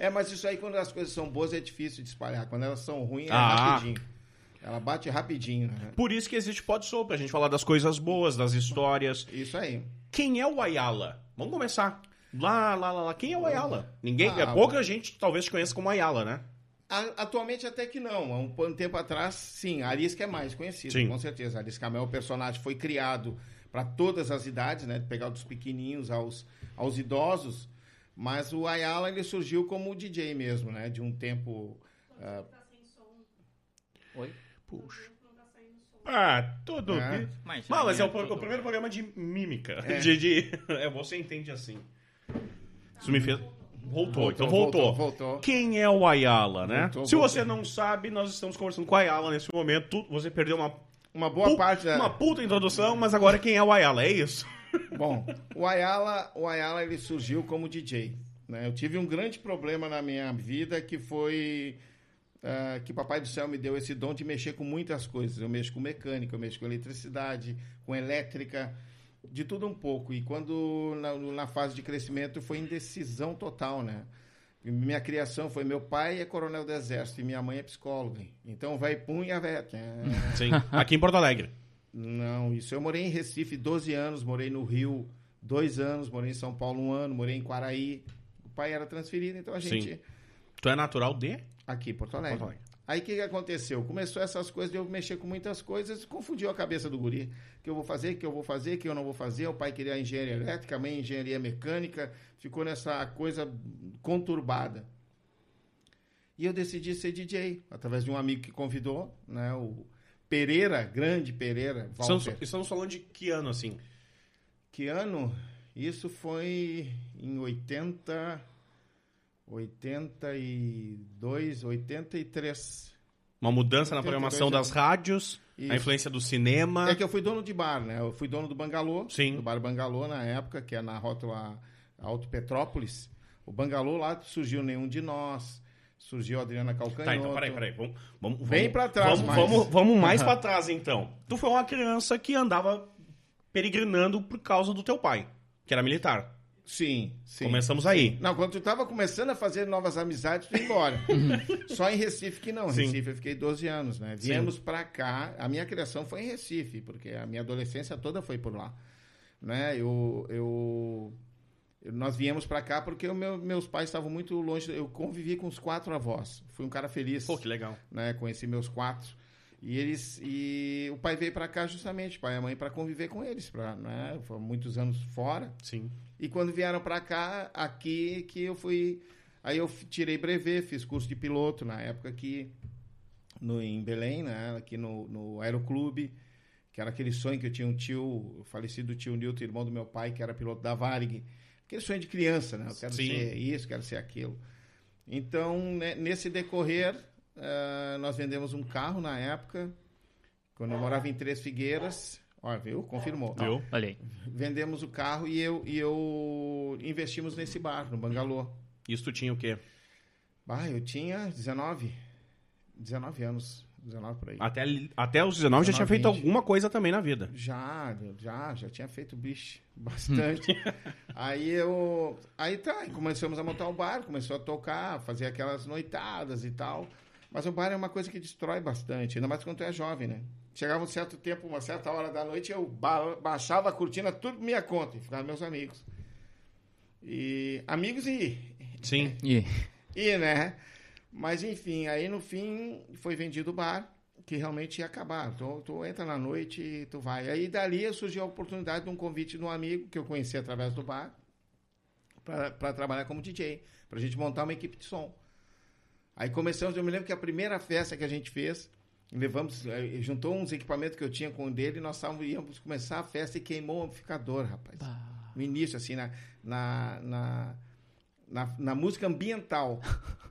É, mas isso aí, quando as coisas são boas, é difícil de espalhar. Quando elas são ruins, é Ah. rapidinho. Ela bate rapidinho, né? Por isso que existe Pod Soul, pra gente falar das coisas boas, das histórias. Isso aí. Quem é o Ayala? Vamos começar. Lá, lá, lá, lá. Quem é o Ayala? Ninguém. Ah, é pouca gente talvez conheça como Ayala, né? Atualmente até que não. Há um, tempo atrás, sim. A Arisca é mais conhecida, Sim. com certeza. A Arisca Mel, o personagem foi criado para todas as idades, né? De pegar dos pequenininhos aos, aos idosos. Mas o Ayala, ele surgiu como DJ mesmo, né? De um tempo... ah, Oi? Puxa. Ah, tudo. É. Mas, Não, mas é o, pro- tudo- o primeiro programa de mímica. É. De, de- é, você entende assim. Isso me fez. Voltou, Voltou, então voltou. voltou, voltou. Quem é o Ayala, né? Voltou, Se voltou. você não sabe, nós estamos conversando com o Ayala nesse momento. Você perdeu uma, Uma boa pu- parte da... uma puta introdução, mas agora quem é o Ayala? É isso? Bom, o Ayala, o Ayala ele surgiu como DJ. Né? Eu tive um grande problema na minha vida que foi ah, que Papai do Céu me deu esse dom de mexer com muitas coisas. Eu mexo com mecânica, eu mexo com eletricidade, com elétrica, de tudo um pouco. E quando na, na fase de crescimento foi indecisão total, né? Minha criação foi meu pai é coronel do exército e minha mãe é psicóloga. Então vai punha velha. Sim. Aqui em Porto Alegre. Não, isso. Eu morei em Recife 12 anos, morei no Rio dois anos, morei em São Paulo um ano, morei em Quaraí. O pai era transferido, então a gente. Sim. Tu é natural de? Aqui, Porto Alegre. Porto Alegre. Aí o que, que aconteceu? Começou essas coisas de eu mexer com muitas coisas, confundiu a cabeça do guri. Que eu vou fazer, o que eu vou fazer, que eu não vou fazer. O pai queria engenharia elétrica, a mãe engenharia mecânica. Ficou nessa coisa conturbada. E eu decidi ser DJ, através de um amigo que convidou, né? O Pereira, grande Pereira, Walter. estamos falando de que ano, assim? Que ano? Isso foi em 80, 82, 83. Uma mudança na 82 programação das rádios, a Isso. influência do cinema. É que eu fui dono de bar, né? Eu fui dono do Bangalô. Sim. Do bar Bangalô na época, que é na rótula Alto Petrópolis. O Bangalô lá surgiu Nenhum de Nós, surgiu a Adriana Calcanhoto. Tá, então peraí, peraí. Vamos, vamos, Bem vamos- pra trás Vamos, mais. vamos, vamos mais pra trás, então. Tu foi uma criança que andava peregrinando por causa do teu pai, que era militar. Sim, sim. Começamos aí. Não, quando tu tava começando a fazer novas amizades, tu ia embora. Só em Recife que não. Sim. Recife eu fiquei 12 anos, né? Viemos pra cá. A minha criação foi em Recife, porque a minha adolescência toda foi por lá. Né? Eu, eu- nós viemos pra cá porque meu- meus pais estavam muito longe. Eu convivi com os quatro avós. Fui um cara feliz Pô, que legal. né? Conheci meus quatro. E eles e o pai veio para cá justamente, pai e a mãe para conviver com eles, para, né? Foram muitos anos fora. Sim. E quando vieram para cá, aqui que eu fui, aí eu tirei brevet, fiz curso de piloto na época aqui no em Belém, né? Aqui no, no Aeroclube, que era aquele sonho que eu tinha um tio, falecido tio Nilton, irmão do meu pai, que era piloto da Varig. Aquele sonho de criança, né? Eu quero Sim. ser isso, quero ser aquilo. Então, né, nesse decorrer, eh, nós vendemos um carro na época, quando eu morava em Três Figueiras. Ó, viu? Confirmou. Viu? Olha aí. Vendemos o carro e eu, e eu investimos nesse bar, no Bangalô. Isso tu tinha o quê? Bah, eu tinha 19, 19 anos, 19 por aí. Até, até os 19 já tinha 19, feito 20. alguma coisa também na vida. Já, já, já tinha feito bicho, bastante. aí eu, aí tá, começamos a montar o bar, começou a tocar, fazer aquelas noitadas e tal. Mas o bar é uma coisa que destrói bastante, ainda mais quando tu é jovem, né? Chegava um certo tempo, uma certa hora da noite, eu ba- baixava a cortina tudo por minha conta, e ficavam meus amigos. E amigos e, Sim. E e, né? Mas enfim, aí no fim foi vendido o bar, que realmente ia acabar. Tu, tu entra na noite e tu vai. Aí dali surgiu a oportunidade de um convite de um amigo que eu conheci através do bar para trabalhar como DJ, para a gente montar uma equipe de som. Aí começamos, eu me lembro que a primeira festa que a gente fez, levamos, eh, juntou uns equipamentos que eu tinha com o dele e nós távamos, íamos começar a festa e queimou o amplificador, rapaz. No início, assim, na, na, na, na, na música ambiental.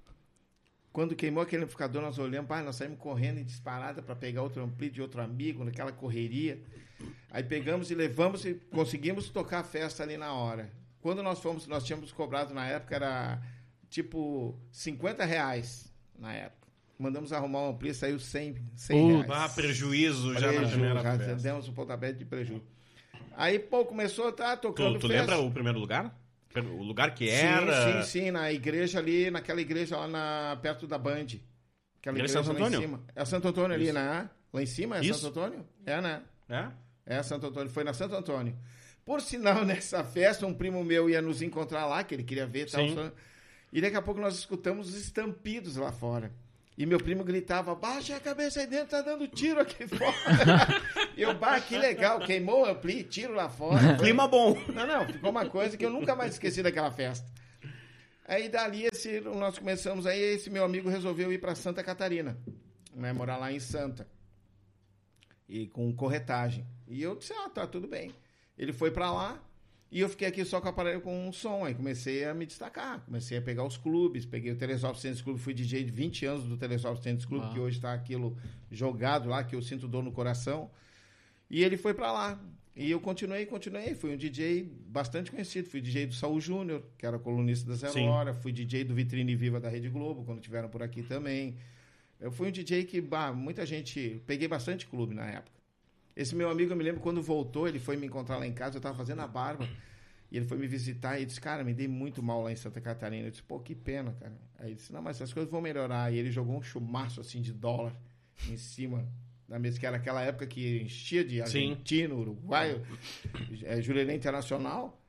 Quando queimou aquele amplificador, nós olhamos, pai, nós saímos correndo em disparada para pegar outro ampli de outro amigo, naquela correria. Aí pegamos e levamos e conseguimos tocar a festa ali na hora. Quando nós fomos, nós tínhamos cobrado na época, era tipo 50 reais na época. Mandamos arrumar um ampli, saiu 100, 100 reais. Ah, prejuízo já na Prejuízo, primeira já festa. demos um pontapé de prejuízo. Aí, pô, começou a estar tocando Tu, tu festa. lembra o primeiro lugar? O lugar que era. Sim, sim, sim, na igreja ali, naquela igreja lá na, perto da Band. Aquela Igreja igreja Santo lá em Antônio? cima. É Santo Antônio ali, né? Lá em cima é Isso. Santo Antônio? É, né? É? É, Santo Antônio. Foi na Santo Antônio. Por sinal, nessa festa, um primo meu ia nos encontrar lá, que ele queria ver e tal. Sim. E daqui a pouco nós escutamos os estampidos lá fora. E meu primo gritava, baixa a cabeça aí dentro, tá dando tiro aqui fora. e eu, bah, que legal, queimou o ampli, tiro lá fora. Clima bom. Não, não, ficou uma coisa que eu nunca mais esqueci daquela festa. Aí dali esse, nós começamos, aí esse meu amigo resolveu ir para Santa Catarina, né, morar lá em Santa. E com corretagem. E eu disse, ah, tá, tudo bem. Ele foi para lá e eu fiquei aqui só com o aparelho com um som. Aí comecei a me destacar, comecei a pegar os clubes, peguei o Telesópolis Tênis Clube, fui DJ de 20 anos do Telesópolis Tênis Clube, Uau. que hoje está aquilo jogado lá, que eu sinto dor no coração. E ele foi para lá. E eu continuei, continuei. Fui um DJ bastante conhecido. Fui DJ do Saul Júnior, que era colunista da Zero Sim. Hora. Fui DJ do Vitrine Viva da Rede Globo, quando tiveram por aqui também. Eu fui um DJ que, bah, muita gente. Peguei bastante clube na época. Esse meu amigo, eu me lembro quando voltou, ele foi me encontrar lá em casa, eu tava fazendo a barba. E ele foi me visitar e disse, cara, me dei muito mal lá em Santa Catarina. Eu disse, pô, que pena, cara. Aí ele disse, não, mas as coisas vão melhorar. E ele jogou um chumaço assim de dólar em cima da mesa, que era aquela época que enchia de Sim. argentino, uruguaio, é, Jurerê Internacional.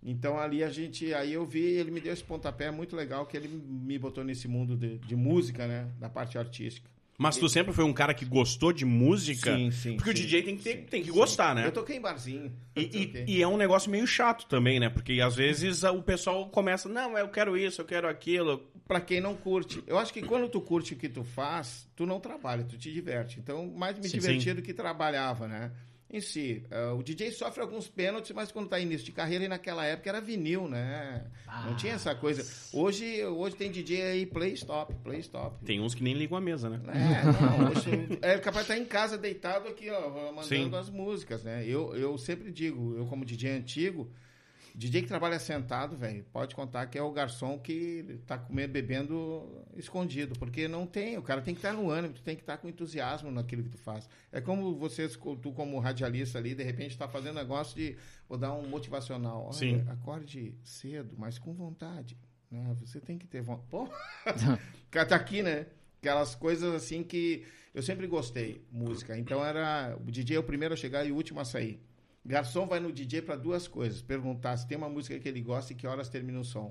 Então ali a gente, aí eu vi, ele me deu esse pontapé muito legal, que ele me botou nesse mundo de, de música, né? Da parte artística. Mas tu sempre foi um cara que gostou de música? Sim, sim, Porque o sim, DJ tem que, ter- sim, tem que gostar, né? Eu toquei em barzinho. E, e- e é um negócio meio chato também, né? Porque às vezes o pessoal começa, não, eu quero isso, eu quero aquilo. Pra quem não curte. Eu acho que quando tu curte o que tu faz, tu não trabalha, tu te diverte. Então, mais me divertia do que trabalhava, né? Em si, ah, o DJ sofre alguns pênaltis, mas quando tá início de carreira, e naquela época era vinil, né? Não tinha essa coisa. Hoje, hoje tem DJ aí, play stop, play stop. Tem uns que nem ligam a mesa, né? É, não, hoje é capaz de estar em casa deitado aqui, ó, mandando Sim. as músicas, né? Eu, eu sempre digo, eu como DJ antigo, DJ que trabalha sentado, velho, pode contar que é o garçom que tá comendo, bebendo escondido, porque não tem, o cara tem que estar no ânimo, tu tem que estar com entusiasmo naquilo que tu faz. É como vocês, tu como radialista ali, de repente tá fazendo negócio de, vou dar um motivacional. Olha, Sim. acorde cedo, mas com vontade, né? Você tem que ter vontade. Pô, tá aqui, né? Aquelas coisas assim que eu sempre gostei, música. Então era o DJ é o primeiro a chegar e o último a sair. Garçom vai no DJ para duas coisas: perguntar se tem uma música que ele gosta e que horas termina o som.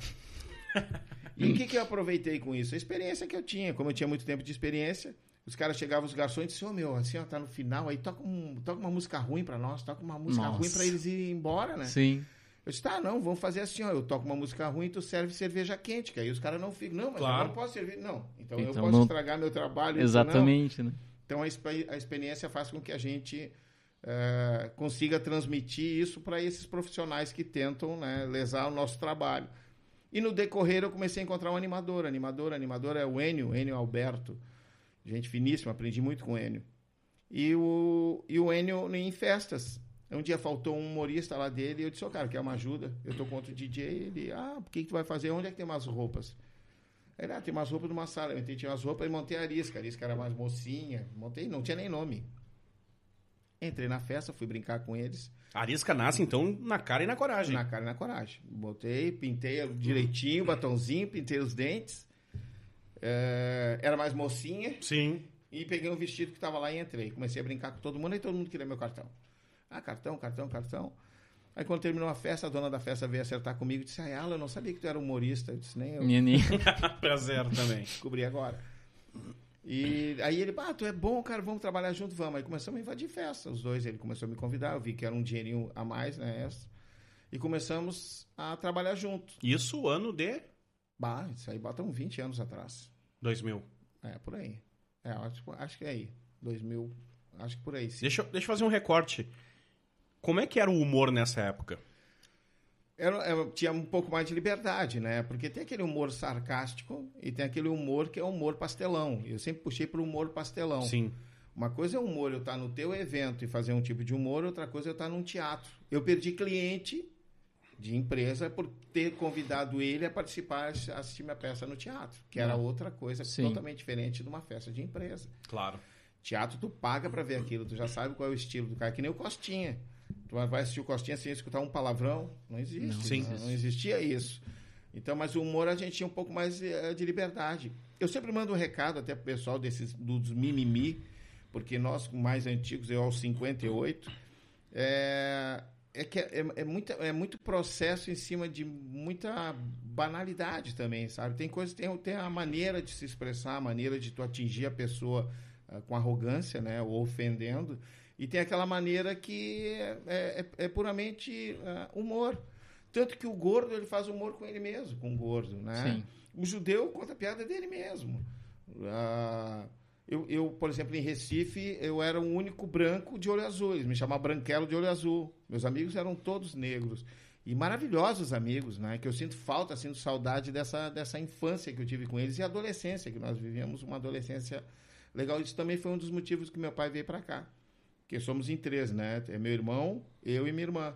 e o que, que eu aproveitei com isso? A experiência que eu tinha. Como eu tinha muito tempo de experiência, os caras chegavam, os garçons, e diziam: Ô meu, assim, ó, tá no final aí, toca, um, toca uma música ruim para nós, toca uma música Nossa. ruim para eles irem embora, né? Sim. Eu disse, tá, não, vamos fazer assim, ó. Eu toco uma música ruim e tu serve cerveja quente, que aí os caras não ficam. Não, mas Claro. eu não posso servir. Não. Então, eu Então posso não- estragar meu trabalho. Exatamente, né? não. Então a, a experiência faz com que a gente eh, consiga transmitir isso para esses profissionais que tentam né, lesar o nosso trabalho. E no decorrer eu comecei a encontrar um animador. Animador, animador é o Enio, Enio Alberto. Gente finíssima, aprendi muito com o Enio. E o, e o Enio em festas. Um dia faltou um humorista lá dele e eu disse, ô cara, quer uma ajuda? Eu tô com outro DJ. Ele, ah, o que, que tu vai fazer? Onde é que tem umas roupas? Ele, ah, tem umas roupas numa sala. Eu entrei, tinha umas roupas e montei a Arisca. A Arisca era mais mocinha. Montei, não tinha nem nome. Entrei na festa, fui brincar com eles. A arisca nasce, então, na cara e na coragem. Na cara e na coragem. Botei, pintei direitinho, batonzinho, pintei os dentes. É, era mais mocinha. Sim. E peguei um vestido que estava lá e entrei. Comecei a brincar com todo mundo e todo mundo queria meu cartão. Ah, cartão, cartão, cartão. Aí quando terminou a festa, a dona da festa veio acertar comigo e disse, ai, Alan, eu não sabia que tu era humorista. Eu disse, nem eu Nini. Prazer também. descobri agora. E aí ele, ah, tu é bom, cara, vamos trabalhar junto, vamos. Aí começamos a invadir festa, os dois. Ele começou a me convidar, eu vi que era um dinheirinho a mais, né. E começamos a trabalhar junto. Isso, ano de Bah, isso aí bota uns 20 anos atrás. 2000. É, por aí. É, acho, acho que é aí. 2000, acho que por aí. Sim. Deixa, deixa eu fazer um recorte. Como é que era o humor nessa época? Era, era- tinha um pouco mais de liberdade, né? Porque tem aquele humor sarcástico e tem aquele humor que é humor pastelão. Eu sempre puxei para o humor pastelão. Sim. Uma coisa é o humor, eu estar no teu evento e fazer um tipo de humor, outra coisa é eu estar num teatro. Eu perdi cliente de empresa por ter convidado ele a participar, a assistir minha peça no teatro, que era outra coisa Sim. totalmente diferente de uma festa de empresa. Claro. Teatro tu paga pra ver aquilo, tu já sabe qual é o estilo do cara, que nem o Costinha. Tu vai assistir o Costinha sem escutar um palavrão? Não existe. Não, sim. Não, não existia isso. Então, mas o humor a gente tinha um pouco mais eh, de liberdade. Eu sempre mando um recado até pro pessoal desses dos mimimi, porque nós mais antigos, eu aos 58, é, é que é, é, muito, é muito processo em cima de muita banalidade também, sabe? Tem coisas, tem, tem a maneira de se expressar, a maneira de tu atingir a pessoa uh, com arrogância, né? Ou ofendendo. E tem aquela maneira que é, é, é puramente uh, humor. Tanto que o gordo, ele faz humor com ele mesmo, com o gordo, né? Sim. O judeu conta a piada dele mesmo. Uh, eu, eu, por exemplo, em Recife, eu era o único branco de olho azul. Eles me chamavam branquelo de olho azul. Meus amigos eram todos negros. E maravilhosos amigos, né? Que eu sinto falta, sinto saudade dessa, dessa infância que eu tive com eles e adolescência, que nós vivíamos uma adolescência legal. Isso também foi um dos motivos que meu pai veio para cá. Porque somos em três, né? É meu irmão, eu e minha irmã.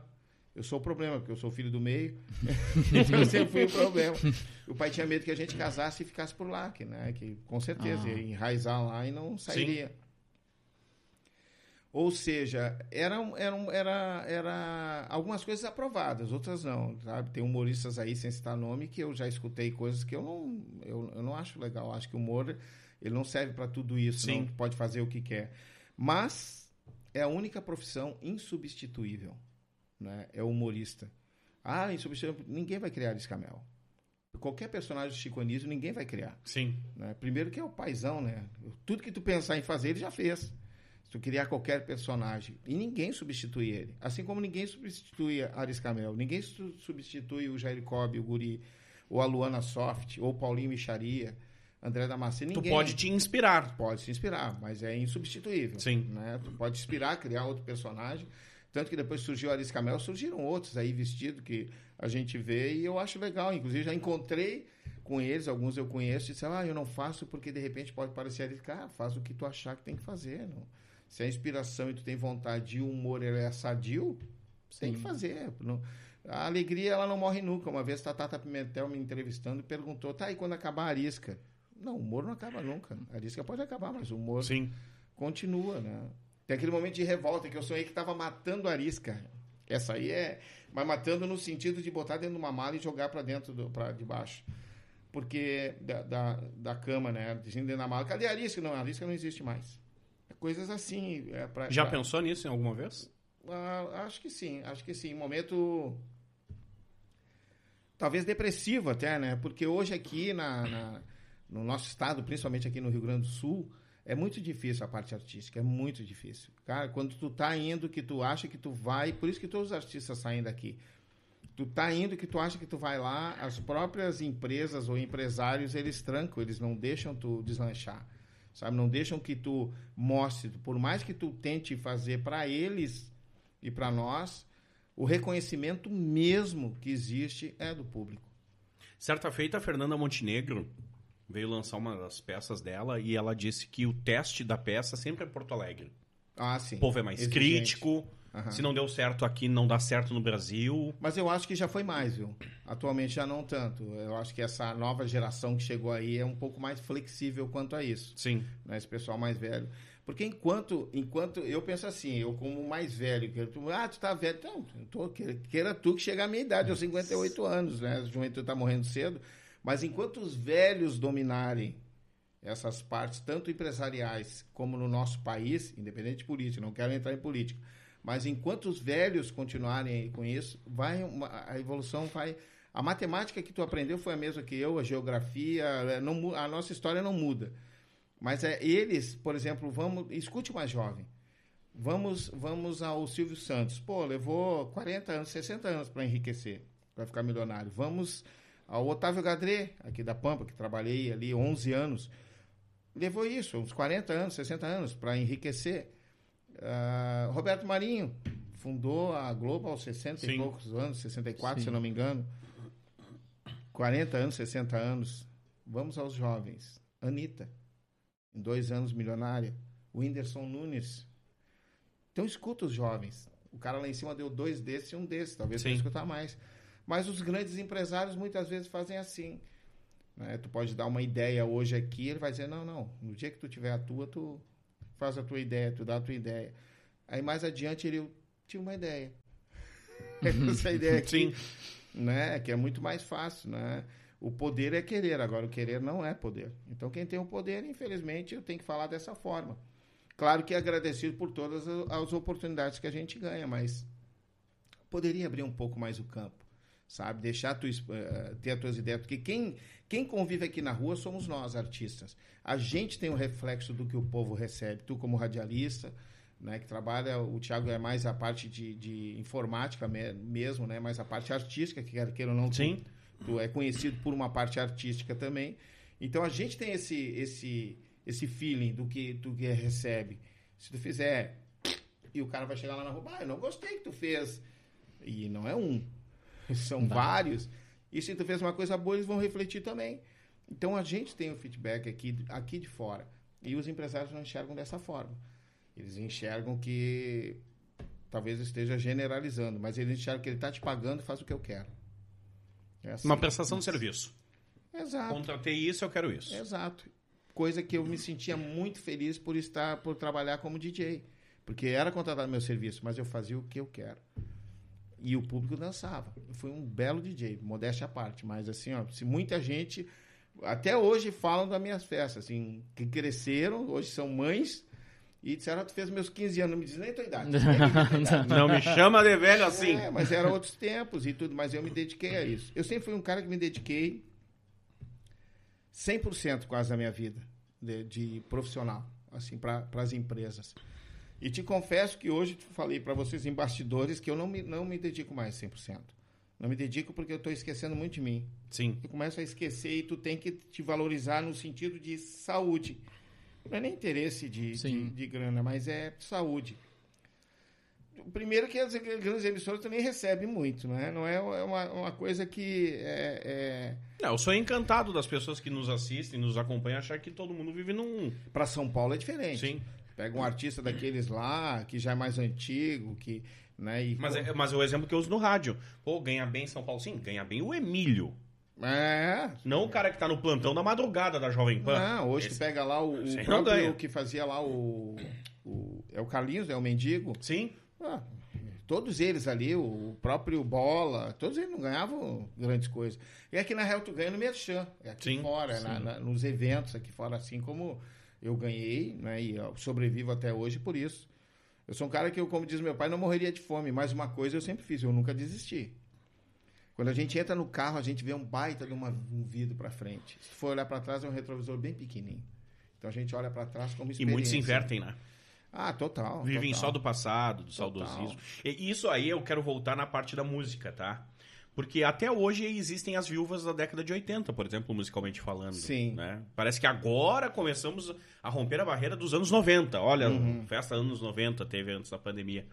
Eu sou o problema, porque eu sou filho do meio. então eu sempre fui o problema. O pai tinha medo que a gente casasse e ficasse por lá, que, né? Que com certeza ah. ia enraizar lá e não sairia. Sim. Ou seja, eram, eram, era, era algumas coisas aprovadas, outras não, sabe? Tem humoristas aí, sem citar nome, que eu já escutei coisas que eu não, eu, eu não acho legal. Acho que o humor, ele não serve para tudo isso, Sim. não pode fazer o que quer. Mas é a única profissão insubstituível né, é humorista. Ah, em substituição, ninguém vai criar Escamel. Qualquer personagem do Chico Anísio, ninguém vai criar. Sim. Né? Primeiro que é o paizão, né? Tudo que tu pensar em fazer, ele já fez. Se tu criar qualquer personagem. E ninguém substitui ele. Assim como ninguém substitui a Ariscamel. Ninguém substitui o Jair Cobb, o Guri, ou a Luana Soft, ou o Paulinho Micharia, André Damasceno. Ninguém. Tu pode te inspirar. Pode se inspirar, mas é insubstituível. Sim. Né? Tu pode inspirar, criar outro personagem. Tanto que depois surgiu Aris Camel, surgiram outros aí vestidos que a gente vê e eu acho legal. Inclusive, já encontrei com eles, alguns eu conheço, e disseram, ah, eu não faço porque de repente pode parecer Aris Cara, faz o que tu achar que tem que fazer. Não. Se a inspiração e tu tem vontade e o humor é sadio, tem que fazer. Não. A alegria, ela não morre nunca. Uma vez a Tata Pimentel me entrevistando e perguntou, tá, e quando acabar a arisca? Não, o humor não acaba nunca. A arisca pode acabar, mas o humor Sim. continua, né? Tem aquele momento de revolta que eu sonhei que estava matando a arisca. Essa aí é. Mas matando no sentido de botar dentro de uma mala e jogar para dentro, para debaixo. Porque. Da, da, da cama, né? Dentro da mala. Cadê a arisca? Não, a arisca não existe mais. Coisas assim. É pra, Já pra... pensou nisso em alguma vez? Ah, acho que sim, acho que sim. Momento. Talvez depressivo até, né? Porque hoje aqui na, na no nosso estado, principalmente aqui no Rio Grande do Sul, é muito difícil a parte artística, é muito difícil. Cara, quando tu tá indo que tu acha que tu vai, por isso que todos os artistas saem daqui. Tu tá indo que tu acha que tu vai lá, as próprias empresas ou empresários, eles trancam, eles não deixam tu deslanchar. Sabe, não deixam que tu mostre, por mais que tu tente fazer para eles e para nós, o reconhecimento mesmo que existe é do público. Certa feita, a Fernanda Montenegro veio lançar uma das peças dela e ela disse que o teste da peça sempre é Porto Alegre. Ah, sim. O povo é mais Exigente. crítico. Uhum. Se não deu certo aqui, não dá certo no Brasil. Mas eu acho que já foi mais, viu? Atualmente já não tanto. Eu acho que essa nova geração que chegou aí é um pouco mais flexível quanto a isso. Sim. Né? Esse pessoal mais velho. Porque enquanto, enquanto eu penso assim, eu como mais velho, que tu, ah, tu tá velho, então, tô, queira, tu que chega à minha idade, aos 58 anos, né? A juventude tá morrendo cedo. Mas enquanto os velhos dominarem essas partes, tanto empresariais como no nosso país, independente de política, não quero entrar em política, mas enquanto os velhos continuarem com isso, vai uma, a evolução vai. A matemática que tu aprendeu foi a mesma que eu, a geografia, é, não, a nossa história não muda. Mas é, eles, por exemplo, vamos. Escute mais jovem. Vamos, vamos ao Silvio Santos. Pô, levou 40 anos, 60 anos para enriquecer, para ficar milionário. Vamos ao Otávio Gadré, aqui da Pampa, que trabalhei ali 11 anos, levou isso, uns 40 anos, 60 anos, para enriquecer. Uh, Roberto Marinho fundou a Globo aos 60 Sim. e poucos anos, 64, Sim. se não me engano. 40 anos, 60 anos. Vamos aos jovens. Anitta, em dois anos milionária. O Whindersson Nunes. Então escuta os jovens. O cara lá em cima deu dois desses e um desses. Talvez você escutar mais. Mas os grandes empresários muitas vezes fazem assim. Né? Tu pode dar uma ideia hoje aqui, ele vai dizer, não, não, no dia que tu tiver a tua, tu faz a tua ideia, tu dá a tua ideia. Aí mais adiante ele tive uma ideia. Essa ideia aqui, Sim. né? Que é muito mais fácil, né? O poder é querer, agora o querer não é poder. Então quem tem o poder, infelizmente, eu tenho que falar dessa forma. Claro que é agradecido por todas as oportunidades que a gente ganha, mas poderia abrir um pouco mais o campo, sabe? Deixar tu, es- eh, ter as tuas ideias, porque quem, quem convive aqui na rua somos nós, artistas. A gente tem o reflexo do que o povo recebe. Tu como radialista, né, que trabalha, o Thiago é mais a parte de, de informática me- mesmo, né, mais a parte artística, que quer queira ou não, tu- Sim. tu é conhecido por uma parte artística também. Então a gente tem esse esse esse feeling do que do que recebe. Se tu fizer e o cara vai chegar lá na rua, ah, eu não gostei que tu fez. E não é um, são vários. E se tu fez uma coisa boa, eles vão refletir também. Então a gente tem o feedback aqui aqui de fora. E os empresários não enxergam dessa forma. Eles enxergam que talvez eu esteja generalizando, mas eles enxergam que ele está te pagando, faz o que eu quero. É assim. Uma prestação de serviço. Exato. Contratei isso, eu quero isso. Exato. Coisa que eu me sentia muito feliz por estar, por trabalhar como DJ. Porque era contratado meu serviço, mas eu fazia o que eu quero. E o público dançava. Eu fui um belo DJ, modéstia à parte. Mas assim, ó, se muita gente, até hoje, falam das minhas festas, assim, que cresceram, hoje são mães, e disseram, ah, tu fez meus 15 anos, não me diz nem a tua idade. Nem tua idade. Não me chama de velho assim. É, mas eram outros tempos e tudo, mas eu me dediquei a isso. Eu sempre fui um cara que me dediquei 100% quase da minha vida de, de profissional, assim, para as empresas. E te confesso que hoje falei para vocês em bastidores que eu não me, não me dedico mais 100%. Não me dedico porque eu estou esquecendo muito de mim. Sim. Eu começo a esquecer e tu tem que te valorizar no sentido de saúde. Não é nem interesse de, de, de grana, mas é saúde. Primeiro que as grandes emissoras também recebem muito, né? Não é uma, uma coisa que é, Não, eu sou encantado das pessoas que nos assistem, nos acompanham, achar que todo mundo vive num. para São Paulo é diferente. Sim. Pega um artista daqueles lá que já é mais antigo, que, né? E, Mas é, mas é o exemplo que eu uso no rádio. Pô, ganha bem em São Paulo? Sim, ganha bem o Emílio. é, Não o cara que tá no plantão da madrugada da Jovem Pan. Não, hoje Esse- tu pega lá o, o Esse próprio que fazia lá o, o. É o Carlinhos, é o mendigo. Sim. Ah, todos eles ali, o próprio Bola, todos eles não ganhavam grandes coisas. E aqui na real tu ganha no Merchan, é aqui Sim, fora, é na- na- nos eventos aqui fora, assim como eu ganhei, né? E eu sobrevivo até hoje por isso. Eu sou um cara que, eu, como diz meu pai, não morreria de fome, mas uma coisa eu sempre fiz, eu nunca desisti. Quando a gente entra no carro, a gente vê um baita de uma, um vidro para frente. Se for olhar para trás, é um retrovisor bem pequenininho. Então a gente olha para trás como E experiência. muitos se invertem, né? Ah, total. Vivem total. só do passado, do Total. saudosismo. E isso aí eu quero voltar na parte da música, tá? Porque até hoje existem as viúvas da década de 80, por exemplo, musicalmente falando. Sim. Né? Parece que agora começamos a romper a barreira dos anos 90. Olha, Uhum. festa anos 90 teve antes da pandemia.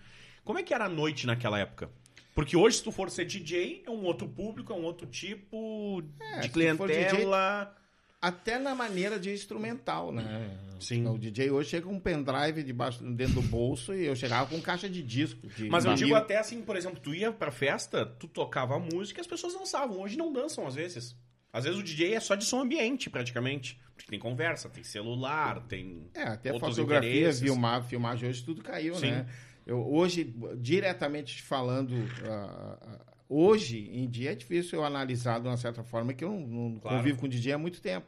Como é que era a noite naquela época? Porque hoje, se tu for ser DJ, é um outro público, é um outro tipo É, de clientela. Até na maneira de instrumental, né? Sim. O DJ hoje chega com um pendrive debaixo, dentro do bolso e eu chegava com caixa de disco. de Mas eu digo até assim, por exemplo, tu ia pra festa, tu tocava a música e as pessoas dançavam. Hoje não dançam, às vezes. Às vezes o DJ é só de som ambiente, praticamente. Porque tem conversa, tem celular, tem. É, até fotografia, filmar, filmagem hoje tudo caiu, Sim. né? Eu, hoje, diretamente falando, ah, hoje em dia é difícil eu analisar de uma certa forma que eu não, não Claro. convivo com DJ há muito tempo.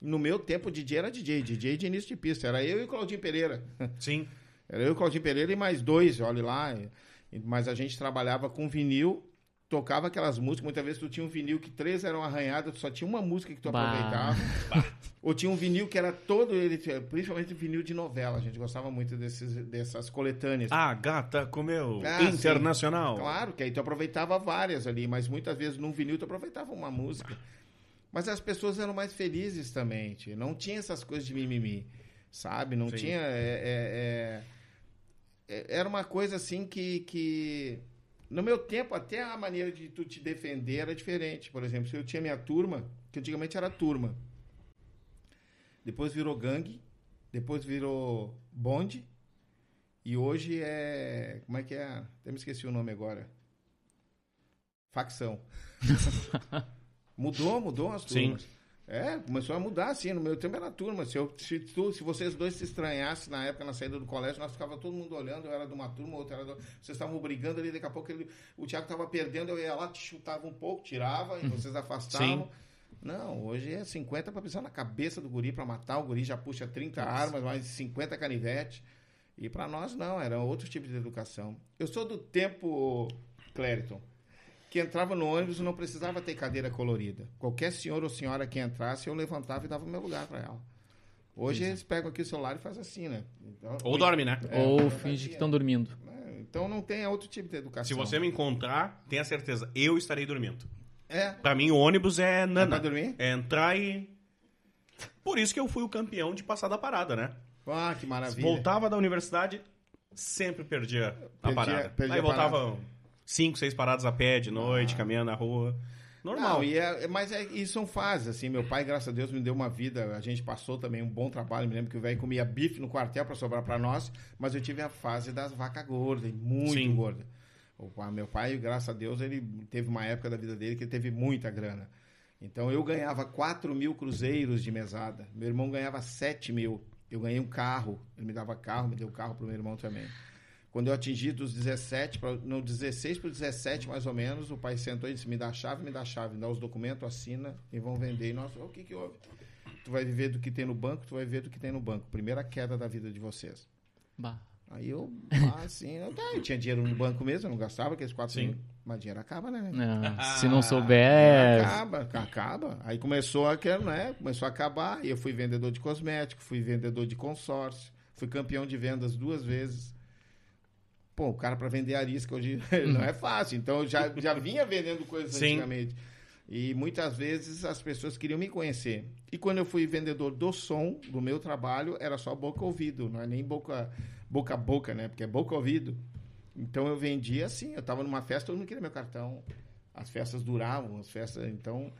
No meu tempo, DJ era DJ, DJ de início de pista. Era eu e o Claudinho Pereira. Sim. Era eu, Claudinho Pereira e mais dois, olha lá. E- Mas a gente trabalhava com vinil, tocava aquelas músicas. Muitas vezes tu tinha um vinil que três eram arranhados, tu só tinha uma música que tu Bah. aproveitava. Ou tinha um vinil que era todo ele, principalmente vinil de novela. A gente gostava muito desses, dessas coletâneas. Ah, gata comeu. Ah, Internacional. Claro, que aí tu aproveitava várias ali, mas muitas vezes num vinil tu aproveitava uma música. Mas as pessoas eram mais felizes também, tio. não tinha essas coisas de mimimi, sabe? Não Sim. tinha. é- é- é- era uma coisa assim que, que. No meu tempo, até a maneira de tu te defender era diferente. Por exemplo, se eu tinha minha turma, que antigamente era turma, depois virou gangue, depois virou bonde, e hoje é. Como é que é? Até me esqueci o nome agora. Facção. mudou, mudou as Sim. É, começou a mudar, assim, no meu tempo era turma. Se, eu, se, tu, se vocês dois se estranhassem na época, na saída do colégio, nós ficava todo mundo olhando, eu era de uma turma, o outro era do... Vocês estavam brigando ali, daqui a pouco ele, o Thiago estava perdendo, eu ia lá, te chutava um pouco, tirava, e vocês afastavam. Sim. Não, hoje é 50 para pisar na cabeça do guri, para matar o guri, já puxa 30 armas, mais 50 canivetes. E para nós não, era outro tipo de educação. Eu sou do tempo, Clériton, que entrava no ônibus e não precisava ter cadeira colorida. Qualquer senhor ou senhora que entrasse, eu levantava e dava o meu lugar para ela. Hoje eles pegam aqui o celular e fazem assim, né? Então, Ou dorme, né? É, Ou finge fazia. que estão dormindo. É, Então não tem outro tipo de educação. Se você me encontrar, tenha certeza, eu estarei dormindo. É, Pra mim, o ônibus é é nana. pra dormir? É entrar e. Por isso que eu fui o campeão de passar da parada, né? Ah, que maravilha. Voltava da universidade, sempre perdia a Perdia- parada. perdia Aí a voltava cinco, seis paradas a pé de noite, caminhando na rua. Normal. Não, e é, mas é, isso são fases, assim. Meu pai, graças a Deus, me deu uma vida. A gente passou também um bom trabalho. Me lembro que o velho comia bife no quartel para sobrar para nós, mas eu tive a fase das vacas gordas, muito Sim. gorda. O meu pai, graças a Deus, ele teve uma época da vida dele que ele teve muita grana. Então eu ganhava 4 mil cruzeiros de mesada. Meu irmão ganhava 7 mil. Eu ganhei um carro. Ele me dava carro, me deu carro pro meu irmão também. Quando eu atingi dos 17, pra, no 16 para 17 mais ou menos, o pai sentou e disse: Me dá a chave, me dá a chave, me dá os documentos, assina e vão vender. E nós, o que que houve? Tu vai viver do que tem no banco, tu vai viver do que tem no banco. Primeira queda da vida de vocês. Bah. Aí eu, ah, assim, eu, tá, eu tinha dinheiro no banco mesmo, eu não gastava aqueles 4 Sim. mil. Mas dinheiro acaba, né? Não, se não souber. Acaba, acaba. Aí começou a, que- né, começou a acabar. E eu fui vendedor de cosmético, fui vendedor de consórcio, fui campeão de vendas duas vezes. Pô, o cara para vender arisca hoje não é fácil. Então eu já, já vinha vendendo coisas Sim. antigamente. E muitas vezes as pessoas queriam me conhecer. E quando eu fui vendedor do som, do meu trabalho, era só boca ouvido, não é nem boca boca a boca, né? Porque é boca ouvido. Então eu vendia assim, eu estava numa festa, todo mundo queria meu cartão. As festas duravam, as festas, então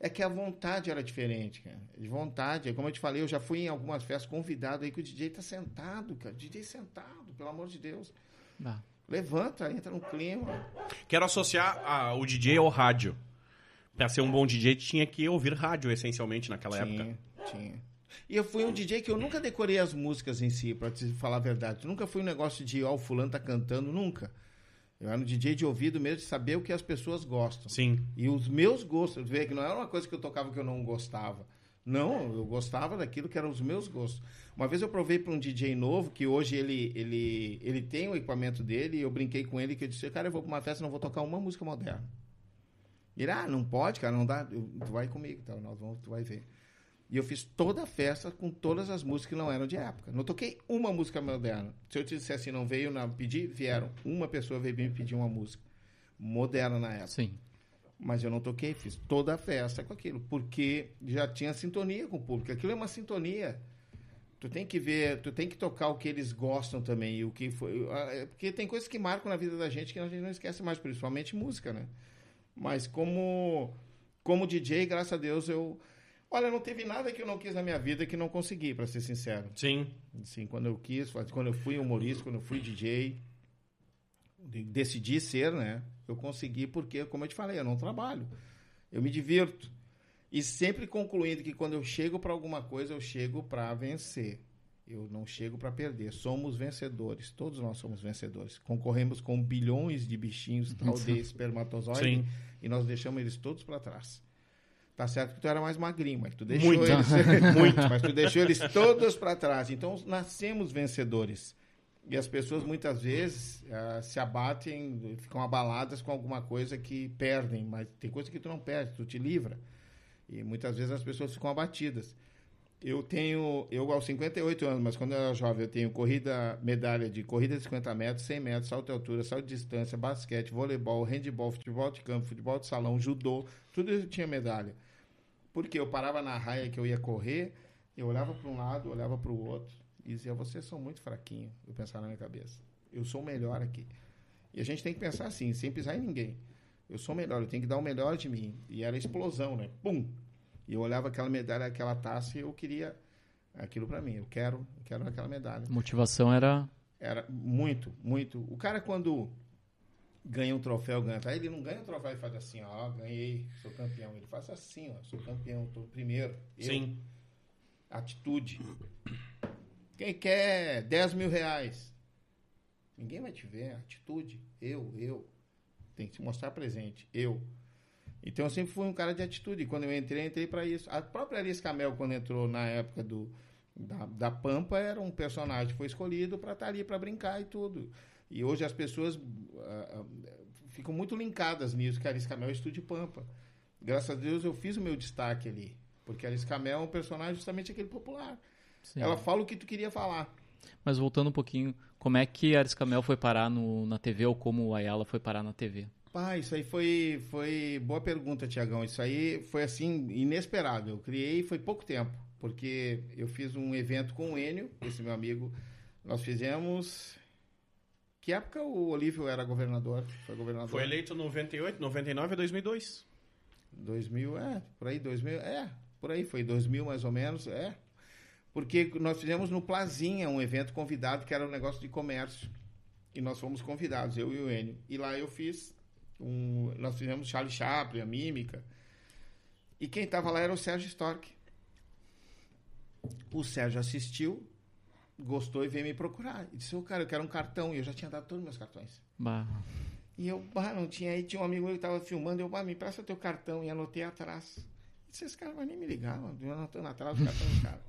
é que a vontade era diferente, cara. De vontade, como eu te falei, eu já fui em algumas festas convidado aí que o DJ tá sentado, cara. DJ sentado, pelo amor de Deus. Bah. Levanta, entra no clima. Quero associar a- o DJ ao rádio. Pra ser um bom DJ, tinha que ouvir rádio, essencialmente, naquela época. Tinha, tinha. E eu fui um DJ que eu nunca decorei as músicas em si, pra te falar a verdade. Nunca fui um negócio de, ó, o fulano tá cantando, nunca. Eu era um DJ de ouvido mesmo, de saber o que as pessoas gostam. Sim. E os meus gostos, vê que não era uma coisa que eu tocava que eu não gostava. Não, eu gostava daquilo que eram os meus gostos. Uma vez eu provei para um DJ novo, que hoje ele, ele, ele tem o equipamento dele, e eu brinquei com ele, que eu disse, cara, eu vou para uma festa, não vou tocar uma música moderna. Ele, ah, não pode, cara, não dá. Eu, tu vai comigo, tá? Nós vamos, tu vai ver. E eu fiz toda a festa com todas as músicas que não eram de época. Não toquei uma música moderna. Se eu te dissesse assim, não veio na pedir, vieram. Uma pessoa veio me pedir uma música moderna na época. Sim. Mas eu não toquei, fiz toda a festa com aquilo, porque já tinha sintonia com o público. Aquilo é uma sintonia. Tu tem que ver, tu tem que tocar o que eles gostam também, e o que foi, ah, porque tem coisas que marcam na vida da gente que a gente não esquece mais, principalmente música, né? Mas como como DJ, graças a Deus eu Olha, não teve nada que eu não quis na minha vida que não consegui, para ser sincero. Sim. Assim, quando eu quis, quando eu fui humorista, quando eu fui DJ, de- decidi ser, né? Eu consegui porque, como eu te falei, eu não trabalho. Eu me divirto. E sempre concluindo que quando eu chego para alguma coisa, eu chego para vencer. Eu não chego para perder. Somos vencedores. Todos nós somos vencedores. Concorremos com bilhões de bichinhos tal de espermatozoide Sim. e nós deixamos eles todos para trás. Tá certo que tu era mais magrinho, mas tu deixou Muito. eles muito, mas tu deixou eles todos para trás. Então nascemos vencedores. E as pessoas muitas vezes ah, se abatem, ficam abaladas com alguma coisa que perdem, mas tem coisa que tu não perde, tu te livra. E muitas vezes as pessoas ficam abatidas. Eu tenho, eu aos 58 anos, mas quando eu era jovem, eu tenho corrida, medalha de corrida de 50 metros, 100 metros, salto de altura, salto de distância, basquete, voleibol, handebol, futebol de campo, futebol de salão, judô, tudo eu tinha medalha. Porque eu parava na raia que eu ia correr, eu olhava para um lado, olhava para o outro e dizia: vocês são muito fraquinhos. Eu pensava na minha cabeça: eu sou o melhor aqui. E a gente tem que pensar assim, sem pisar em ninguém. Eu sou o melhor, eu tenho que dar o melhor de mim. E era explosão, né? Pum! E eu olhava aquela medalha, aquela taça e eu queria aquilo para mim. Eu quero, eu quero aquela medalha. Motivação era. Era muito, muito. O cara, quando ganha um troféu, ganha. Aí ele não ganha o troféu e faz assim, ó, ganhei, sou campeão. Ele faz assim, ó, sou campeão, tô primeiro. Eu, Sim. Atitude. Quem quer 10 mil reais? Ninguém vai te ver. Atitude. Eu, eu. Tem que te mostrar presente. Eu. Então eu sempre fui um cara de atitude. Quando eu entrei, entrei para isso. A própria Alice Camel, quando entrou na época do, da, da Pampa, era um personagem foi escolhido para estar ali para brincar e tudo. E hoje as pessoas ah, ficam muito linkadas nisso, que a Alice Camel é estúdio Pampa. Graças a Deus eu fiz o meu destaque ali. Porque a Alice Camel é um personagem justamente aquele popular. Sim. Ela fala o que tu queria falar. Mas voltando um pouquinho, como é que Aris Camel foi parar no, na TV ou como o Ayala foi parar na TV? Pá, isso aí foi, foi boa pergunta, Tiagão. Isso aí foi assim, inesperado. Eu criei foi pouco tempo, porque eu fiz um evento com o Enio, esse meu amigo. Nós fizemos. Que época o Olívio era governador? Foi governador? Foi eleito 98, 99 e 2002. 2000, é, por aí, 2000, é, por aí, foi 2000 mais ou menos, é. Porque nós fizemos no Plazinha um evento convidado que era um negócio de comércio. E nós fomos convidados, eu e o Enio. E lá eu fiz um, nós fizemos Charlie Chaplin, a Mímica. E quem estava lá era o Sérgio Stork. O Sérgio assistiu, gostou e veio me procurar. E disse, ô cara, eu quero um cartão. E eu já tinha dado todos os meus cartões. Bah. E eu, bah, não tinha. Aí tinha um amigo meu que tava filmando, eu, bah, me presta teu cartão. E anotei atrás. Disse, esse cara vai nem me ligar, mano. Anotando atrás o cartão do cara.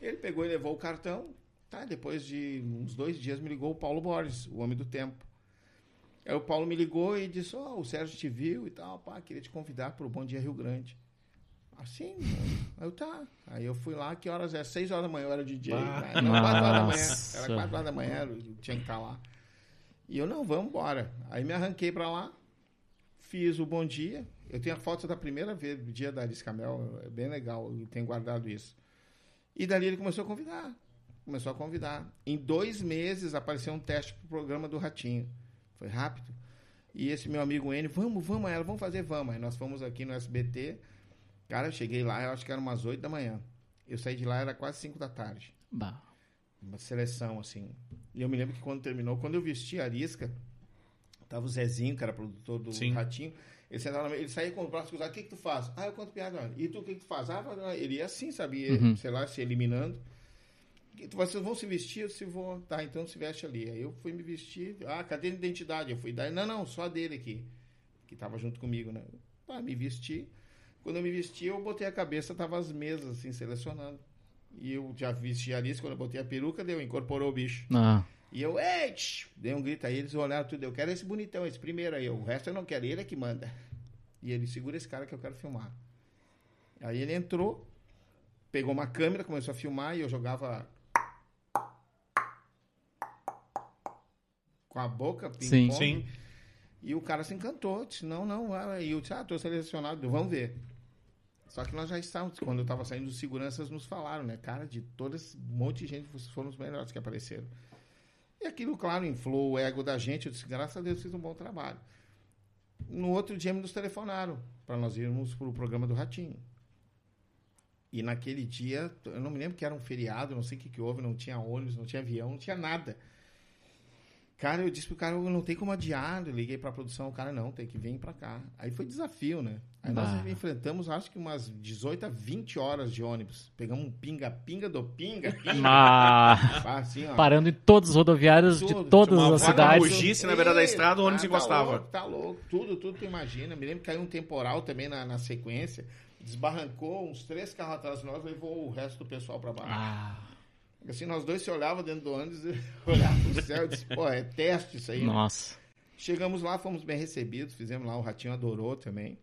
Ele pegou e levou o cartão. Tá, depois de uns dois dias me ligou o Paulo Borges, o homem do tempo. Aí o Paulo me ligou e disse, ó, o Sérgio te viu e tal, pá, queria te convidar pro Bom Dia Rio Grande. Assim, aí eu tá. Aí eu fui lá, que horas é? Seis horas da manhã eu era DJ. Ah, Não, quatro horas da manhã. Era quatro horas da manhã, eu tinha que estar lá. E eu, não, vamos embora. Aí me arranquei pra lá, fiz o Bom Dia. Eu tenho a foto da primeira vez, do dia da Alice Camel, é bem legal, eu tenho guardado isso. E dali ele começou a convidar. Começou a convidar. Em dois meses apareceu um teste pro programa do Ratinho. Foi rápido. E esse meu amigo N, vamos, vamos, ela, vamos fazer, vamos. Aí nós fomos aqui no SBT. Cara, eu cheguei lá, eu acho que era umas 8 da manhã. Eu saí de lá, era quase 5 da tarde. Bah. Uma seleção, assim. E eu me lembro que quando terminou, quando eu vesti a Arisca, tava o Zezinho, que era produtor do Sim. Ratinho. Ele, sentava mesa, ele saía com o braço cruzado, o que que tu faz? Ah, eu conto piada. mano. E tu, o que que tu faz? Ah, ele ia assim, sabia? Uhum. Sei lá, se eliminando. E tu, Vocês vão se vestir? Eu se vou. Tá, então se veste ali. Aí eu fui me vestir. Ah, cadê a identidade? Eu fui dar. Não, não, só a dele aqui. Que tava junto comigo, né? Ah, me vesti. Quando eu me vesti, eu botei a cabeça, tava as mesas, assim, selecionando. E eu já vesti a Alice, quando eu botei a peruca, deu, incorporou o bicho. Ah. E eu, ei, tch", dei um grito aí, eles olharam tudo. Eu quero esse bonitão, esse primeiro aí. O resto eu não quero, ele é que manda. E ele segura esse cara que eu quero filmar. Aí ele entrou, pegou uma câmera, começou a filmar e eu jogava com a boca, Sim. Sim. E o cara se encantou, disse, não, não, ah, e eu disse, ah, tô selecionado, vamos ver. Só que nós já estávamos, quando eu tava saindo, os seguranças nos falaram, né, cara, de todas, um monte de gente, vocês foram os melhores que apareceram. E aquilo, claro, inflou o ego da gente, eu disse, graças a Deus, fiz um bom trabalho. No outro dia, me nos telefonaram, para nós irmos pro programa do Ratinho. E naquele dia, eu não me lembro que era um feriado, não sei o que, que houve, não tinha ônibus, não tinha avião, não tinha nada. Cara, eu disse pro cara, não tem como adiar. Eu liguei pra produção, o cara, não, tem que vir pra cá. Aí foi desafio, né? Aí nós Bah. enfrentamos, acho que umas 18 a 20 horas de ônibus. Pegamos um pinga-pinga do pinga-pinga. Ah. Ah, assim, ó. Parando em todos os rodoviários de Tudo. todas Uma as cidades. bugisse na beira da estrada, o ônibus Ah, encostava. Tá louco, tá louco. Tudo, tudo tu imagina. Me lembro que caiu um temporal também na, na sequência. Desbarrancou uns três carros atrás de nós, levou o resto do pessoal pra baixo. Ah, Assim, nós dois se olhavam dentro do ônibus, olhavam pro céu e disse, pô, é teste isso aí. né? nossa. Chegamos lá, fomos bem recebidos, fizemos lá, o Ratinho adorou também.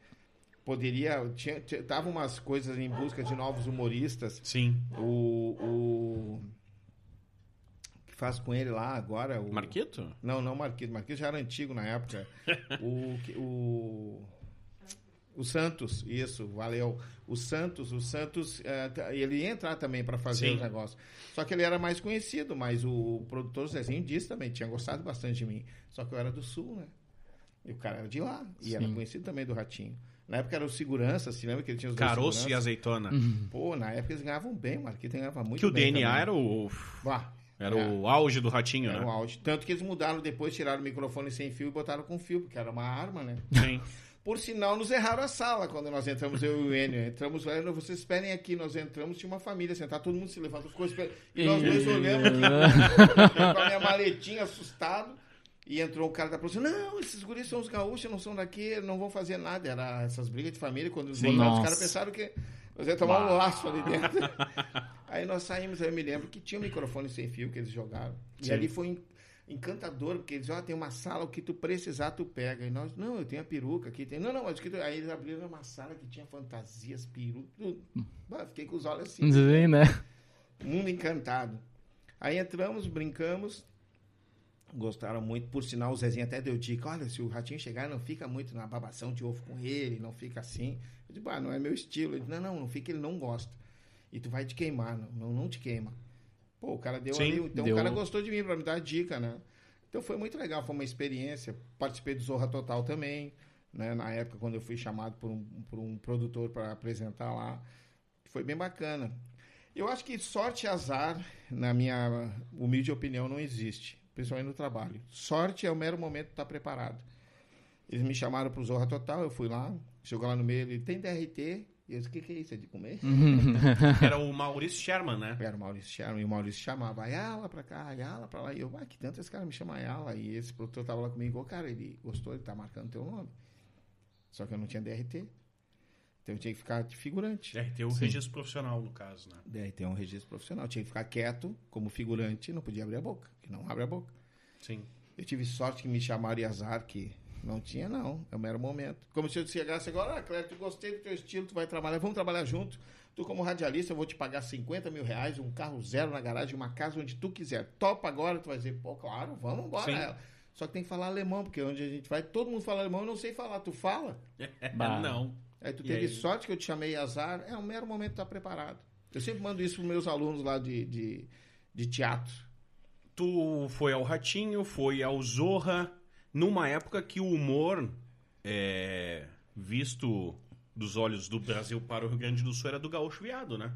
Poderia, tinha, tinha, tava umas coisas em busca de novos humoristas. Sim. O, o que faz com ele lá agora? O, Marquito? Não, não Marquito. Marquito já era antigo na época. o, o, o Santos, isso, valeu. O Santos, o Santos, eh, tá- ele ia entrar também para fazer Sim. os negócios. Só que ele era mais conhecido, mas o produtor Zezinho disse também, tinha gostado bastante de mim. Só que eu era do Sul, né? E o cara era de lá. E era Sim. conhecido também do Ratinho. Na época era o segurança, se lembra que ele tinha os dois Caroço e azeitona. Pô, na época eles ganhavam bem, o Marquito ganhava muito Que o bem DNA também. era o. Bah, Era É. o auge do ratinho, Era né? um áudio. Tanto que eles mudaram depois, tiraram o microfone sem fio e botaram com fio, porque era uma arma, né? Sim. Por sinal, nos erraram a sala quando nós entramos, eu e o Enio. Entramos lá, "Não, vocês esperem aqui. Nós entramos, tinha uma família sentada, todo mundo se levantou, ficou esperando. E nós dois olhamos aqui, com a minha maletinha, assustado. E entrou o cara da produção, não, esses guris são os gaúchos, não são daqui, não vão fazer nada. Era essas brigas de família, quando os Sim. botaram, os caras pensaram que nós ia tomar um laço ali dentro. Aí nós saímos, aí eu me lembro que tinha um microfone sem fio que eles jogaram. Sim. E ali foi en- encantador, porque eles, ó, tem uma sala, o que tu precisar, tu pega. E nós, não, eu tenho a peruca aqui. Tem... Não, não, mas que tu... Aí eles abriram uma sala que tinha fantasias, peruca, tudo. Bah, fiquei com os olhos assim, Sim, né? mundo encantado. Aí entramos, brincamos, gostaram muito. Por sinal, o Zezinho até deu dica, olha, se o Ratinho chegar, não fica muito na babação de ovo com ele, não fica assim. Eu disse, ah, não é meu estilo. Ele disse, não, não, não fica, ele não gosta. E tu vai te queimar, não, não, não te queima. Pô, o cara deu Sim, ali, então deu. o cara gostou de mim pra me dar dica, né? Então foi muito legal, foi uma experiência. Participei do Zorra Total também, né? Na época, quando eu fui chamado por um, por um produtor para apresentar lá. Foi bem bacana. Eu acho que sorte e azar, na minha humilde opinião, não existe, principalmente no trabalho. Sorte é o mero momento de estar preparado. Eles me chamaram para o Zorra Total, eu fui lá, chegou lá no meio, ele tem DRT? E eu disse, o que, que é isso? É de comer? Era o Maurício Sherman, né? Era o Maurício Sherman, e o Maurício chamava Ayala pra cá, Ayala pra lá. E eu, ah, que tanto esse cara me chama Ayala. E esse produtor tava lá comigo, ô, cara, ele gostou, ele tá marcando teu nome. Só que eu não tinha DRT. Então eu tinha que ficar de figurante. Deve ter o registro profissional, no caso, né? DRT é um registro profissional. Eu tinha que ficar quieto como figurante, não podia abrir a boca, que não abre a boca. Sim. Eu tive sorte que me chamaram e azar que não tinha, não. É o mero momento. Como se eu chegasse agora, ah, Cléber, tu gostei do teu estilo, tu vai trabalhar, vamos trabalhar junto. Tu, como radialista, eu vou te pagar 50 mil reais, um carro zero na garagem, uma casa onde tu quiser. Topa agora, tu vai dizer, pô, claro, vamos embora. Sim. Só que tem que falar alemão, porque onde a gente vai, todo mundo fala alemão, eu não sei falar. Tu fala? Bah. Não. Aí tu E teve aí? sorte que eu te chamei azar, é um mero momento de estar preparado. Eu sempre mando isso para meus alunos lá de, de, de teatro. Tu foi ao Ratinho, foi ao Zorra, numa época que o humor, é, visto dos olhos do Brasil para o Rio Grande do Sul, era do gaúcho viado, né?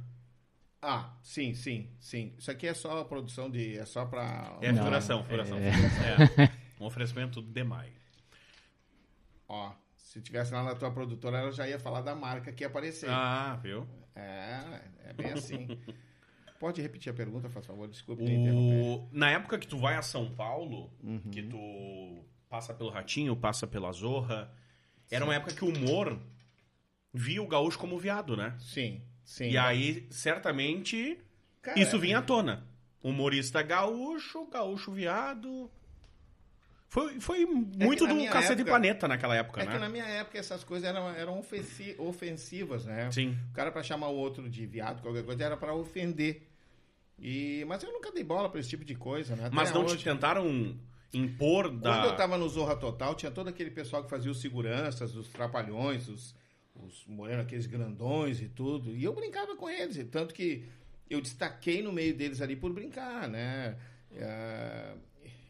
Ah, sim, sim, sim. Isso aqui é só a produção de. É só pra. É, Não, figuração, figuração. é. É. Um oferecimento de Demai. Ó, se tivesse lá na tua produtora, ela já ia falar da marca que ia aparecer. Ah, viu? É, é bem assim. Pode repetir a pergunta, faz favor? Desculpe te interromper. O... Na época que tu vai a São Paulo, Uhum. que tu passa pelo Ratinho, passa pela Zorra, era uma época que o humor via o gaúcho como viado, né? Sim, sim. E aí, certamente, Cara, isso vinha à tona. Humorista gaúcho, gaúcho viado. Foi, foi muito na do Cacete época- Planeta naquela época, É né? que na minha época essas coisas eram, eram ofensi- ofensivas, né? Sim. O cara pra chamar o outro de viado, qualquer coisa, era pra ofender. E, mas eu nunca dei bola pra esse tipo de coisa, né? Até Mas não hoje. te tentaram impor da. Quando eu tava no Zorra Total, tinha todo aquele pessoal que fazia os seguranças, os trapalhões, os, os morenos, aqueles grandões e tudo. E eu brincava com eles. Tanto que eu destaquei no meio deles ali por brincar, né? Ah,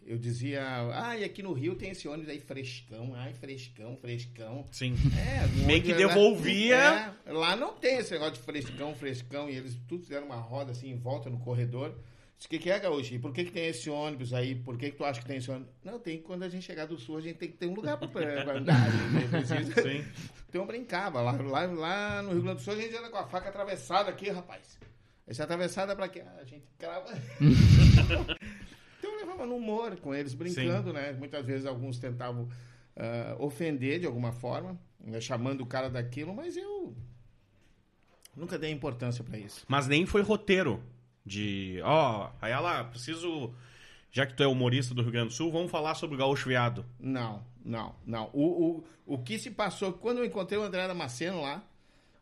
eu dizia, ah, e aqui no Rio tem esse ônibus aí frescão, ai, frescão, frescão. Sim. É, Meio que devolvia. É, lá não tem esse negócio de frescão, frescão, e eles tudo fizeram uma roda assim em volta no corredor. O que, que é, Gaúcho? E por que, que tem esse ônibus aí? Por que, que tu acha que tem esse ônibus? Não, tem que quando a gente chegar do sul, a gente tem que ter um lugar pra, pra andar. Sim. Então eu brincava. Lá, lá, lá no Rio Grande do Sul, a gente anda com a faca atravessada aqui, rapaz. Essa atravessada pra quê? A gente crava. eu levava no humor com eles, brincando, né? Muitas vezes alguns tentavam ah, ofender de alguma forma, né? chamando o cara daquilo, mas eu nunca dei importância pra isso. Mas nem foi roteiro de. Ó, aí ela, preciso. Já que tu é humorista do Rio Grande do Sul, vamos falar sobre o gaúcho viado. Não, não, não. O, o, o que se passou, quando eu encontrei o André Damasceno lá,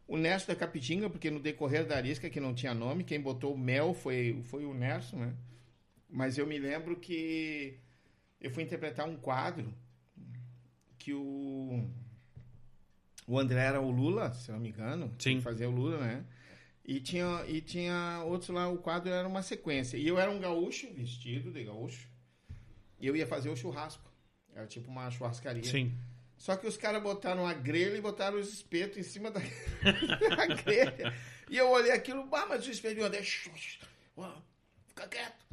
o Nerso da Capitinga, porque no decorrer da Arisca, que não tinha nome, quem botou o mel foi, foi o Nerso, né? Mas eu me lembro que eu fui interpretar um quadro que o, o André era o Lula, se não me engano. Sim. Fazia o Lula, né? E tinha, e tinha outros lá, o quadro era uma sequência. E eu era um gaúcho, vestido de gaúcho, e eu ia fazer o churrasco. Era tipo uma churrascaria. Sim. Só que os caras botaram a grelha e botaram os espetos em cima da, da grelha. E eu olhei aquilo, ah, mas o espeto de onde? Ó, Fica quieto.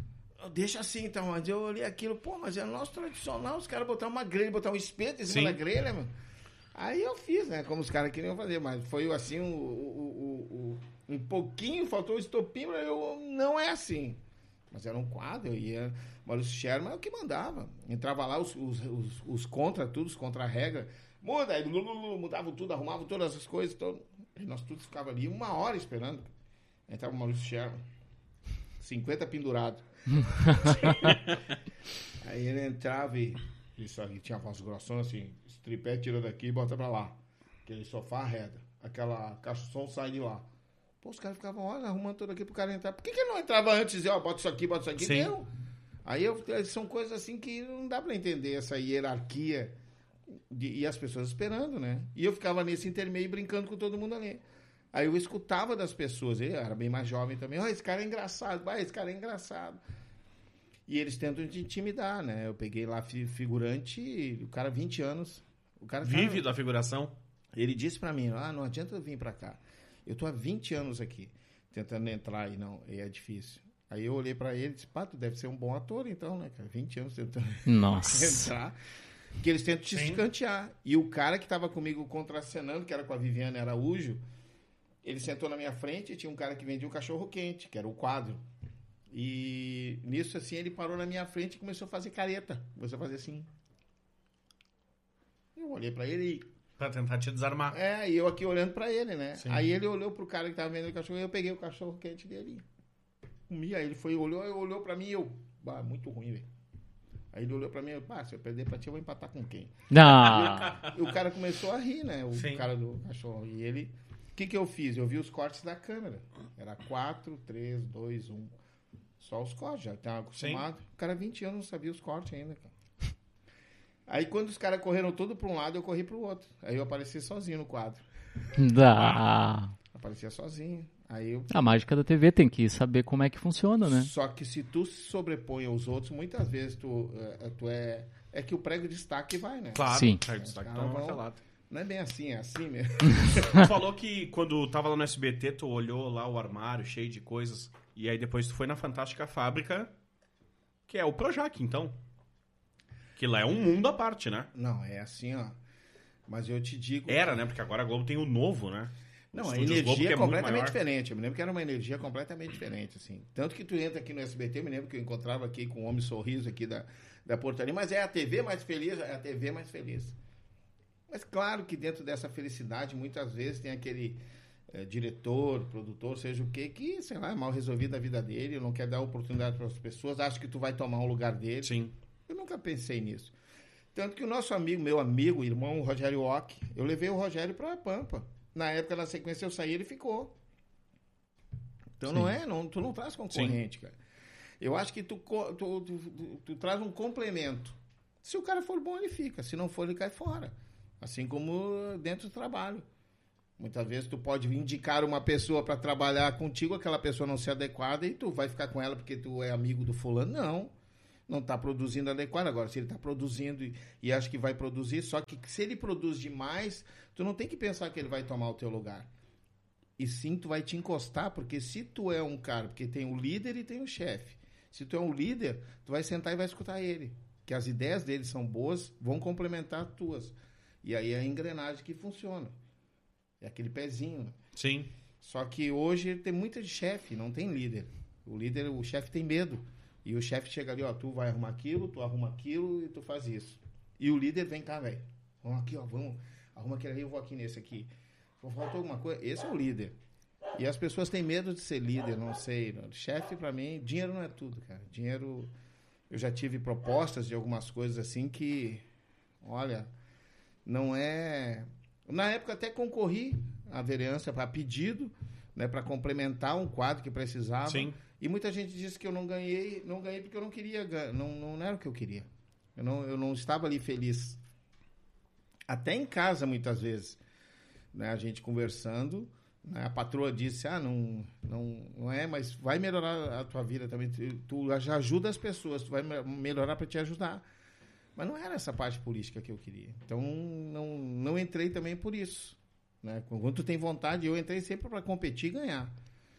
Deixa assim, então. Mas eu olhei aquilo, pô, mas é nosso tradicional, os caras botar uma grelha, botar um espeto em cima Sim. da grelha, mano. Aí eu fiz, né? Como os caras queriam fazer, mas foi assim, o, o- o- um pouquinho, faltou o estopim, mas eu não é assim. Mas era um quadro, eu ia. Maurício Sherman é o que mandava. Entrava lá os, os, os, os contra, tudo, os contra-regra. Muda, aí lululu, mudavam tudo, arrumavam todas as coisas. Todo... E nós todos ficava ali uma hora esperando. Entrava o Maurício Sherman. 50 pendurado. aí ele entrava e. Isso aí tinha voz grossona assim, esse tripé tira daqui e bota pra lá. Aquele sofá arreda. Aquela caixa som sai de lá. Pô, os caras ficavam, olha, arrumando tudo aqui pro cara entrar. Por que, que ele não entrava antes e, ó, bota isso aqui, bota isso aqui? Sim. Deu. Aí eu, são coisas assim que não dá pra entender essa hierarquia de- e as pessoas esperando, né? E eu ficava nesse intermeio brincando com todo mundo ali. Aí eu escutava das pessoas, eu era bem mais jovem também, ó, esse cara é engraçado, vai, esse cara é engraçado. E eles tentam te intimidar, né? Eu peguei lá fi- figurante, e o cara 20 anos, o cara tá- Vive da figuração. ele disse pra mim, ah, não adianta eu vir pra cá. Eu tô há 20 anos aqui, tentando entrar e não, e é difícil. Aí eu olhei pra ele e disse, pá, tu deve ser um bom ator então, né, cara? 20 anos tentando Nossa. entrar. Que eles tentam te Sim. escantear. E o cara que tava comigo contracenando, que era com a Viviane Araújo, ele sentou na minha frente e tinha um cara que vendia um cachorro quente, que era o quadro. E nisso, assim, ele parou na minha frente e começou a fazer careta. Começou a fazer assim. Eu olhei pra ele e Pra tentar te desarmar. é, e eu aqui olhando pra ele, né? Sim. Aí ele olhou pro cara que tava vendendo o cachorro e eu peguei o cachorro quente dele. Comi, aí ele foi, olhou, olhou pra mim e eu, bah, muito ruim, velho. Aí ele olhou pra mim e eu, pá, se eu perder pra ti, eu vou empatar com quem? Ah, E o cara começou a rir, né? O Sim. cara do cachorro. E ele, que que eu fiz? Eu vi os cortes da câmera. Era 4, 3, 2, 1. Só os cortes, já tava acostumado. O cara, 20 anos, não sabia os cortes ainda, cara. Aí quando os caras correram todo pra um lado, eu corri pro outro. Aí eu apareci sozinho no quadro. dá. Aparecia sozinho. Aí eu. A mágica da TV tem que saber como é que funciona, né? Só que se tu se sobrepõe aos outros, muitas vezes tu, eh, tu é. É que o prego de destaque vai, né? Claro. Sim. Tá, destaque, Os toma vão- calada. Não é bem assim, é assim mesmo. Tu falou que quando tava lá no SBT, tu olhou lá o armário cheio de coisas. E aí depois tu foi na Fantástica Fábrica, que é o Projac, então. Que lá é um mundo à parte, né? Não, é assim, ó. Mas eu te digo. Era, né? Porque agora a Globo tem o novo, né? O Não, a energia é muito completamente diferente. Eu me lembro que era uma energia completamente diferente, assim. Tanto que tu entra aqui no SBT, eu me lembro que eu encontrava aqui com o Homem Sorriso aqui da, da portaria, mas é a TV mais feliz, é a TV mais feliz. Mas claro que dentro dessa felicidade, muitas vezes tem aquele eh, diretor, produtor, seja o quê, que, sei lá, é mal resolvido a vida dele, não quer dar oportunidade para as pessoas, acha que tu vai tomar um lugar dele. Sim. Eu nunca pensei nisso. Tanto que o nosso amigo, meu amigo, irmão, o Rogério Ock, eu levei o Rogério para a Pampa. Na época, na sequência, eu saí ele ficou. Então não é, não, tu não traz concorrente, cara. Eu acho que tu, tu, tu, tu- tu traz um complemento. Se o cara for bom, ele fica. Se não for, ele cai fora. Assim como dentro do trabalho. Muitas vezes tu pode indicar uma pessoa para trabalhar contigo, aquela pessoa não ser adequada e tu vai ficar com ela porque tu é amigo do fulano. Não. Não está produzindo adequado. Agora, se ele está produzindo e, e acha que vai produzir, só que se ele produz demais, tu não tem que pensar que ele vai tomar o teu lugar. E sim, tu vai te encostar, porque se tu é um cara, porque tem o líder e tem o chefe. Se tu é um líder, tu vai sentar e vai escutar ele. Que as ideias dele são boas, vão complementar as tuas. E aí é a engrenagem que funciona. É aquele pezinho. né? Sim. Só que hoje tem muita de chefe, não tem líder. O líder, o chefe tem medo. E o chefe chega ali, ó, tu vai arrumar aquilo, tu arruma aquilo e tu faz isso. E o líder vem cá, velho. Vamos aqui, ó, vamos. Arruma aquele ali, eu vou aqui nesse aqui. Faltou alguma coisa? Esse é o líder. E as pessoas têm medo de ser líder, não sei. Chefe, pra mim, dinheiro não é tudo, cara. Dinheiro. Eu já tive propostas de algumas coisas assim que, olha, não é. Na época até concorri à vereança para pedido, né, para complementar um quadro que precisava. Sim. E muita gente disse que eu não ganhei, não ganhei porque eu não queria, gan- não, não era o que eu queria. Eu não, eu não estava ali feliz. Até em casa, muitas vezes, né, a gente conversando, né, a patroa disse, ah, não, não, não é, mas vai melhorar a tua vida também, tu, tu ajuda as pessoas, tu vai me- melhorar para te ajudar. Mas não era essa parte política que eu queria. Então, não, não entrei também por isso. Né? Quando tu tem vontade, eu entrei sempre para competir e ganhar.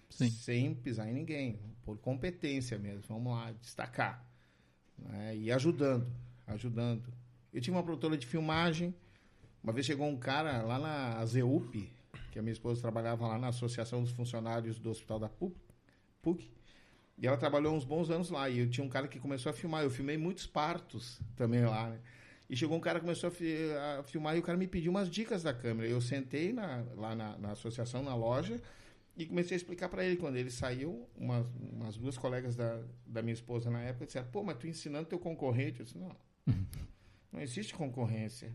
Sim. sem pisar em ninguém, por competência mesmo. Vamos lá, destacar. né? E ajudando, ajudando. Eu tinha uma produtora de filmagem. Uma vez chegou um cara lá na ZEUP, que a minha esposa trabalhava lá na Associação dos Funcionários do Hospital da PUC, PUC e ela trabalhou uns bons anos lá. E eu tinha um cara que começou a filmar. Eu filmei muitos partos também lá, né? E chegou um cara que começou a, fi- a filmar e o cara me pediu umas dicas da câmera. Eu sentei na- lá na, na associação, na loja, e comecei a explicar para ele. Quando ele saiu, umas, umas duas colegas da, da minha esposa na época disseram: pô, mas tu ensinando teu concorrente? Eu disse: não, não existe concorrência.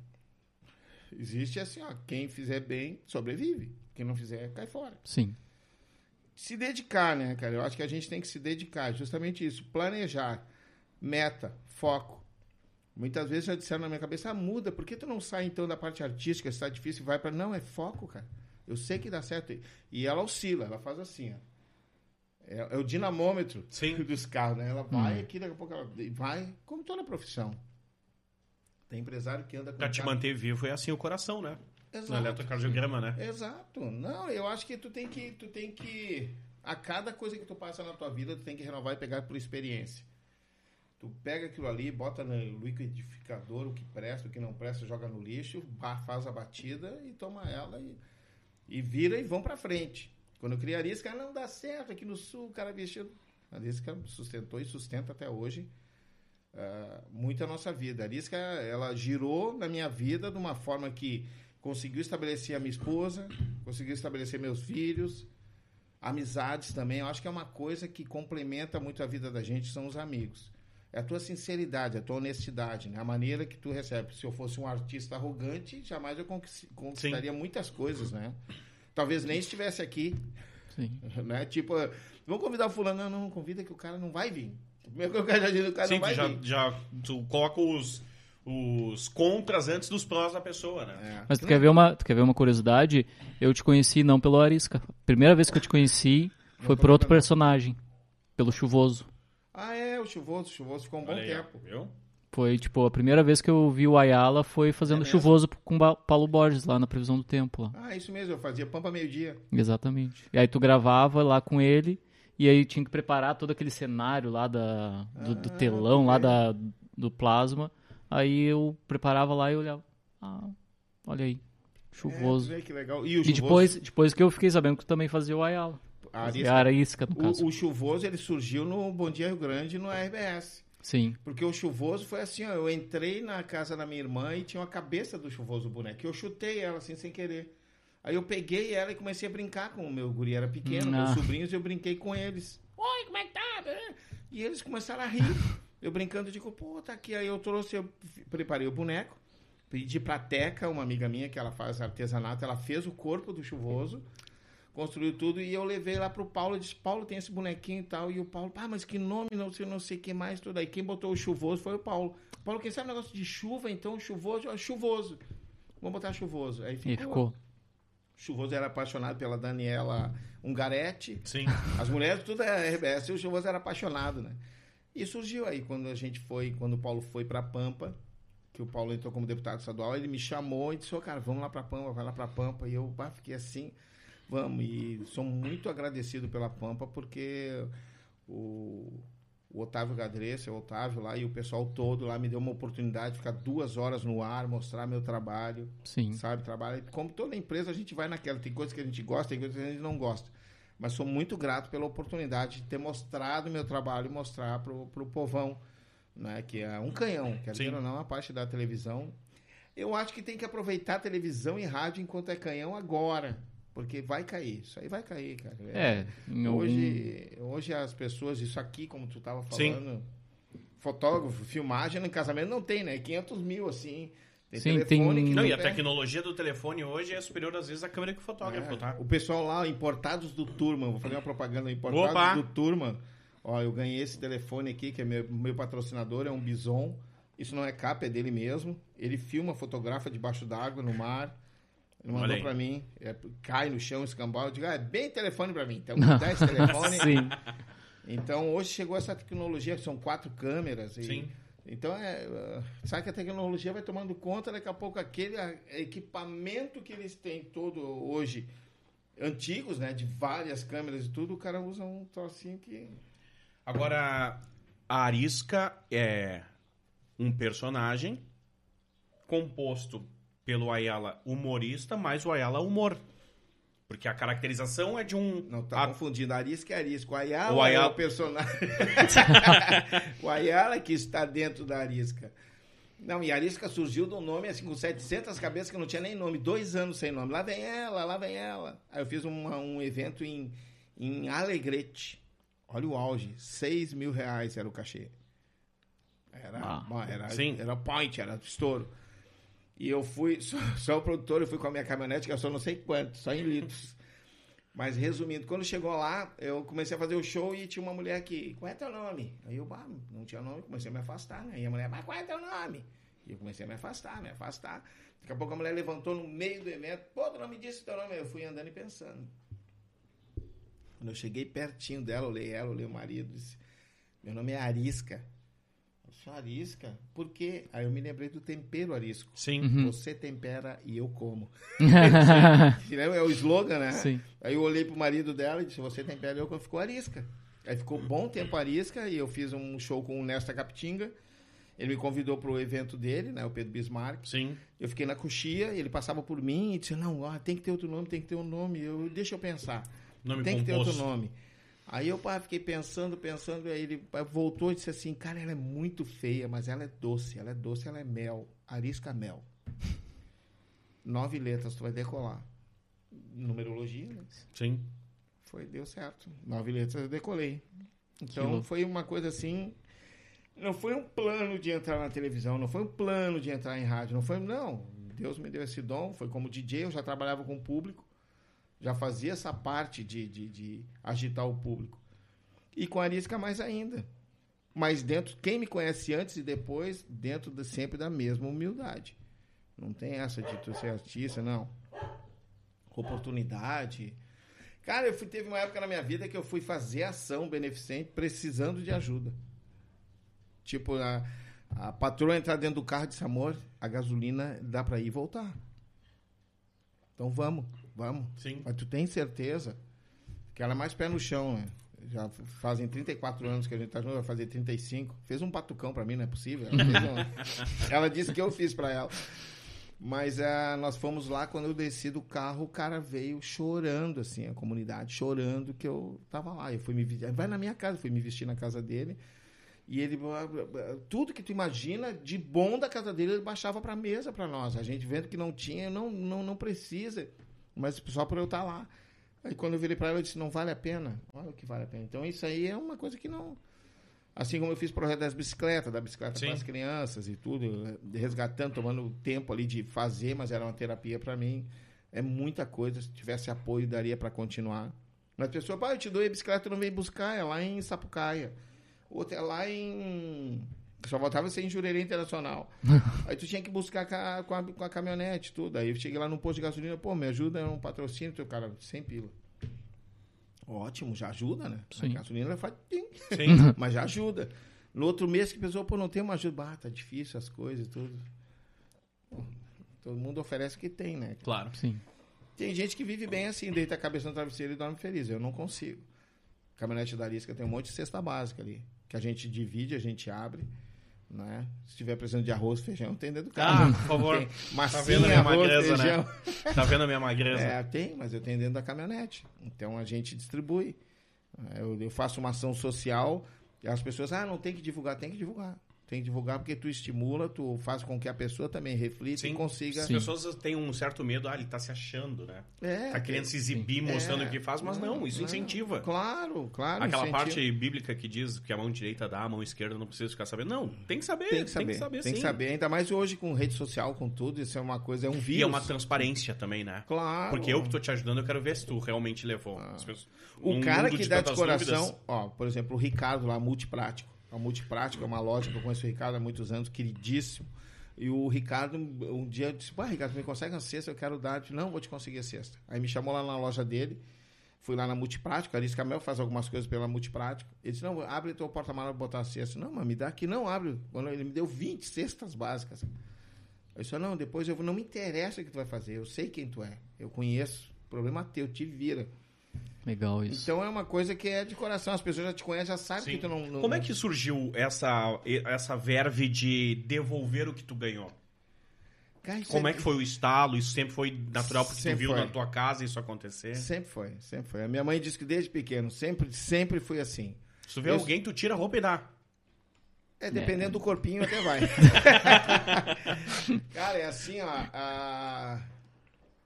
Existe assim, ó, quem fizer bem, sobrevive. Quem não fizer, cai fora Sim. Se dedicar, né, cara? Eu acho que a gente tem que se dedicar, justamente isso, planejar, meta, foco. Muitas vezes já disseram na minha cabeça, ah, muda, por que tu não sai então da parte artística, se tá difícil, vai para Não, é foco, cara. Eu sei que dá certo. E ela oscila, ela faz assim, ó. É, é o dinamômetro Sim. dos carros, né? Ela vai aqui, daqui a pouco ela vai, como toda profissão. Tem empresário que anda com Pra te manter vivo é assim o coração, né? No Exato. eletrocardiograma, né? Exato. Não, eu acho que tu tem que, tu tem que a cada coisa que tu passa na tua vida, tu tem que renovar e pegar por experiência. Tu pega aquilo ali, bota no liquidificador, o que presta, o que não presta, joga no lixo, faz a batida e toma ela e, e vira e vão pra frente. Quando eu criei a Arisca, não dá certo aqui no sul, o cara vestiu. A Arisca sustentou e sustenta até hoje ah, muito a nossa vida. A Arisca, ela girou na minha vida de uma forma que conseguiu estabelecer a minha esposa, conseguiu estabelecer meus filhos, amizades também. Eu acho que é uma coisa que complementa muito a vida da gente, são os amigos. É a tua sinceridade, a tua honestidade, né? a maneira que tu recebe. Se eu fosse um artista arrogante, jamais eu conquis- conquistaria muitas coisas, né? Talvez nem estivesse aqui, Sim. né? Tipo, vamos convidar o fulano. Não, não, convida que o cara não vai vir. Primeiro que o cara já diz, o cara Sim, não vai já, vir. já tu coloca os, os contras antes dos prós da pessoa, né? É. Mas tu quer, ver uma, tu quer ver uma curiosidade? Eu te conheci não pelo Arisca. Primeira vez que eu te conheci foi por outro personagem. Pelo Chuvoso. Ah, é, o chuvoso, o chuvoso ficou um bom Olha aí, tempo. viu? Foi, tipo, a primeira vez que eu vi o Ayala foi fazendo mesmo? Chuvoso com Ba- Paulo Borges lá na Previsão do Tempo. Lá. Ah, isso mesmo, eu fazia pampa meio-dia. Exatamente. E aí tu gravava lá com ele e aí tinha que preparar todo aquele cenário lá da, do, do Ah, telão, lá da, do plasma. Aí eu preparava lá e olhava. Ah, olha aí. Chuvoso. É, que legal. E o e depois, depois que eu fiquei sabendo que tu também fazia o Ayala. a Arisca, a Arisca, no caso. o, o chuvoso, ele surgiu no Bom Dia Rio Grande, no RBS. Sim. Porque o chuvoso foi assim, ó, eu entrei na casa da minha irmã e tinha uma cabeça do chuvoso boneco. Eu chutei ela assim, sem querer. Aí eu peguei ela e comecei a brincar com o meu guri, era pequeno, Hum, meus ah. sobrinhos, e eu brinquei com eles. Oi, como é que tá? E eles começaram a rir. Eu brincando, eu digo, pô, tá aqui. Aí eu trouxe, eu preparei o boneco, pedi pra Teca, uma amiga minha que ela faz artesanato, ela fez o corpo do chuvoso, construiu tudo e eu levei lá pro Paulo e disse, Paulo tem esse bonequinho e tal. E o Paulo, pá, mas que nome, não sei, não sei o que mais, tudo aí. Quem botou o chuvoso foi o Paulo. Paulo, quem sabe negócio de chuva, então chuvoso, ó, chuvoso. Vamos botar chuvoso. Aí E ficou. Chuvoso era apaixonado pela Daniela Ungaretti. Sim. As mulheres, tudo é RBS, e o Chuvoso era apaixonado, né? E surgiu aí, quando a gente foi, quando o Paulo foi pra Pampa, que o Paulo entrou como deputado estadual, ele me chamou e disse, ô cara, vamos lá pra Pampa, vai lá pra Pampa. E eu bah, fiquei assim, vamos. E sou muito agradecido pela Pampa, porque o, o Otávio Gadressa, o Otávio lá e o pessoal todo lá me deu uma oportunidade de ficar duas horas no ar, mostrar meu trabalho Sim. sabe? Trabalha. Como toda empresa, a gente vai naquela. Tem coisas que a gente gosta, tem coisas que a gente não gosta. Mas sou muito grato pela oportunidade de ter mostrado meu trabalho e mostrar pro, pro povão, né? Que é um canhão, quer Sim. dizer ou não, a parte da televisão. Eu acho que tem que aproveitar a televisão e rádio enquanto é canhão agora. Porque vai cair. Isso aí vai cair, cara. É, em algum- Hoje, hoje as pessoas, isso aqui, como tu tava Sim. falando, fotógrafo, filmagem no casamento não tem, né? 500 mil, assim. Tem Sim, telefone tem- que Não, e a tecnologia do telefone hoje é superior, às vezes, à câmera que o fotógrafo, É, tá? O pessoal lá, importados do Turma, vou fazer uma propaganda, importados Opa! do Turma. Ó, eu ganhei esse telefone aqui, que é meu, meu patrocinador, é um Bison. Isso não é capa, é dele mesmo. Ele filma, fotografa debaixo d'água, no mar. Ele mandou pra mim, é, cai no chão, escambau. Eu digo, ah, é bem telefone pra mim. Então, me dá esse telefone. Sim. Então, hoje chegou essa tecnologia, que são quatro câmeras. E, Sim. Então, é, uh, sabe que a tecnologia vai tomando conta, daqui a pouco aquele ah, equipamento que eles têm todo hoje antigos, né? De várias câmeras e tudo, o cara usa um trocinho que. Agora, a Arisca é um personagem composto pelo Ayala humorista, mais o Ayala humor. Porque a caracterização é de um. Não, tá a- confundindo Arisca e Arisca. O Ayala, O Ayala- é o personagem. o Ayala que está dentro da Arisca. Não, e a Arisca surgiu de um nome assim, com 700 cabeças que não tinha nem nome. Dois anos sem nome. Lá vem ela, lá vem ela. Aí eu fiz uma- um evento em, em Alegrete. Olha o auge. 6 mil reais era o cachê. Era, Ah. era, Sim. era point, era estouro. E eu fui, só, só o produtor, eu fui com a minha caminhonete, gastou não sei quanto, só em litros. Mas resumindo, quando chegou lá, eu comecei a fazer o show e tinha uma mulher que, qual é teu nome? Aí eu, bah, não tinha nome, comecei a me afastar, né? E a mulher, mas qual é teu nome? E eu comecei a me afastar, me afastar. Daqui a pouco a mulher levantou no meio do evento, pô, tu não me disse teu nome. Eu fui andando e pensando. Quando eu cheguei pertinho dela, olhei ela, olhei o marido, disse, meu nome é Arisca. Arisca? Por quê? Aí eu me lembrei do tempero arisco. Sim. Você tempera e eu como. é o slogan, né? Sim. Aí eu olhei pro marido dela e disse, você tempera e eu como. Ficou arisca. Aí ficou bom tempo arisca e eu fiz um show com o Nesta Capitinga. Ele me convidou pro evento dele, né? O Pedro Bismarck. Sim. Eu fiquei na coxia, ele passava por mim e disse, não, ó, tem que ter outro nome, tem que ter um nome. Eu, deixa eu pensar. Nome tem que ter outro composto. nome. Aí eu pá, fiquei pensando, pensando, aí ele pá, voltou e disse assim, cara, ela é muito feia, mas ela é doce, ela é doce, ela é mel, arisca mel. Nove letras, tu vai decolar. Numerologia, né? Sim. Foi, deu certo. Nove letras eu decolei. Então foi uma coisa assim. Não foi um plano de entrar na televisão, não foi um plano de entrar em rádio, não foi. Não. Deus me deu esse dom. Foi como DJ, eu já trabalhava com o público, já fazia essa parte de, de, de agitar o público. E com a Arisca mais ainda. Mas dentro, quem me conhece antes e depois, dentro de, sempre da mesma humildade. Não tem essa de tu ser artista, não. Oportunidade. Cara, eu fui, teve uma época na minha vida que eu fui fazer ação beneficente precisando de ajuda. Tipo, a, a patroa entrar dentro do carro e disse, amor, a gasolina dá pra ir e voltar. Então vamos, vamos. Sim. Mas tu tem certeza que ela é mais pé no chão, né? Já fazem 34 anos que a gente tá junto, vai fazer 35. Fez um patucão pra mim, não é possível. Ela, um- ela disse que eu fiz pra ela. Mas ah, nós fomos lá, quando eu desci do carro, o cara veio chorando, assim, a comunidade chorando que eu tava lá. Eu fui me vestir, vai na minha casa, fui me vestir na casa dele. E ele, tudo que tu imagina de bom da casa dele, ele baixava pra mesa pra nós. A gente vendo que não tinha, não, não, não precisa. Mas só por eu estar lá. Aí quando eu virei pra ela, eu disse, não vale a pena. Olha o que vale a pena. Então isso aí é uma coisa que não... Assim como eu fiz o projeto das bicicletas, da bicicleta para as crianças e tudo, resgatando, tomando tempo ali de fazer, mas era uma terapia para mim. É muita coisa. Se tivesse apoio, daria para continuar. Mas a pessoa, pai, eu te dou a bicicleta, tu não vem buscar, é lá em Sapucaia. Outra é lá em. Só voltava a ser em Jurerê Internacional. Aí tu tinha que buscar ca- com a, com a caminhonete, tudo. Aí eu cheguei lá no posto de gasolina, pô, me ajuda, é um patrocínio, teu cara, 100 pila. Ótimo, já ajuda, né? A Sim. gasolina vai faz tim, Sim. mas já ajuda. No outro mês que a pessoa, pô, não tem uma ajuda, ah, tá difícil as coisas e tudo. Pô, Todo mundo oferece o que tem, né? claro. Sim. Tem gente que vive bem assim, deita a cabeça no travesseiro e dorme feliz. Eu não consigo. Caminhonete da Arisca tem um monte de cesta básica ali. Que a gente divide, a gente abre. Né? Se tiver precisando de arroz, feijão, tem dentro do Ah, carro. por favor. Tem Tá vendo a minha arroz, magreza, feijão. né? Tá vendo a minha magreza? É, tem, mas eu tenho dentro da caminhonete. Então a gente distribui. Eu, eu faço uma ação social e as pessoas, ah, não tem que divulgar, tem que divulgar. Tem que divulgar porque tu estimula, tu faz com que a pessoa também reflita Sim. e consiga. As pessoas têm um certo medo, ah, ele tá se achando, né? É, Tá querendo se exibir, mostrando É. o que faz, mas não, isso Não, incentiva. Claro, claro. Aquela incentiva. parte bíblica que diz que a mão direita dá, a mão esquerda não precisa ficar sabendo. Não, tem que saber. Tem que saber. Tem que sim. saber. Ainda mais hoje com rede social, com tudo. Isso é uma coisa, é um vírus. E é uma transparência também, né? Claro. Porque eu que tô te ajudando, eu quero ver se tu realmente levou. As pessoas- O num cara que dá de coração, dúvidas, ó, por exemplo, o Ricardo lá, Multiprático. A Multiprático é uma loja que eu conheço o Ricardo há muitos anos, queridíssimo. E o Ricardo, um dia, eu disse, pá, Ricardo, me consegue uma cesta? Eu quero dar. Eu disse, não, vou te conseguir a cesta. Aí me chamou lá na loja dele, fui lá na Multiprático, a Alice Camel faz algumas coisas pela Multiprático. Ele disse, não, abre teu porta-malas e botar a cesta. Não, mas me dá aqui, não, abre. Ele me deu 20 cestas básicas. Eu disse, não, depois eu vou, não me interessa o que tu vai fazer, eu sei quem tu é, eu conheço. Problema teu, te vira. Legal isso. Então é uma coisa que é de coração. As pessoas já te conhecem, já sabem Sim. que tu não. não- Como é que surgiu essa, essa verve de devolver o que tu ganhou? Cara, Como é que foi o estalo? Isso sempre foi natural porque tu Sempre viu foi. na tua casa isso acontecer? Sempre foi, sempre foi. A minha mãe disse que desde pequeno, sempre, sempre fui assim. Se tu vê Eu- alguém, tu tira a roupa e dá. É, dependendo do corpinho até vai. Cara, é assim, ó. a-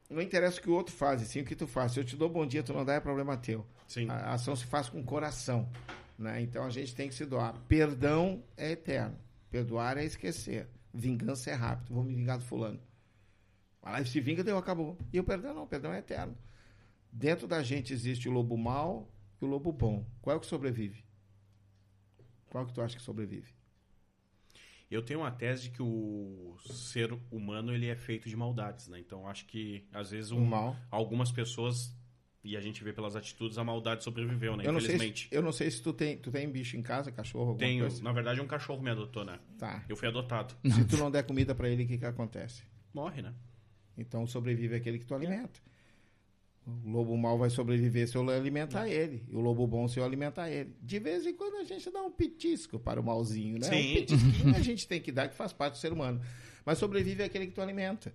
Não interessa o que o outro faz, sim o que tu faz. Se eu te dou bom dia, tu não dá, é problema teu. Sim. A ação se faz com o coração. Né? Então a gente tem que se doar. Perdão é eterno. Perdoar é esquecer. Vingança é rápido. Vou me vingar do fulano. E se vinga, deu, acabou. E o perdão não, o perdão é eterno. Dentro da gente existe o lobo mau e o lobo bom. Qual é o que sobrevive? Qual é que tu acha que sobrevive? Eu tenho uma tese de que o ser humano ele é feito de maldades, né? Então acho que às vezes um- mal. algumas pessoas e a gente vê pelas atitudes a maldade sobreviveu, né? Eu não, sei se, Infelizmente. eu não sei se tu tem, tu tem bicho em casa, cachorro, Tenho, coisa. na verdade, um cachorro me adotou, né? Tá. Eu fui adotado. Se tu não der comida pra ele, o que que acontece? Morre, né? Então sobrevive aquele que tu alimenta. O lobo mau vai sobreviver se eu alimentar ele. E o lobo bom se eu alimentar ele. De vez em quando a gente dá um pitisco para o malzinho, né? Sim. Um pitisquinho a gente tem que dar, que faz parte do ser humano. Mas sobrevive aquele que tu alimenta.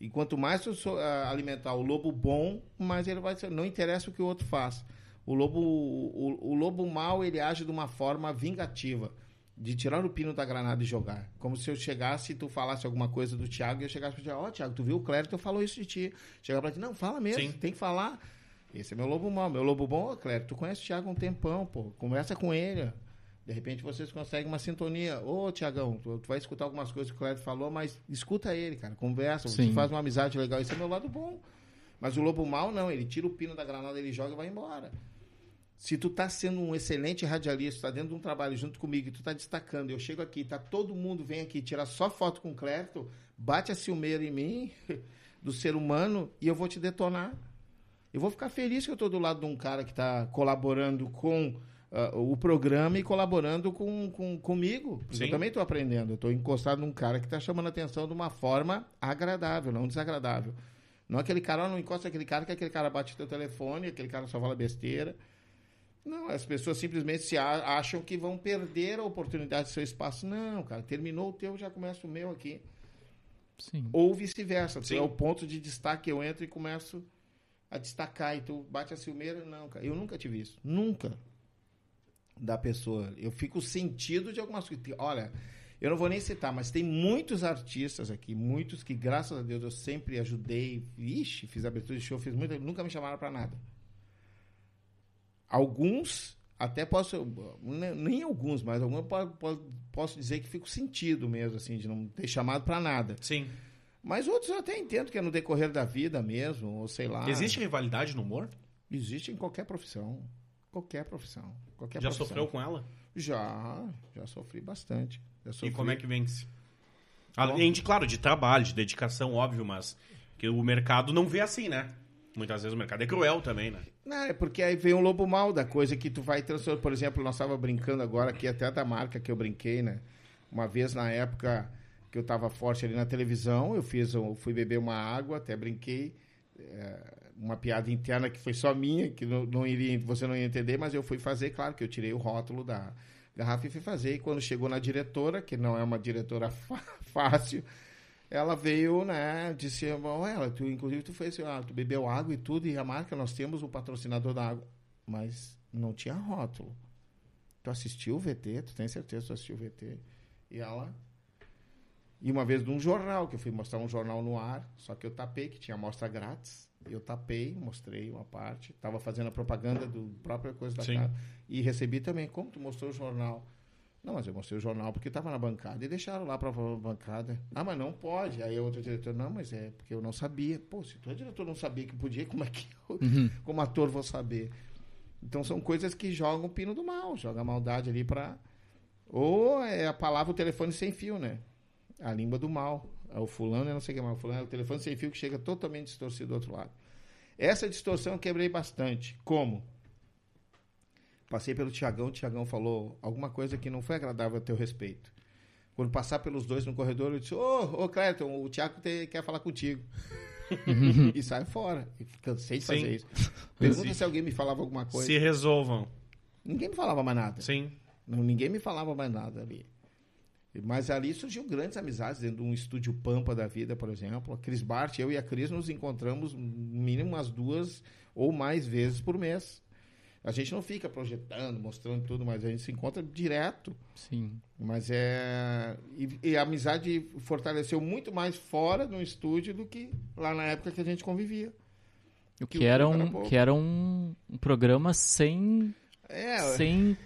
E quanto mais tu so- alimentar o lobo bom, mais ele vai ser. Não interessa o que o outro faz. O lobo, o, o lobo mau, ele age de uma forma vingativa. De tirar o pino da granada e jogar. Como se eu chegasse e tu falasse alguma coisa do Thiago e eu chegasse pra ti, ó, Thiago, tu viu o Clérito falou isso de ti. Chegar pra ti, não, fala mesmo, Sim. tem que falar. Esse é meu lobo mau. Meu lobo bom, ô Clérito, tu conhece o Thiago há um tempão, pô. Conversa com ele. ó. De repente vocês conseguem uma sintonia. Ô, Tiagão, tu, tu vai escutar algumas coisas que o Clérito falou, mas escuta ele, cara. Conversa, você Sim. faz uma amizade legal. Esse é meu lado bom. Mas o lobo mau, não. Ele tira o pino da granada, ele joga e vai embora. Se tu tá sendo um excelente radialista, tá dentro de um trabalho junto comigo e tu tá destacando, eu chego aqui, tá todo mundo vem aqui tirar só foto com o Clérito, bate a ciumeira em mim, do ser humano, e eu vou te detonar. Eu vou ficar feliz que eu tô do lado de um cara que tá colaborando com ah, o programa e colaborando com, com, comigo. porque Sim. Eu também tô aprendendo. Eu tô encostado num cara que tá chamando a atenção de uma forma agradável, não desagradável. Não aquele cara, não encosta aquele cara que aquele cara bate teu telefone, aquele cara só fala besteira. Não, as pessoas simplesmente se a- acham que vão perder a oportunidade do seu espaço. Não, cara, terminou o teu, já começa o meu aqui. Sim. Ou vice-versa. É o ponto de destaque, eu entro e começo a destacar e tu bate a ciumeira. Não, cara, eu nunca tive isso. Nunca. Da pessoa. Eu fico sentido de algumas coisas. Olha, eu não vou nem citar, mas tem muitos artistas aqui, muitos que, graças a Deus, eu sempre ajudei. Ixi, fiz abertura de show, fiz muito, nunca me chamaram pra nada. Alguns, até posso, nem nem alguns, mas alguns po- po- posso dizer que fico sentido mesmo, assim, de não ter chamado pra nada. Sim. Mas outros eu até entendo que é no decorrer da vida mesmo, ou sei lá. Existe rivalidade no humor? Existe em qualquer profissão. Qualquer profissão. Qualquer Já profissão. sofreu com ela? Já, já sofri bastante. Já sofri. E como é que vence? Além de, claro, de trabalho, de dedicação, óbvio, mas que o mercado não vê assim, né? Muitas vezes o mercado é cruel também, né? Não, é porque aí vem um lobo mal da coisa que tu vai transformar. Por exemplo, nós estávamos brincando agora aqui, até da marca que eu brinquei, né? Uma vez na época que eu estava forte ali na televisão, eu fiz, um- fui beber uma água, até brinquei. é, uma piada interna que foi só minha, que não, não iria, você não ia entender, mas eu fui fazer, claro que eu tirei o rótulo da garrafa e fui fazer. E quando chegou na diretora, que não é uma diretora fá- fácil, ela veio, né, disse, bom, ela, tu, inclusive tu fez, ah, tu bebeu água e tudo, e a marca, nós temos o patrocinador da água. Mas não tinha rótulo. Tu assistiu o VT, tu tem certeza que tu assistiu o VT? E ela... E uma vez num jornal, que eu fui mostrar um jornal no ar, só que eu tapei, que tinha amostra grátis. Eu tapei, mostrei uma parte, tava fazendo a propaganda do própria coisa da Sim. casa. E recebi também, como tu mostrou o jornal? Não, mas eu mostrei o jornal porque estava na bancada e deixaram lá para a bancada. Ah, mas não pode. Aí a outra diretora, não, mas é porque eu não sabia. Pô, se tu diretor não sabia que podia, como é que eu, como ator, vou saber? Então são coisas que jogam o pino do mal, joga a maldade ali para. Ou é a palavra o telefone sem fio, né? A língua do mal. É o fulano, eu não sei o que mais. O fulano é o telefone sem fio que chega totalmente distorcido do outro lado. Essa distorção eu quebrei bastante. Como? Passei pelo Tiagão, o Tiagão falou alguma coisa que não foi agradável a teu respeito. Quando passar pelos dois no corredor, eu disse, ô, ô Cleiton, o Tiago te- quer falar contigo. e saio fora. E cansei de Sim. fazer isso. Pergunta Sim. se alguém me falava alguma coisa. Se resolvam. Ninguém me falava mais nada. Sim. Não, ninguém me falava mais nada ali. Mas ali surgiu grandes amizades dentro de um estúdio Pampa da vida, por exemplo. A Cris Bart, eu e a Cris nos encontramos no mínimo umas duas ou mais vezes por mês. A gente não fica projetando, mostrando tudo, mas a gente se encontra direto. Sim. Mas é. E, e a amizade fortaleceu muito mais fora do estúdio do que lá na época que a gente convivia. O Que que era um, pouco. que era um, programa sem. É, sem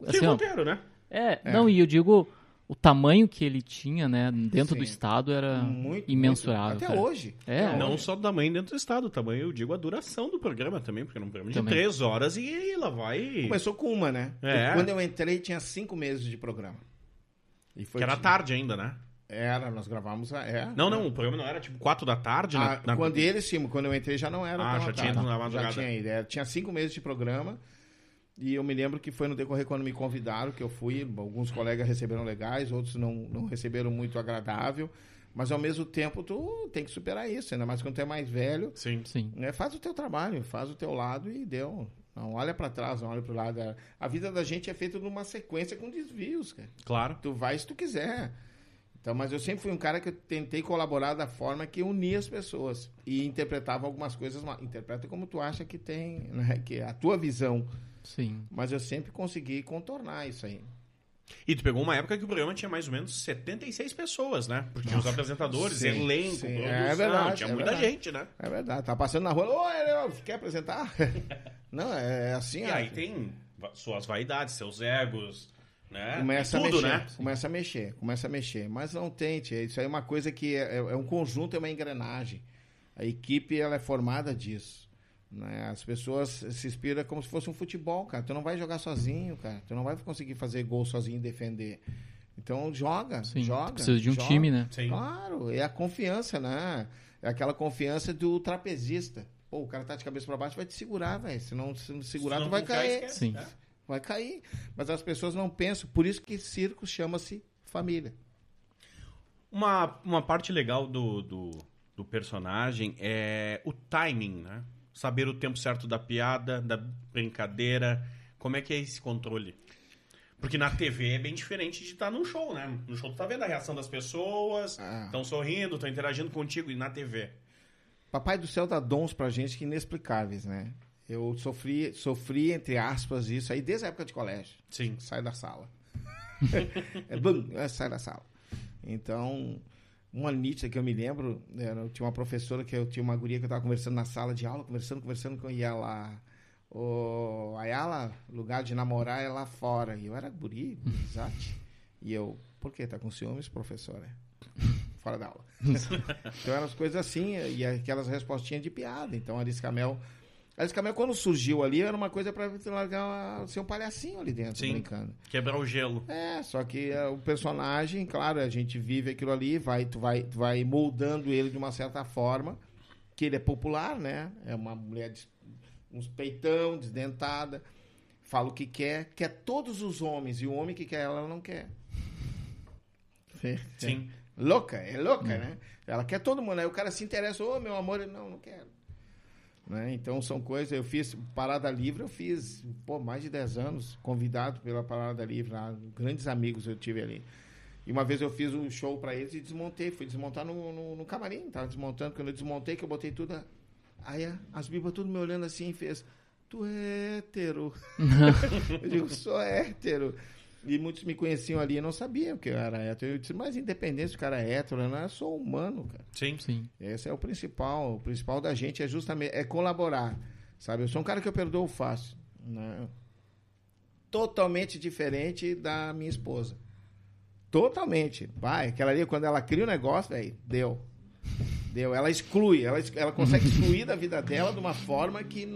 Sem assim, ó, roteiro, né? é, É. não, e eu digo, o tamanho que ele tinha, né, dentro do Sim. estado era muito. imensurável. muito. Até cara. hoje. É, Até Não hoje. só do tamanho dentro do estado, o tamanho, eu digo a duração do programa também, porque é um programa de Também. três horas e ela vai. Começou com uma, né? É. Quando eu entrei, tinha cinco meses de programa. E foi Que era de- tarde ainda, né? Era, nós gravamos. a- É, Não, não, o programa não era tipo quatro da tarde, Ah, né? Na- Quando eles sim, quando eu entrei já não era. Ah, já à tinha tarde. ido na madrugada. Já tinha ido. Era- tinha cinco meses de programa. E eu me lembro que foi no decorrer quando me convidaram, que eu fui. Alguns colegas receberam legais, outros não, não receberam muito agradável. Mas ao mesmo tempo, tu tem que superar isso, ainda mais quando tu é mais velho. Sim. sim. né? Faz o teu trabalho, faz o teu lado e deu. Não olha pra trás, não olha pro lado. A vida da gente é feita numa sequência com desvios, cara. Claro. Tu vai se tu quiser. Então, mas eu sempre fui um cara que eu tentei colaborar da forma que unia as pessoas e interpretava algumas coisas. Interpreta como tu acha que tem, né? Que é a tua visão. Sim. Mas eu sempre consegui contornar isso aí. E tu pegou uma época que o programa tinha mais ou menos 76 pessoas, né? Porque tinha os apresentadores, Sim, elenco, sim. produção, É verdade, tinha é muita verdade. gente, né? É verdade. Tá passando na rua. Leandro, quer apresentar? não, é assim. E ó. aí tem suas vaidades, seus egos, né? Começa Tudo, a mexer, né? começa a mexer, começa a mexer. Mas não tente, isso aí é uma coisa que é, é um conjunto, é uma engrenagem. A equipe ela é formada disso. Né? As pessoas se inspiram como se fosse um futebol, cara. Tu não vai jogar sozinho, cara. Tu não vai conseguir fazer gol sozinho e defender. Então joga, Sim. joga. Precisa de um joga. time, né? Sim. Claro, é a confiança, né? É aquela confiança do trapezista. Pô, o cara tá de cabeça para baixo, vai te segurar, velho. Se não se não segurar, Se não tu vai cair esquece, Sim. né? vai cair. Mas as pessoas não pensam. Por isso que circo chama-se família. Uma, uma parte legal do, do, do personagem é o timing, né? Saber o tempo certo da piada, da brincadeira. Como é que é esse controle? Porque na TV é bem diferente de estar num show, né? No show tu tá vendo a reação das pessoas, Ah. estão sorrindo, estão interagindo contigo. E na TV? Papai do céu dá dons pra gente que inexplicáveis, né? Eu sofri, sofri, entre aspas, isso aí desde a época de colégio. Sim. Sai da sala. é, bum, é, sai da sala. Então, uma nítida que eu me lembro, era, eu tinha uma professora que eu tinha uma guria que eu tava conversando na sala de aula, conversando, conversando com lá. O Ayala, lugar de namorar é lá fora. E eu era guri, gurizate. E eu, por que? Tá com ciúmes, professora? Fora da aula. então eram as coisas assim, e aquelas respostinhas de piada. Então, a Alice Camel. A Alice Camel, quando surgiu ali, era uma coisa pra você largar ser um palhacinho ali dentro, Sim. brincando. Quebrar o gelo. É, só que é, o personagem, claro, a gente vive aquilo ali, vai, tu vai, tu vai moldando ele de uma certa forma, que ele é popular, né? É uma mulher de uns peitão, desdentada, fala o que quer, quer todos os homens, e o homem que quer ela, ela não quer. Sim. Louca, é louca, né? Ela quer todo mundo. Aí o cara se interessa, ô meu amor, não, não quero. Né? Então são coisas, eu fiz Parada Livre, eu fiz pô, mais de 10 anos, convidado pela Parada Livre, lá, grandes amigos eu tive ali. E uma vez eu fiz um show pra eles e desmontei, fui desmontar no, no, no camarim, tava desmontando, quando eu desmontei, que eu botei tudo. a- Aí as bibas tudo me olhando assim e fez, tu é hétero. eu digo, sou hétero. E muitos me conheciam ali e não sabiam que eu era hétero. Eu disse, mas independente se o cara é hétero, não, eu sou humano, cara. Sim. Sim. Esse é o principal. O principal da gente é justamente é colaborar. Sabe? Eu sou um cara que eu perdoo fácil. Né? Totalmente diferente da minha esposa. Totalmente. Vai, aquela ali, quando ela cria o negócio, velho, deu. Deu. Ela exclui. Ela, ela consegue excluir da vida dela de uma forma que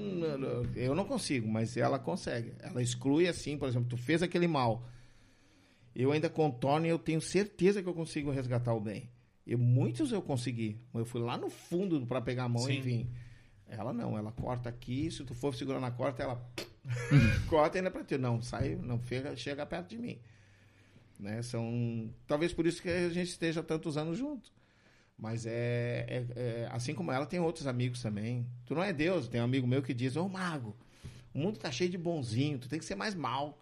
eu não consigo, mas ela consegue. Ela exclui assim, por exemplo, tu fez aquele mal. Eu ainda contorno e eu tenho certeza que eu consigo resgatar o bem. E muitos eu consegui. Eu fui lá no fundo para pegar a mão Sim. e vim. Ela não, ela corta aqui, se tu for segurando a corta, ela corta ainda para ti. Não, sai, não chega, chega perto de mim. Né? São talvez por isso que a gente esteja tantos anos juntos. Mas é, é- é- Assim como ela, tem outros amigos também. Tu não é Deus. Tem um amigo meu que diz: Ô mago, o mundo tá cheio de bonzinho, tu tem que ser mais mal.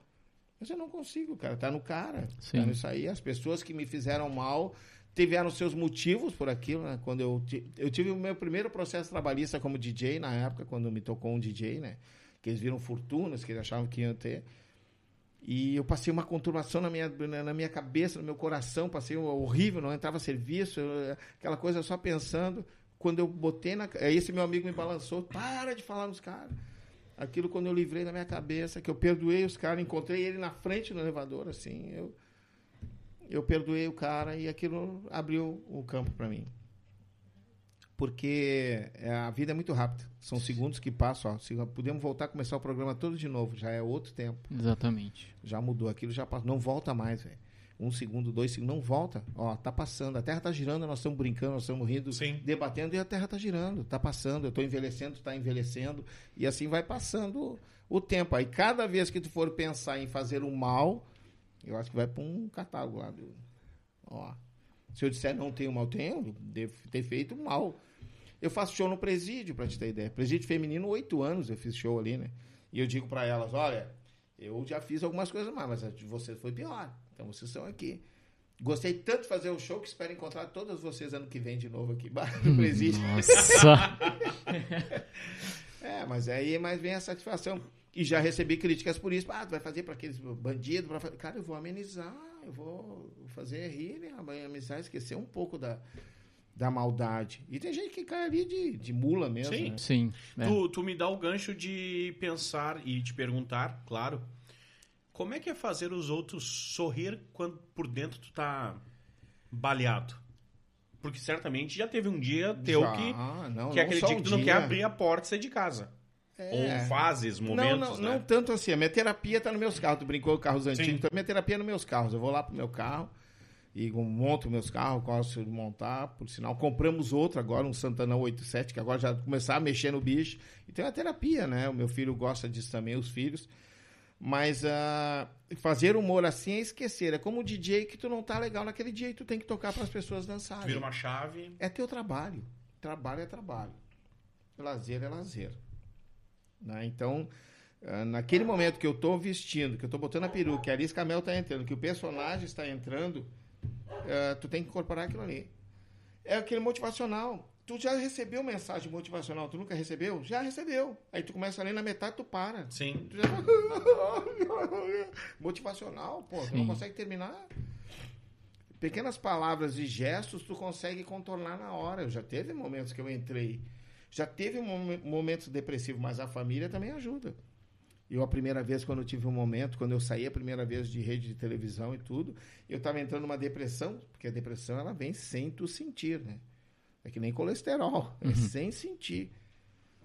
Mas eu não consigo, cara. Tá no cara. Sim. Tá nisso aí. As pessoas que me fizeram mal tiveram seus motivos por aquilo, né? Quando eu, eu tive o meu primeiro processo trabalhista como DJ na época, quando me tocou um DJ, né? Que eles viram fortunas que eles achavam que iam ter. E eu passei uma conturbação na minha, na minha cabeça, no meu coração, passei um horrível, não entrava serviço, eu- aquela coisa só pensando. Quando eu botei na. Aí esse meu amigo me balançou, para de falar nos caras. Aquilo quando eu livrei da minha cabeça, que eu perdoei os caras, encontrei ele na frente do elevador, assim, eu. Eu perdoei o cara e aquilo abriu o campo para mim. Porque é, a vida é muito rápida. São segundos que passam. Ó. Se podemos voltar a começar o programa todo de novo, já é outro tempo. Exatamente. Já mudou aquilo, já passou. Não volta mais, velho. Um segundo, dois segundos, não volta. Ó, tá passando. A Terra tá girando, nós estamos brincando, nós estamos rindo, Sim. debatendo e a Terra tá girando. Tá passando. Eu tô envelhecendo, tu tá envelhecendo. E assim vai passando o tempo. Aí cada vez que tu for pensar em fazer o mal, eu acho que vai para um catálogo lá. Do... Ó. Se eu disser não tenho mal, tenho, devo ter feito mal. Eu faço show no presídio, pra te ter ideia. Presídio feminino, oito anos eu fiz show ali, né? E eu digo pra elas, olha, eu já fiz algumas coisas mais, mas a de vocês foi pior. Então vocês estão aqui. Gostei tanto de fazer o show que espero encontrar todas vocês ano que vem de novo aqui no presídio. Nossa. É, mas aí mais vem a satisfação. E já recebi críticas por isso. Ah, tu vai fazer para aqueles bandidos? Pra... Cara, eu vou amenizar, eu vou fazer rir, né? amenizar, esquecer um pouco da, da maldade. E tem gente que cai ali de, de mula mesmo. Sim. né? Sim. é. Tu, tu me dá o gancho de pensar e te perguntar, claro, como é que é fazer os outros sorrir quando por dentro tu tá baleado? Porque certamente já teve um dia teu Já, que, não, que é não aquele dia que tu não dia. quer abrir a porta e sair de casa. É. Ou fases, Não, momentos, não, né? não tanto assim. A minha terapia tá nos meus carros. Tu brincou com carros Sim. antigos. Então, minha terapia é nos meus carros. Eu vou lá pro meu carro e monto meus carros, gosto de montar. Por sinal, compramos outro agora, um Santana 87, que agora já começar a mexer no bicho. E tem a terapia, né? O meu filho gosta disso também, os filhos. Mas ah, fazer humor assim é esquecer. É como o DJ que tu não tá legal naquele dia e tu tem que tocar para as pessoas dançarem. vira uma chave. É teu trabalho. Trabalho é trabalho. Lazer é lazer. Né? Então, ah, naquele momento que eu estou vestindo, que eu estou botando a peruca, que a Alice Camel está entrando, que o personagem está entrando, ah, tu tem que incorporar aquilo ali. É aquele motivacional. Tu já recebeu mensagem motivacional, tu nunca recebeu? Já recebeu. Aí tu começa a ler na metade, tu para. Sim. Tu já... Motivacional, pô, tu Sim. não consegue terminar. Pequenas palavras e gestos tu consegue contornar na hora. Eu já teve momentos que eu entrei. Já teve momen- momentos depressivos, mas a família também ajuda. Eu, a primeira vez, quando eu tive um momento, quando eu saí a primeira vez de rede de televisão e tudo, eu estava entrando numa depressão, porque a depressão ela vem sem tu sentir, né? É que nem colesterol, é sem sentir.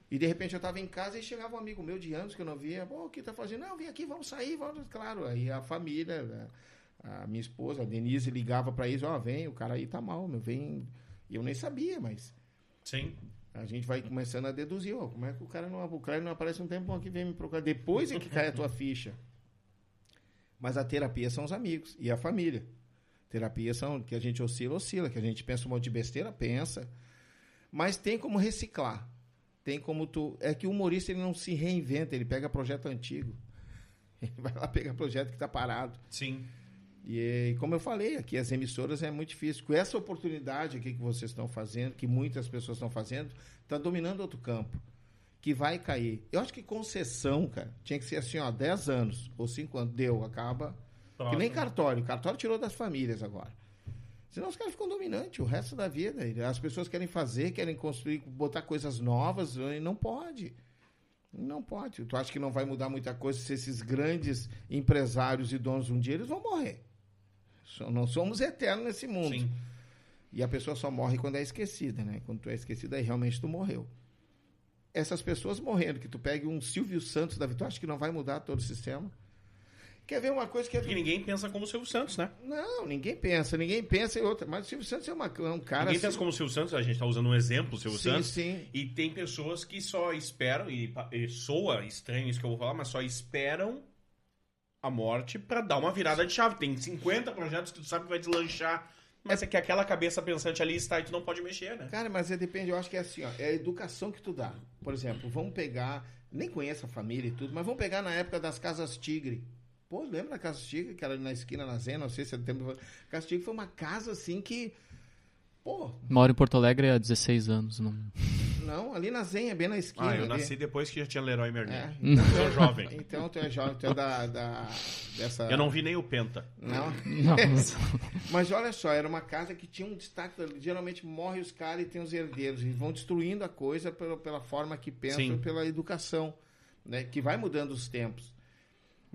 E de repente eu estava em casa e chegava um amigo meu de anos que eu não via. Pô, o que tá fazendo? Não, vem aqui, vamos sair, vamos. Claro, aí a família, né, a minha esposa, a Denise, ligava para isso: Ó, vem, o cara aí tá mal, meu, vem. E eu nem sabia, mas Sim. a gente vai começando a deduzir: ó, como é que o cara não, o cara não aparece um tempo aqui, vem me procurar. Depois é que cai a tua ficha. Mas a terapia são os amigos e a família. Terapia são que a gente oscila, oscila, que a gente pensa um monte de besteira, pensa. Mas tem como reciclar. Tem como tu. É que o humorista ele não se reinventa, ele pega projeto antigo. Ele vai lá pegar projeto que está parado. Sim. E como eu falei, aqui as emissoras é muito difícil. Com essa oportunidade aqui que vocês estão fazendo, que muitas pessoas estão fazendo, está dominando outro campo. Que vai cair. Eu acho que concessão, cara, tinha que ser assim, ó, 10 anos ou 5 anos. Deu, acaba. Que nem cartório. Cartório tirou das famílias agora. Senão os caras ficam dominantes o resto da vida. As pessoas querem fazer, querem construir, botar coisas novas, e não pode. Não pode. Tu acha que não vai mudar muita coisa se esses grandes empresários e donos um dia eles vão morrer. Não somos eternos nesse mundo. Sim. E a pessoa só morre quando é esquecida, né? Quando tu é esquecida, aí realmente tu morreu. Essas pessoas morrendo, que tu pegue um Silvio Santos da Vitória, acho que não vai mudar todo o sistema. Quer ver uma coisa que é Porque ninguém pensa como o Silvio Santos, né? não, ninguém pensa, ninguém pensa em outra. Mas o Silvio Santos é, uma, é um cara. ninguém assim- pensa como o Silvio Santos, a gente tá usando um exemplo, o Silvio sim, Santos. sim. E tem pessoas que só esperam, e, e soa estranho isso que eu vou falar, mas só esperam a morte pra dar uma virada de chave. Tem 50 projetos que tu sabe que vai deslanchar Mas é que aquela cabeça pensante ali está e tu não pode mexer, né? Cara, mas é, depende, eu acho que é assim, ó, é a educação que tu dá. Por exemplo, vamos pegar, nem conheço a família e tudo, mas vamos pegar na época das casas tigre. Pô, lembra da Casa Tigre, que era na esquina na Zena, não sei se é tempo. Casa Tigre foi uma casa assim que. Pô, Moro em Porto Alegre há 16 anos. Não... não, ali na Zenha, bem na esquina. Ah, eu ali. nasci depois que já tinha Leroy Merlin. É, Eu sou jovem. Então tu é jovem, tu é da, da dessa. Eu não vi nem o Penta. Não. Não, Mas olha só, era uma casa que tinha um destaque. Geralmente morre os caras e tem os herdeiros. E vão destruindo a coisa pela, pela forma que pensam, Sim. pela educação, né? Que vai mudando os tempos.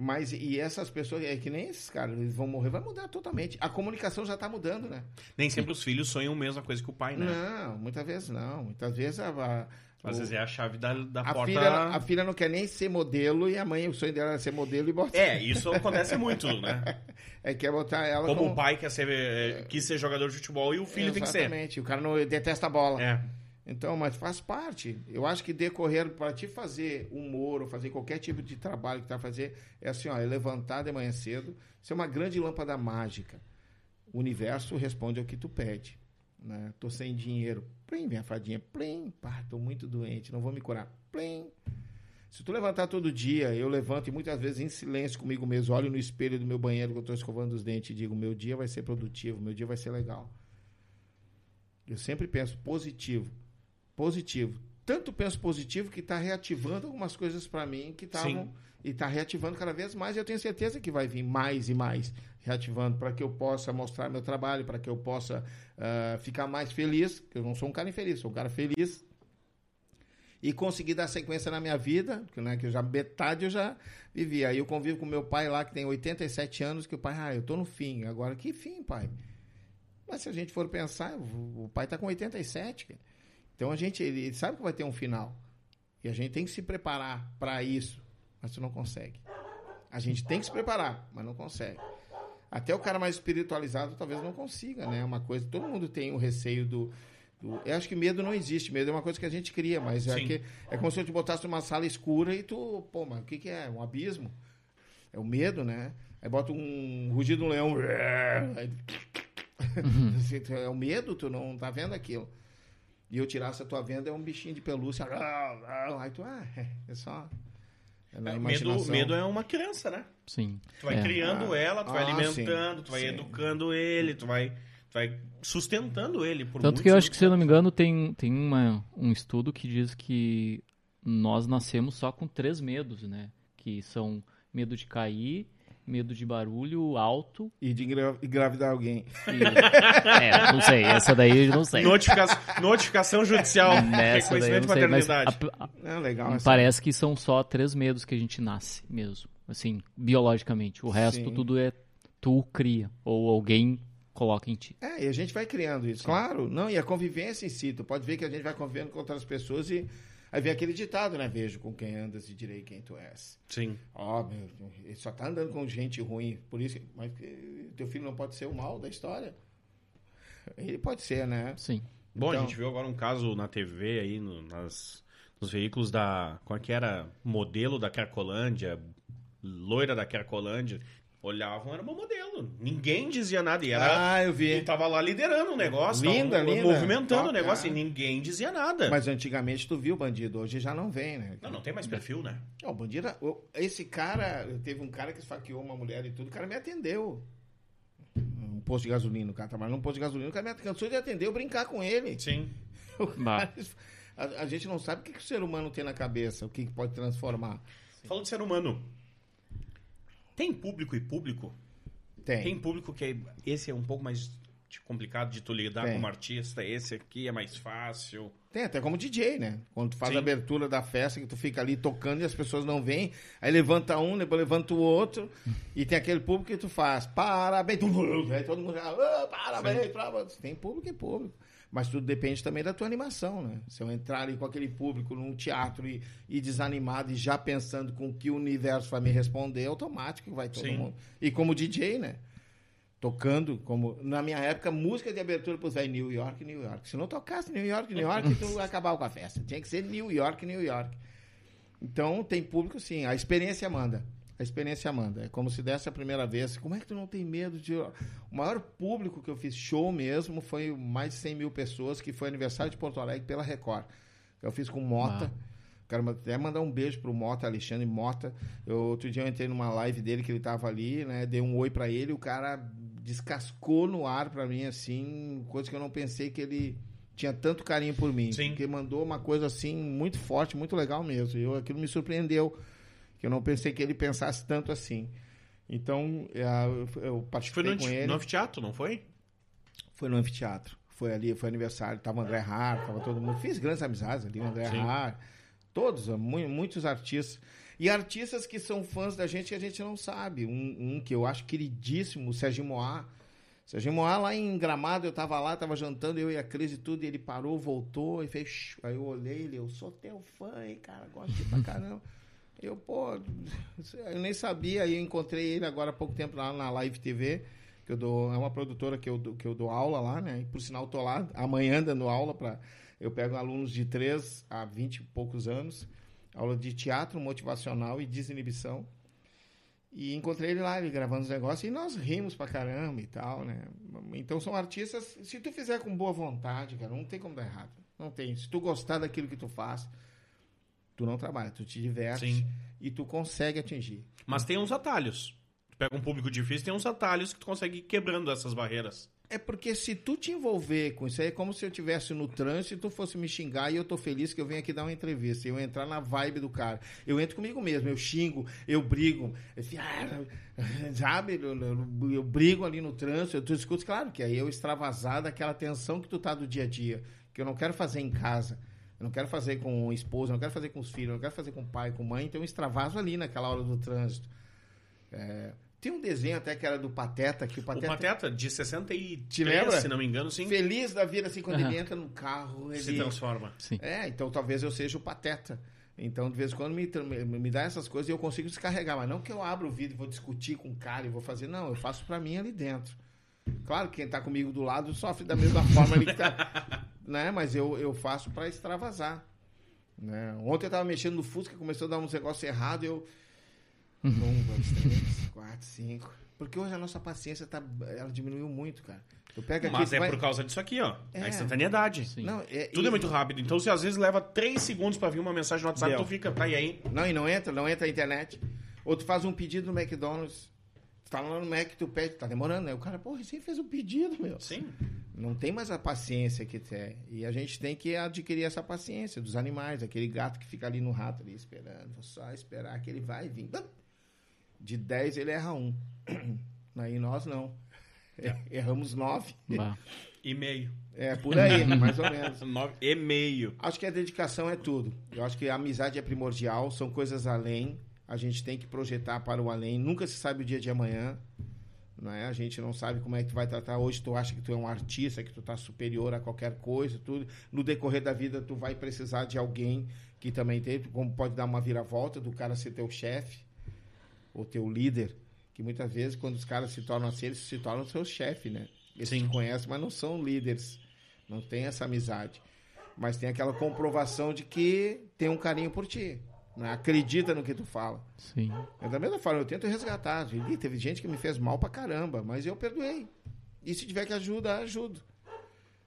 Mas, e essas pessoas, é que nem esses caras, eles vão morrer, vai mudar totalmente. A comunicação já está mudando, né? Nem sempre os filhos sonham a mesma coisa que o pai, né? Não, muitas vezes não. Muitas vezes a, a, Às o- vezes é a chave da, da a porta. filha, a filha não quer nem ser modelo e a mãe, o sonho dela era ser modelo e bota. É, isso acontece muito, né? É, quer botar ela Como como o pai quer ser, é, quis ser jogador de futebol e o filho tem que ser. Exatamente. O cara não detesta a bola. É. Então, mas faz parte. Eu acho que decorrer para te fazer humor ou fazer qualquer tipo de trabalho que tá fazer é assim, ó, é levantar de manhã cedo, ser uma grande lâmpada mágica. O universo responde ao que tu pede, né? Tô sem dinheiro. Plim, minha fadinha. Plim, pá, tô muito doente, não vou me curar. Plim. Se tu levantar todo dia, eu levanto e muitas vezes em silêncio comigo mesmo, olho no espelho do meu banheiro que eu tô escovando os dentes e digo, meu dia vai ser produtivo, meu dia vai ser legal. Eu sempre penso positivo positivo. Tanto penso positivo que está reativando algumas coisas para mim que estavam e está reativando cada vez mais. E eu tenho certeza que vai vir mais e mais reativando para que eu possa mostrar meu trabalho, para que eu possa ah, ficar mais feliz. porque Eu não sou um cara infeliz, sou um cara feliz e conseguir dar sequência na minha vida, que, né, que eu já metade eu já vivi. Aí eu convivo com meu pai lá que tem 87 anos, que o pai, ah, eu tô no fim. Agora que fim, pai? Mas se a gente for pensar, o o pai tá com 87, cara. Então a gente ele sabe que vai ter um final. E a gente tem que se preparar para isso, mas tu não consegue. A gente tem que se preparar, mas não consegue. Até o cara mais espiritualizado talvez não consiga, né? É Uma coisa, todo mundo tem o receio do, do- Eu acho que medo não existe, medo é uma coisa que a gente cria, mas é, que, é como se eu te botasse numa sala escura e tu, pô, mas o que, que é? Um abismo? É o medo, né? Aí bota um rugido de um leão. Aí- é o medo, tu não tá vendo aquilo. E eu tirasse a tua venda, é um bichinho de pelúcia. Aí tu, ah, é só. É na medo, imaginação. medo é uma criança, né? Sim. Tu vai É. criando Ah, ela, tu vai ah, alimentando, sim, tu vai sim. educando ele, tu vai, tu vai sustentando ele por Tanto que eu acho que, se eu não me engano, tem, tem uma, um estudo que diz que nós nascemos só com três medos, né? Que são medo de cair, medo de barulho alto E de engra- engravidar alguém. e... é, não sei, essa daí eu não sei. Notifica- Notificação judicial, Nessa reconhecimento de não sei, mas paternidade. a- a- É legal. essa- parece que são só três medos que a gente nasce mesmo, assim, biologicamente. O resto Sim. tudo é tu cria, ou alguém coloca em ti. É, e a gente vai criando isso. Claro, não, e a convivência em si. Tu pode ver que a gente vai convivendo com outras pessoas e. Aí vem aquele ditado, né? Vejo com quem andas e direi quem tu és. Sim. Ó, meu, ele só tá andando com gente ruim. Por isso, que- mas teu filho não pode ser o mal da história. Ele pode ser, né? Sim. Bom, Então- a gente viu agora um caso na TV aí, no- nas, nos veículos da. Como é que era? Modelo da Cracolândia, loira da Cracolândia. Olhavam, era uma modelo. Ninguém dizia nada. E era. Ah, eu E vi. tava lá liderando o negócio. Linda, tava linda. Movimentando Top, o negócio ah. e ninguém dizia nada. Mas antigamente tu viu o bandido, hoje já não vem, né? Não, não tem mais perfil, né? Não, o bandido. o- Esse cara, teve um cara que esfaqueou uma mulher e tudo, o cara me atendeu. Um posto de gasolina, o cara trabalhando num posto de gasolina, o cara me cansou de atender, eu brincar com ele. Sim. Bah. A, a gente não sabe o que, que o ser humano tem na cabeça, o que, que pode transformar. Falando de ser humano. Tem público e público? Tem. Tem público que é, esse é um pouco mais complicado de tu lidar Tem. como artista, esse aqui é mais fácil. Tem, até como DJ, né? Quando tu faz Sim. a abertura da festa, que tu fica ali tocando e as pessoas não vêm, aí levanta um, depois levanta o outro, e tem aquele público que tu faz, parabéns, aí todo mundo já, "Ah, parabéns, parabéns. Tem público e público. Mas tudo depende também da tua animação, né? Se eu entrar ali com aquele público num teatro e, e desanimado e já pensando com que o universo vai me responder, automático vai todo Sim. mundo. E como DJ, né? Tocando, como na minha época, música de abertura pros velhos New York, New York. Se não tocasse New York, New York, tu acabava com a festa. Tinha que ser New York, New York. Então tem público sim, a experiência manda. A experiência manda. É como se desse a primeira vez. Como é que tu não tem medo de. O maior público que eu fiz show mesmo foi mais de 100 mil pessoas, que foi aniversário de Porto Alegre pela Record. Eu fiz com Mota. Ah. Quero até mandar um beijo pro Mota, Alexandre Mota. Eu, outro dia eu entrei numa live dele que ele tava ali, né? Dei um oi para ele, o cara descascou no ar para mim, assim, coisa que eu não pensei que ele tinha tanto carinho por mim. Sim. Porque mandou uma coisa assim muito forte, muito legal mesmo. Eu, aquilo me surpreendeu, que eu não pensei que ele pensasse tanto assim. Então, eu, participei foi no, com ele. no anfiteatro, não foi? Foi no anfiteatro. Foi ali, foi aniversário, tava o André Har, tava todo mundo. Fiz grandes amizades ali, o André Har, todos, muitos artistas. E artistas que são fãs da gente que a gente não sabe. Um, um que eu acho queridíssimo, o Serginho Moá. Serginho Moá lá em Gramado, eu tava lá, tava jantando, eu e a Cris e tudo, e ele parou, voltou e fez. Aí eu olhei ele, eu sou teu fã, hein, cara, gosto de pra caramba. Eu, pô, eu nem sabia, eu encontrei ele agora há pouco tempo lá na Live TV, que eu dou, é uma produtora que eu, que eu dou aula lá, né? E por sinal, tô lá amanhã dando aula para Eu pego alunos de 3 a 20 e poucos anos aula de teatro motivacional e desinibição. E encontrei ele lá, ele gravando os negócios, e nós rimos pra caramba e tal, né? Então são artistas, se tu fizer com boa vontade, cara, não tem como dar errado. Não tem. Se tu gostar daquilo que tu faz, tu não trabalha, tu te diverte Sim. e tu consegue atingir. Mas tem uns atalhos. Tu pega um público difícil, tem uns atalhos que tu consegue ir quebrando essas barreiras. É porque se tu te envolver com isso aí, é como se eu estivesse no trânsito e tu fosse me xingar e eu tô feliz que eu venho aqui dar uma entrevista. Eu entrar na vibe do cara. Eu entro comigo mesmo, eu xingo, eu brigo. Ah, sabe? Eu, eu, eu, brigo ali no trânsito, tu escuta, claro que aí eu extravasar daquela tensão que tu tá do dia a dia. Que eu não quero fazer em casa. Eu não quero fazer com o esposo, eu não quero fazer com os filhos, eu não quero fazer com o pai, com a mãe, então eu extravaso ali naquela hora do trânsito. É, tem um desenho até que era do Pateta, que o Pateta... O Pateta, de 63, Te lembra? se não me engano, sim. Feliz da vida, assim, quando uhum. ele entra no carro, ele... Se transforma. Sim. É, então talvez eu seja o Pateta. Então, de vez em quando, me, me, me dá essas coisas e eu consigo descarregar. Mas não que eu abra o vídeo e vou discutir com o cara e vou fazer. Não, eu faço pra mim ali dentro. Claro que quem tá comigo do lado sofre da mesma forma ali que tá... né? Mas eu, eu faço pra extravasar. Né? Ontem eu tava mexendo no Fusca, começou a dar uns negócios errados eu... Um, dois, três, quatro, cinco. Porque hoje a nossa paciência tá, ela diminuiu muito, cara. Tu pega Mas é vai... por causa disso aqui, ó. É. A instantaneidade. Sim. Não, é, Tudo e... é muito rápido. Então, se às vezes leva três segundos para vir uma mensagem no WhatsApp, Deu. tu fica, tá e aí? Não, e não entra, não entra a internet. Ou tu faz um pedido no McDonald's. Tu tá lá no Mac, tu pede, tá demorando, né? O cara, pô, recém fez um pedido, meu. Sim. Não tem mais a paciência que tem. E a gente tem que adquirir essa paciência dos animais. Aquele gato que fica ali no rato ali esperando. Vou só esperar que ele vai vir. De 10 ele erra um. Aí nós não. É. Erramos 9. E meio. É, por aí, mais ou menos. 9 e meio. Acho que a dedicação é tudo. Eu acho que a amizade é primordial, são coisas além. A gente tem que projetar para o além. Nunca se sabe o dia de amanhã. Não é? A gente não sabe como é que tu vai tratar. Hoje tu acha que tu é um artista, que tu tá superior a qualquer coisa, tudo. No decorrer da vida tu vai precisar de alguém que também tem, como pode dar uma viravolta do cara ser teu chefe o teu líder, que muitas vezes quando os caras se tornam assim, eles se tornam seu chefe, né? Eles Sim. te conhecem, mas não são líderes. Não tem essa amizade. Mas tem aquela comprovação de que tem um carinho por ti. Né? Acredita no que tu fala. Sim. Eu da mesma forma, eu tento resgatar. E teve gente que me fez mal pra caramba, mas eu perdoei. E se tiver que ajudar, ajudo.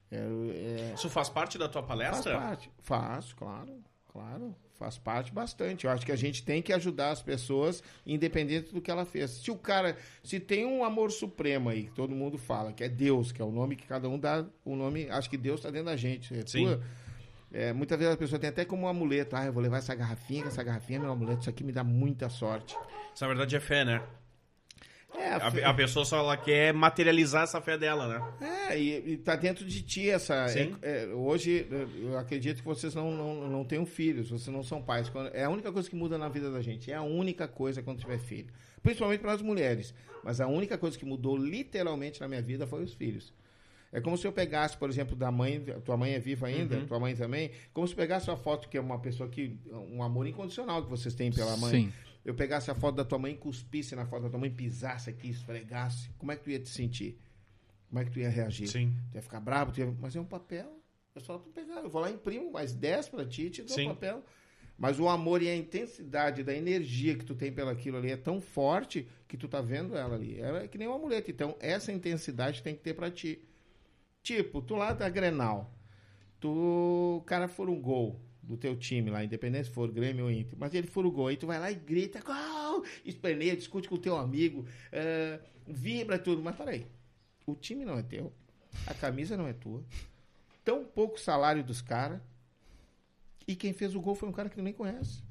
É, é... Isso faz parte da tua palestra? Faz parte. Faço, claro. Claro faz parte bastante. Eu acho que a gente tem que ajudar as pessoas, independente do que ela fez. Se o cara, se tem um amor supremo aí, que todo mundo fala, que é Deus, que é o nome que cada um dá, o nome, acho que Deus está dentro da gente. É Sim. Tua, é, muitas vezes a pessoa tem até como um amuleto, ah, eu vou levar essa garrafinha, essa garrafinha é meu amuleto, isso aqui me dá muita sorte. Isso na verdade é fé, né? É, a, a, pessoa só ela quer materializar essa fé dela, né? É, e, está dentro de ti essa. Sim. É, é, hoje, eu acredito que vocês não, não, não tenham filhos, vocês não são pais. É a única coisa que muda na vida da gente. É a única coisa quando tiver filho. Principalmente para as mulheres. Mas a única coisa que mudou literalmente na minha vida foi os filhos. É como se eu pegasse, por exemplo, da mãe, tua mãe é viva ainda, uhum. tua mãe também, como se pegasse uma foto que é uma pessoa que. um amor incondicional que vocês têm pela mãe. Sim eu pegasse a foto da tua mãe, cuspisse na foto da tua mãe, pisasse aqui, esfregasse, como é que tu ia te sentir? Como é que tu ia reagir? Sim. Tu ia ficar bravo? Ia... Mas é um papel. É só tu pegar. Eu vou lá, imprimo mais 10 para ti, te dou o um papel. Mas o amor e a intensidade da energia que tu tem pelaquilo ali é tão forte que tu tá vendo ela ali. Ela é que nem uma muleta. Então, essa intensidade tem que ter pra ti. Tipo, tu lá da Grenal. Tu, o cara for um gol do teu time lá, independente se for Grêmio ou Inter, mas ele for o gol, aí tu vai lá e grita, gol! Esperneia, discute com o teu amigo, uh, vibra tudo. Mas peraí, o time não é teu, a camisa não é tua, tão pouco salário dos caras, e quem fez o gol foi um cara que tu nem conhece.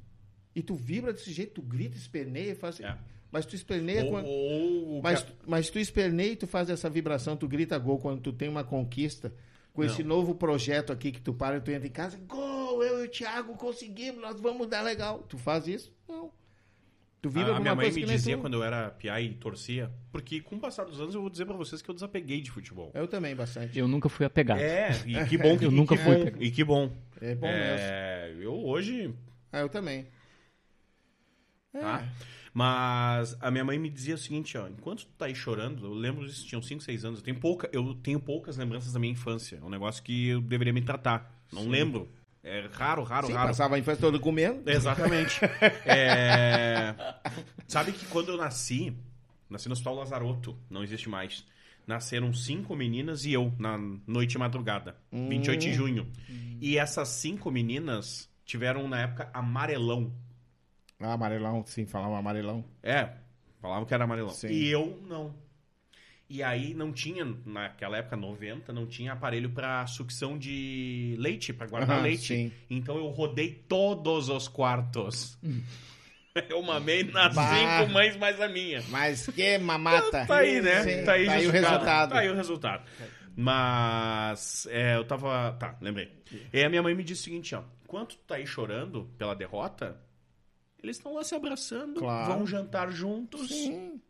E tu vibra desse jeito, tu grita, esperneia, faz assim. Mas tu esperneia Ou- quando. ou Mas, mas tu esperneia e tu faz essa vibração, tu grita gol quando tu tem uma conquista. Com esse novo projeto aqui que tu para e tu entra em casa, gol, eu e o Thiago conseguimos, nós vamos dar legal. Tu faz isso? Não. Tu vibra a minha mãe coisa me dizia tu. quando eu era piá e torcia, porque com o passar dos anos eu vou dizer pra vocês que eu desapeguei de futebol. Eu também, bastante. Eu nunca fui apegado. É, e que bom que Eu nunca e que fui bom. E que bom. É bom mesmo. É, eu hoje, Ah, eu também. É. tá? Mas a minha mãe me dizia o seguinte, ó, enquanto tu tá aí chorando, eu lembro disso, tinham 5, 6 anos, eu tenho, pouca, eu tenho poucas lembranças da minha infância. É um negócio que eu deveria me tratar. Não lembro. É raro, raro, Sim, raro. passava a infância toda comendo. Exatamente. É, Sabe que quando eu nasci, nasci no Hospital Lazaroto, não existe mais. Nasceram cinco meninas e eu, na noite e madrugada, 28 de junho. E essas cinco meninas tiveram, na época, amarelão. Ah, amarelão, sim, falava amarelão. É, falavam que era amarelão. Sim. E eu, não. E aí não tinha, naquela época, 90, não tinha aparelho pra sucção de leite, pra guardar Ah, leite. sim. Então eu rodei todos os quartos. Eu mamei nas Bah. cinco mães mais a minha. Mas que mamata. Tá aí, né? Sim, tá aí, o justificado. resultado. Tá aí o resultado. Mas é, eu tava. Tá, lembrei. E a minha mãe me disse o seguinte, ó. Enquanto tu tá aí chorando pela derrota, eles estão lá se abraçando, Claro. vão jantar juntos. Sim.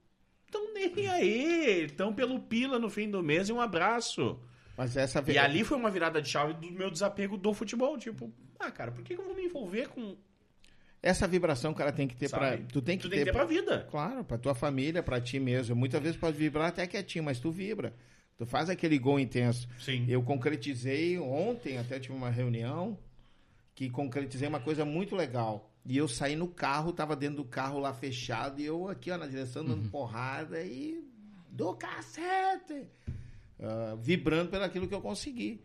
Estão nem aí. Estão pelo pila no fim do mês e um abraço. Mas essa E ali foi uma virada de chave do meu desapego do futebol. Tipo, ah, cara, por que eu vou me envolver com. essa vibração o cara tem que ter pra. Tu tem que tu ter, tem que ter pra vida. Claro, pra tua família, pra ti mesmo. Muitas vezes pode vibrar até quietinho, mas tu vibra. Tu faz aquele gol intenso. Sim. Eu concretizei ontem, até tive uma reunião, que concretizei uma coisa muito legal. E eu saí no carro, tava dentro do carro lá fechado, e eu aqui, ó, na direção, dando porrada e. Do cacete! Ah, vibrando pelo aquilo que eu consegui.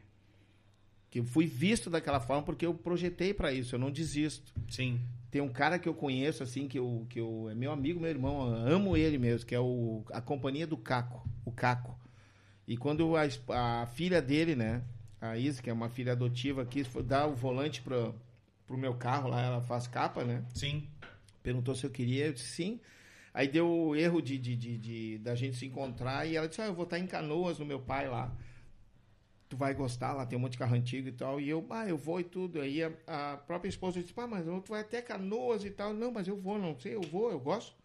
Que eu fui visto daquela forma porque eu projetei pra isso, eu não desisto. Sim. Tem um cara que eu conheço, assim, que eu, que eu é meu amigo, meu irmão, amo ele mesmo, que é o, a companhia do Caco, o Caco. E quando a, a filha dele, né, a Isa, que é uma filha adotiva, foi dar o volante pro, pro meu carro, lá ela faz capa, né, Sim. perguntou se eu queria, eu disse sim. Aí deu o erro de, de, de, de- da gente se encontrar e ela disse, ah, eu vou estar em Canoas no meu pai lá. Tu vai gostar, lá tem um monte de carro antigo e tal. E eu, ah, eu vou e tudo. Aí a, a própria esposa disse, pá, mas tu vai até Canoas e tal. Não, mas eu vou, não sei, eu vou, eu gosto.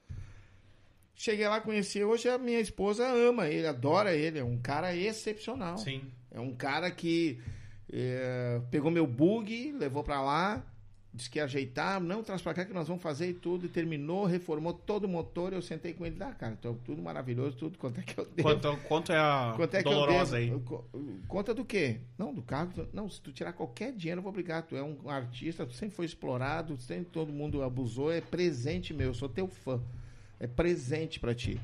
Cheguei lá, conheci. Hoje a minha esposa ama ele, adora ele. É um cara excepcional. Sim. É um cara que é, pegou meu bug, levou pra lá, disse que ia ajeitar, não, traz pra cá que nós vamos fazer e tudo, e terminou, reformou todo o motor, eu sentei com ele, ah, cara, então, tudo maravilhoso, tudo, quanto é que eu devo? Quanto, quanto é a Quanto é que dolorosa eu aí? Conta do quê? Não, do carro. Não, se tu tirar qualquer dinheiro, eu vou brigar. Tu é um artista, tu sempre foi explorado, sempre todo mundo abusou, é presente meu, eu sou teu fã. É presente pra ti.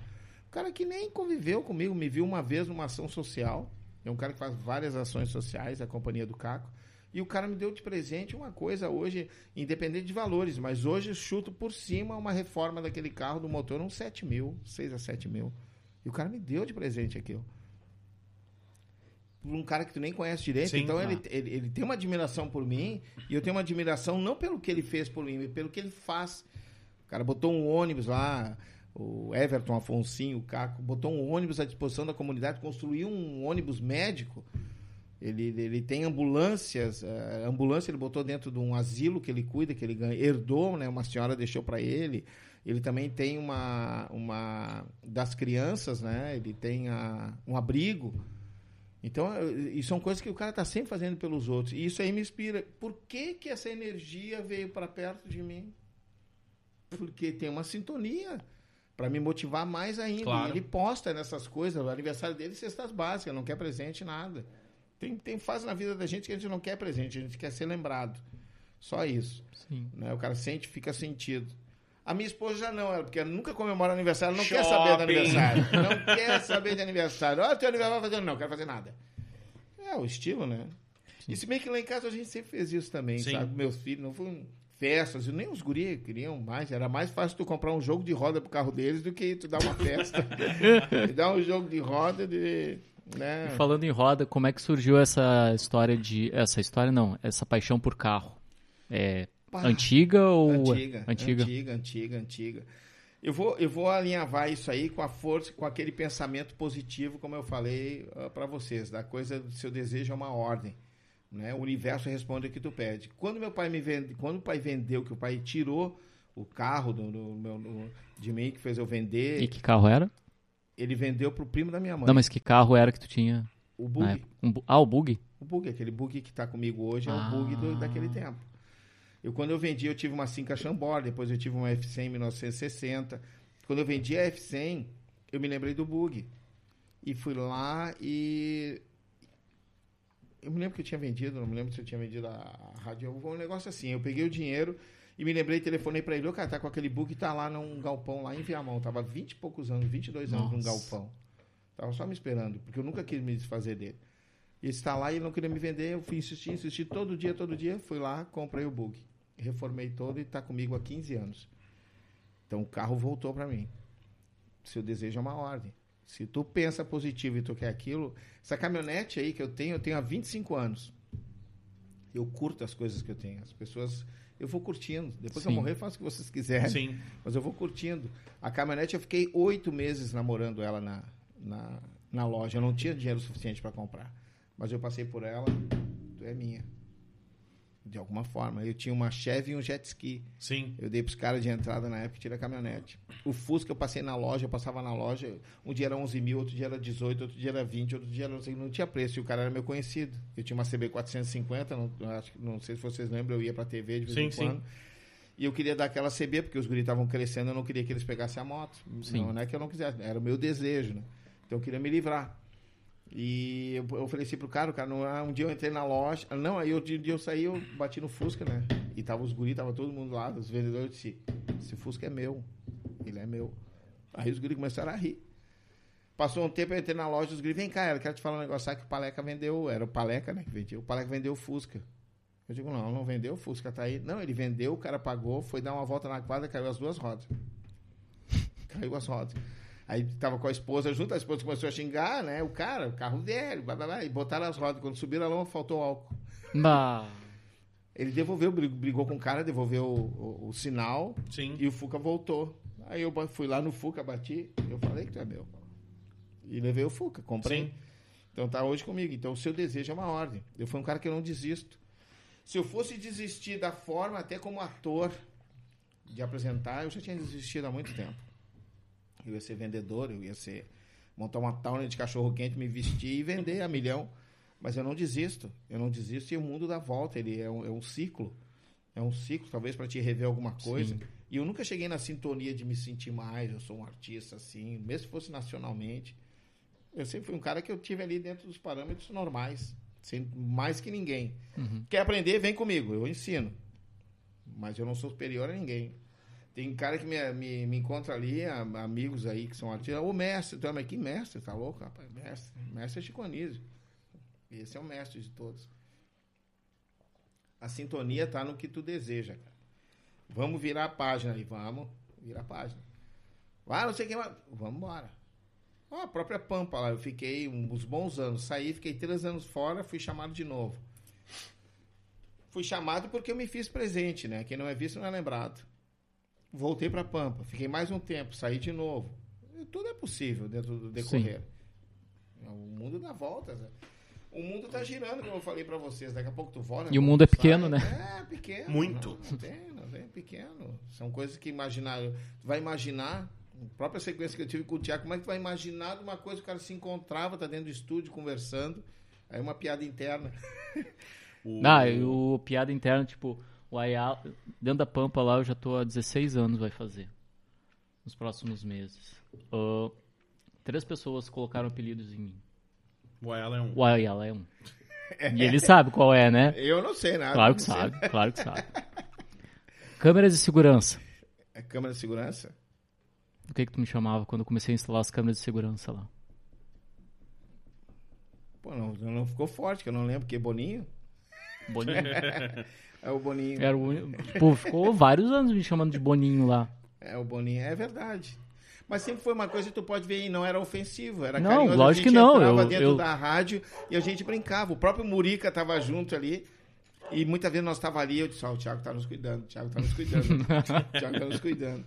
O cara que nem conviveu comigo, me viu uma vez numa ação social. É um cara que faz várias ações sociais, a companhia do Caco. E o cara me deu de presente uma coisa hoje, independente de valores, mas hoje eu chuto por cima uma reforma daquele carro do motor, uns 7 mil, 6 a 7 mil. E o cara me deu de presente aquilo. Por um cara que tu nem conhece direito. Sim, então tá. ele, ele, ele tem uma admiração por mim, e eu tenho uma admiração não pelo que ele fez por mim, mas pelo que ele faz. O cara botou um ônibus lá, o Everton Afonsinho, o Caco, botou um ônibus à disposição da comunidade, construiu um ônibus médico. Ele, ele tem ambulâncias, eh, ambulância ele botou dentro de um asilo que ele cuida, que ele herdou, né? Uma senhora deixou para ele. Ele também tem uma, uma das crianças, né? Ele tem a, um abrigo. Então, eh, e são coisas que o cara tá sempre fazendo pelos outros. E isso aí me inspira. Por que que essa energia veio para perto de mim? Porque tem uma sintonia para me motivar mais ainda. Claro. Ele posta nessas coisas, o aniversário dele, cestas básicas, não quer presente nada. Tem, tem fase na vida da gente que a gente não quer presente, a gente quer ser lembrado. Só isso. Sim. Né? O cara sente, fica sentido. A minha esposa já não, ela, porque ela nunca comemora aniversário, ela não quer saber Shopping. aniversário. Não quer saber de aniversário. Olha, teu aniversário vai fazer. Não, quero fazer nada. É o estilo, né? E se bem que lá em casa a gente sempre fez isso também, Sim. sabe? Meus filhos, não foram festas, e nem os guri queriam mais. Era mais fácil tu comprar um jogo de roda pro carro deles do que tu dar uma festa. e dar um jogo de roda de. Né? Falando em roda, como é que surgiu essa história de. Essa história não, essa paixão por carro? É Pá. antiga ou. Antiga, Antiga. antiga, antiga, antiga. Eu vou, eu vou alinhavar isso aí com a força, com aquele pensamento positivo, como eu falei para vocês, da coisa do seu desejo é uma ordem. Né? O universo responde o que tu pede. Quando meu pai me vende, quando o pai vendeu, que o pai tirou o carro do, do meu, do- de mim, que fez eu vender, E que carro era? ele vendeu pro primo da minha mãe. Não, mas que carro era que tu tinha? O bug. Um ah, o bug? O bug, aquele bug que está comigo hoje é Ah. o bug do- daquele tempo. Eu, quando eu vendi, eu tive uma Cinca Chambord, depois eu tive uma F100 em 1960. Quando eu vendi a F100, eu me lembrei do bug. E fui lá e... Eu me lembro que eu tinha vendido, não me lembro se eu tinha vendido a a rádio. Um negócio assim, eu peguei o dinheiro e me lembrei, telefonei para ele, ô cara, tá com aquele bug, tá lá num galpão lá em Viamão. Tava 20 e poucos anos, 22 anos num Nossa. galpão. Tava só me esperando, porque eu nunca quis me desfazer dele. E ele está lá e ele não queria me vender. Eu fui insistir, insistir todo dia, todo dia. Fui lá, comprei o bug. Reformei todo e está comigo há 15 anos. Então o carro voltou para mim. Seu desejo é uma ordem. Se tu pensa positivo e tu quer aquilo, essa caminhonete aí que eu tenho, eu tenho há 25 anos. Eu curto as coisas que eu tenho. As pessoas, eu vou curtindo. Depois que eu Sim. morrer, eu faço o que vocês quiserem. Sim. Mas eu vou curtindo. A caminhonete, eu fiquei oito meses namorando ela na, na, na loja. Eu não tinha dinheiro suficiente para comprar. Mas eu passei por ela, é minha. De alguma forma. Eu tinha uma Chevy e um jet ski. Sim. Eu dei pros caras de entrada na época e tirei a caminhonete. O Fusca eu passei na loja, eu passava na loja. Um dia era 11 mil, outro dia era 18, outro dia era 20, outro dia era não sei, não tinha preço. E o cara era meu conhecido. Eu tinha uma CB 450, não, acho, não sei se vocês lembram, eu ia pra TV de vez Sim, em sim. quando. E eu queria dar aquela CB, porque os guris estavam crescendo, eu não queria que eles pegassem a moto. Sim. Não, não é que eu não quisesse, era o meu desejo, né? Então eu queria me livrar. E eu eu ofereci pro cara, o cara, não, ah, um dia eu entrei na loja, ah, não, aí um dia eu saí, eu bati no Fusca, né? E tava os guris, tava todo mundo lá, os vendedores, eu disse, esse Fusca é meu, ele é meu. Aí os guris começaram a rir. Passou um tempo, eu entrei na loja, os guris, vem cá, eu quero te falar um negócio, sabe que o Paleca vendeu, era o Paleca, né, que vendia, o Paleca vendeu o Fusca. Eu digo, não, não vendeu, o Fusca tá aí. Não, ele vendeu, o cara pagou, foi dar uma volta na quadra, caiu as duas rodas. Caiu as rodas. Aí tava com a esposa junto, a esposa começou a xingar, né? O cara, o carro velho, blá, blá, blá, e botaram as rodas. Quando subiram a lama, faltou álcool. Bah. Ele devolveu, brig- brigou com o cara, devolveu o, o- o sinal Sim. e o Fuca voltou. Aí eu fui lá no Fuca, bati, eu falei que tu é meu. E levei o Fuca, comprei. Sim. Então tá hoje comigo. Então o seu desejo é uma ordem. Eu fui um cara que eu não desisto. Se eu fosse desistir da forma, até como ator, de apresentar, eu já tinha desistido há muito tempo. Eu ia ser vendedor, eu ia ser montar uma tauna de cachorro quente, me vestir e vender a milhão. Mas eu não desisto. Eu não desisto e o mundo dá volta. Ele é um, é um ciclo. É um ciclo, talvez para te rever alguma coisa. Sim. E eu nunca cheguei na sintonia de me sentir mais. Eu sou um artista assim, mesmo se fosse nacionalmente. Eu sempre fui um cara que eu tive ali dentro dos parâmetros normais, sem mais que ninguém. Uhum. Quer aprender? Vem comigo, eu ensino. Mas eu não sou superior a ninguém. Tem cara que me, me, me encontra ali, amigos aí que são artistas. Ô mestre, tu é, mas que mestre? Tá louco, rapaz? Mestre. Mestre é Chico Anísio. Esse é o mestre de todos. A sintonia tá no que tu deseja, cara. Vamos virar a página aí, vamos. Virar a página. Ah, não sei quem mais. Vamos embora. Ó, a própria Pampa lá, eu fiquei uns bons anos. Saí, fiquei três anos fora, fui chamado de novo. Fui chamado porque eu me fiz presente, né? Quem não é visto não é lembrado. Voltei pra Pampa, fiquei mais um tempo, saí de novo. Tudo é possível dentro do decorrer. O mundo dá voltas. né? O mundo tá girando, como eu falei pra vocês. Daqui a pouco tu volta. E o mundo é sai. pequeno, né? É, pequeno. Muito. Não, não tem, não tem, pequeno. São coisas que imaginar. Tu vai imaginar, a própria sequência que eu tive com o Tiago, como é que tu vai imaginar de uma coisa que o cara se encontrava, tá dentro do estúdio conversando. Aí uma piada interna. O- e o piada interna, tipo, o Ayala, dentro da Pampa lá eu já tô há 16 anos vai fazer. Nos próximos meses. Ah, três pessoas colocaram apelidos em mim. O Ayala é um. O Ayala é um. E ele sabe qual é, né? Eu não sei nada. Claro que não sei. sabe, claro que sabe. Câmeras de segurança. É câmera de segurança? O que que tu me chamava quando eu comecei a instalar as câmeras de segurança lá? Pô, não, não ficou forte, que eu não lembro, que Boninho? Boninho. É o Boninho. Era o. Pô, ficou vários anos me chamando de Boninho lá. É o Boninho, é verdade. Mas sempre foi uma coisa que tu pode ver e não era ofensivo, era Não, carinhoso. lógico a gente que não, entrava eu- dentro eu- da rádio e a gente brincava. O próprio Murica tava junto ali e muitas vezes nós tava ali, eu disse, ó, o Thiago tá nos cuidando, o Thiago tá nos cuidando, o Thiago tá nos cuidando.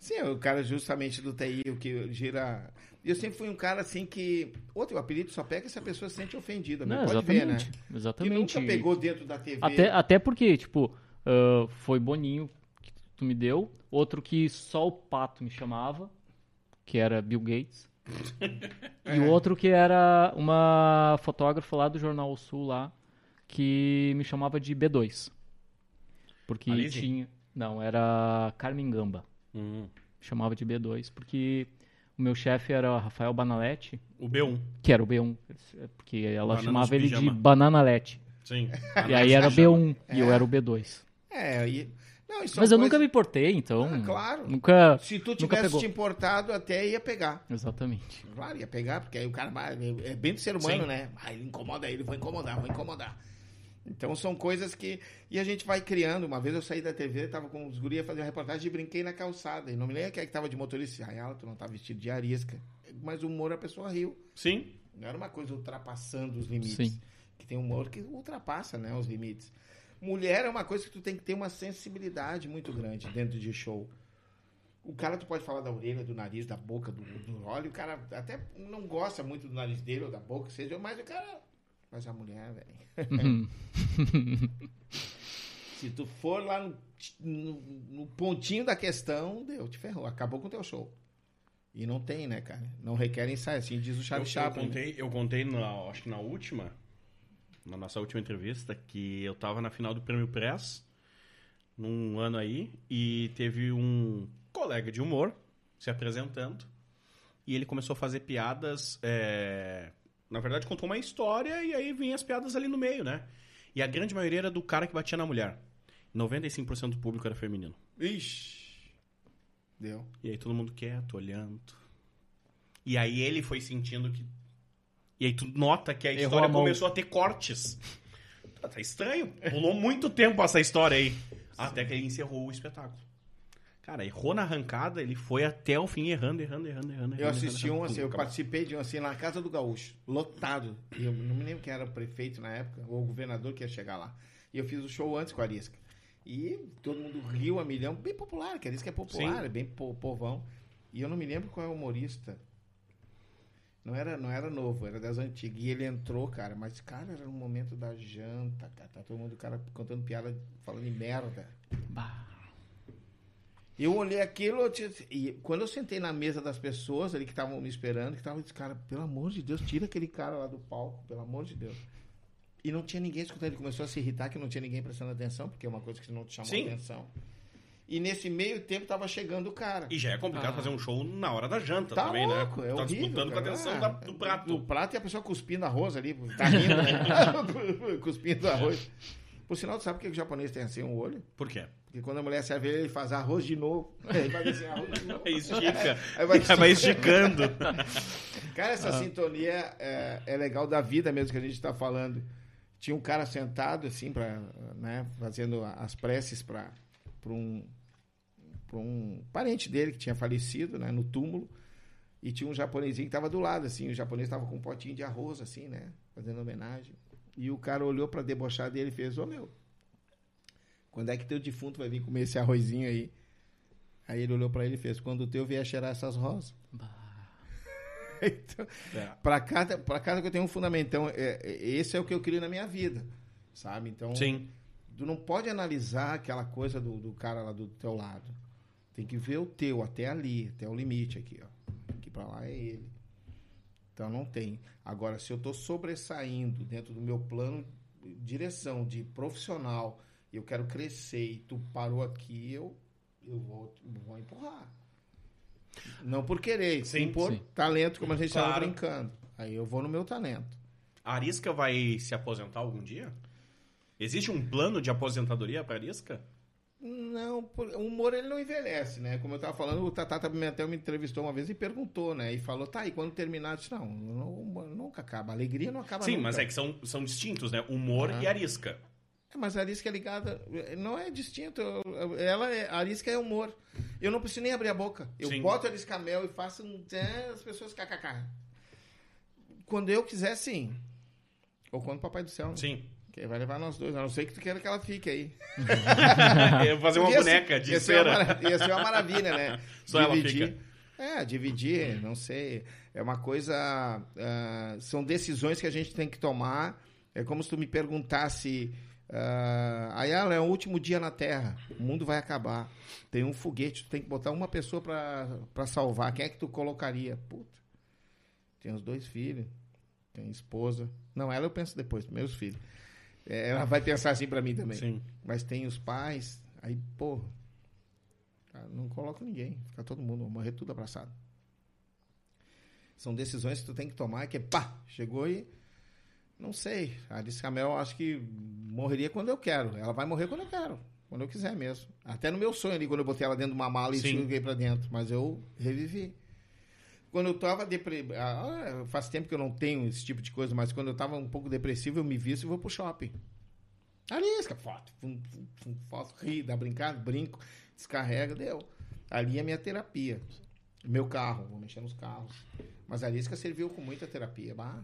Sim, é o cara justamente do TI, o que gira... E eu sempre fui um cara assim que... Outro, o apelido só pega se a pessoa se sente ofendida, Não, pode ver, né? exatamente. Que nunca pegou dentro da TV. Até, até porque, tipo, ah, foi Boninho que tu me deu, outro que só o Pato me chamava, que era Bill Gates. É. E o outro que era uma fotógrafa lá do Jornal Sul lá, que me chamava de B2. Porque tinha. Não, era Carmen Gamba. Hum. Chamava de B2, porque o meu chefe era Rafael Banaletti, O B1. que era o B1. Porque ela Bananas chamava ele de. Bananalete. Sim. E aí era B1 e eu era o B2. É, e... Não, isso Mas são eu nunca me importei, então. Ah, claro. Nunca. Se tu tivesse te importado, até ia pegar. Exatamente. Claro, ia pegar, porque aí o cara vai- é bem do ser humano, Sim. né? Ah, ele incomoda ele, vou incomodar, vou incomodar. Então são coisas que. E a gente vai criando. Uma vez eu saí da TV, tava com os gurias fazendo reportagem e brinquei na calçada. E não me lembro quem é que tava de motorista. Ai, ela, tu não tá vestido de arisca. Mas o humor a pessoa riu. Sim. Não era uma coisa ultrapassando os limites. Sim. Que tem humor que ultrapassa, né, os limites. Mulher é uma coisa que tu tem que ter uma sensibilidade muito grande dentro de show. O cara, tu pode falar da orelha, do nariz, da boca, do, do olho. O cara até não gosta muito do nariz dele ou da boca, seja, mas o cara. Mas a mulher, velho. Se tu for lá no, no- no pontinho da questão, deu, te ferrou. Acabou com o teu show. E não tem, né, cara? Não requer ensaio, assim diz o Eu, Charlie eu Chaplin. né? contei, eu contei na, acho que na última, na nossa última entrevista, que eu tava na final do Prêmio Press, num ano aí, e teve um colega de humor se apresentando, e ele começou a fazer piadas, é, na verdade contou uma história, e aí vinha as piadas ali no meio, né? E a grande maioria era do cara que batia na mulher. 95% do público era feminino. Ixi. Deu. E aí todo mundo quieto, olhando. E aí ele foi sentindo que. E aí tu nota que a Errou história a começou a ter cortes. Tá, tá estranho. Pulou muito tempo essa história aí. Até que ele encerrou o espetáculo. Cara, errou na arrancada, ele foi até o fim errando, errando, errando, errando. Eu assisti errando, um assim, eu participei de um assim na Casa do Gaúcho, lotado. E eu não me lembro quem era o prefeito na época, ou o governador que ia chegar lá. E eu fiz o show antes com a Arisca. E todo mundo riu a milhão, bem popular, que a Arisca é popular, Sim. é bem po- povão. E eu não me lembro qual é o humorista. Não era, não era novo, era das antigas. E ele entrou, cara, mas, cara, era no momento da janta, cara. Tá todo mundo, cara, contando piada, falando em merda. Bah. Eu olhei aquilo eu disse- e quando eu sentei na mesa das pessoas ali que estavam me esperando, que estavam disse, cara, pelo amor de Deus, tira aquele cara lá do palco, pelo amor de Deus. E não tinha ninguém escutando, ele começou a se irritar que não tinha ninguém prestando atenção, porque é uma coisa que não te chamou Sim. atenção. E nesse meio tempo tava chegando o cara. E já é complicado Ah. fazer um show na hora da janta Tá também, louco, né? é tá horrível, disputando com a atenção Ah, da- do prato. Do prato e a pessoa cuspindo arroz ali, tá rindo, né? cuspindo arroz. Por sinal, tu sabe por que o japonês tem assim um olho? Por quê? Porque quando a mulher serve ele, ele faz arroz de novo. Ele faz assim, arroz de novo. Estica. Aí vai Vai esticando. Cara, essa sintonia é, é legal da vida mesmo que a gente está falando. Tinha um cara sentado assim para, né, fazendo as preces para um pra um parente dele que tinha falecido, né, no túmulo. E tinha um japonesinho que estava do lado assim, o japonês estava com um potinho de arroz assim, né, fazendo homenagem. E o cara olhou para debochar dele e fez: "Ô meu, quando é que teu defunto vai vir comer esse arrozinho aí?" Aí ele olhou para ele e fez: "Quando o teu vier cheirar essas rosas." Então, É. Pra cada, pra cada que eu tenho um fundamento. Então, é, é- esse é o que eu crio na minha vida, sabe? Então, Sim. tu não pode analisar aquela coisa do, do cara lá do teu lado. Tem que ver o teu, até ali, até o limite aqui, ó. Aqui pra lá é ele. Então, não tem. Agora, se eu tô sobressaindo dentro do meu plano, direção de profissional, eu quero crescer, e tu parou aqui, eu, eu vou, vou empurrar. Não por querer, sim, Sim, por sim. talento, como a gente estava Claro. brincando. Aí eu vou no meu talento. A Arisca vai se aposentar algum dia? Existe um plano de aposentadoria para Arisca? Não, o humor ele não envelhece, né? Como eu tava falando, o Tata Pimentel me entrevistou uma vez e perguntou, né? E falou, tá, e quando terminar? Eu disse, não, não, nunca acaba. A alegria não acaba Sim, nunca. mas é que são, são distintos, né? Humor Ah. e Arisca. É, Mas a arisca é ligada, não é distinto. Ela é, a arisca é humor. Eu não preciso nem abrir a boca. Eu Sim. boto a arisca mel e faço um. é, as pessoas kkk. Quando eu quiser, sim. Ou quando o Papai do Céu. né? Sim. Que vai levar nós dois. A não ser que tu queira que ela fique aí. Eu vou fazer uma Ia ser- boneca de ia ser uma cera. Ia ser uma maravilha, né? Só ela dividir. É, dividir, não sei. É uma coisa. ah, são decisões que a gente tem que tomar. É como se tu me perguntasse. Uh, Ayala, é o último dia na Terra. O mundo vai acabar. Tem um foguete, tu tem que botar uma pessoa pra pra salvar. Quem é que tu colocaria? Puta. Tem os dois filhos. Tem esposa. Não, ela eu penso depois, meus filhos. É, ela vai pensar assim pra mim também. Sim. Mas tem os pais, aí, pô, cara, não coloca ninguém, fica todo mundo, morrer tudo abraçado. São decisões que tu tem que tomar, que é pá, chegou e não sei. A Alice Camel acho que morreria quando eu quero. Ela vai morrer quando eu quero, quando eu quiser mesmo. Até no meu sonho ali, quando eu botei ela dentro de uma mala e joguei pra dentro, mas eu revivi. Quando eu tava depressivo, faz tempo que eu não tenho esse tipo de coisa, mas quando eu tava um pouco depressivo, eu me visto e vou pro shopping. Arisca, foto, foto, ri, dá brincada, brinco, descarrega, deu. Ali é minha terapia. Meu carro, vou mexer nos carros. Mas a Arisca serviu com muita terapia. Bah.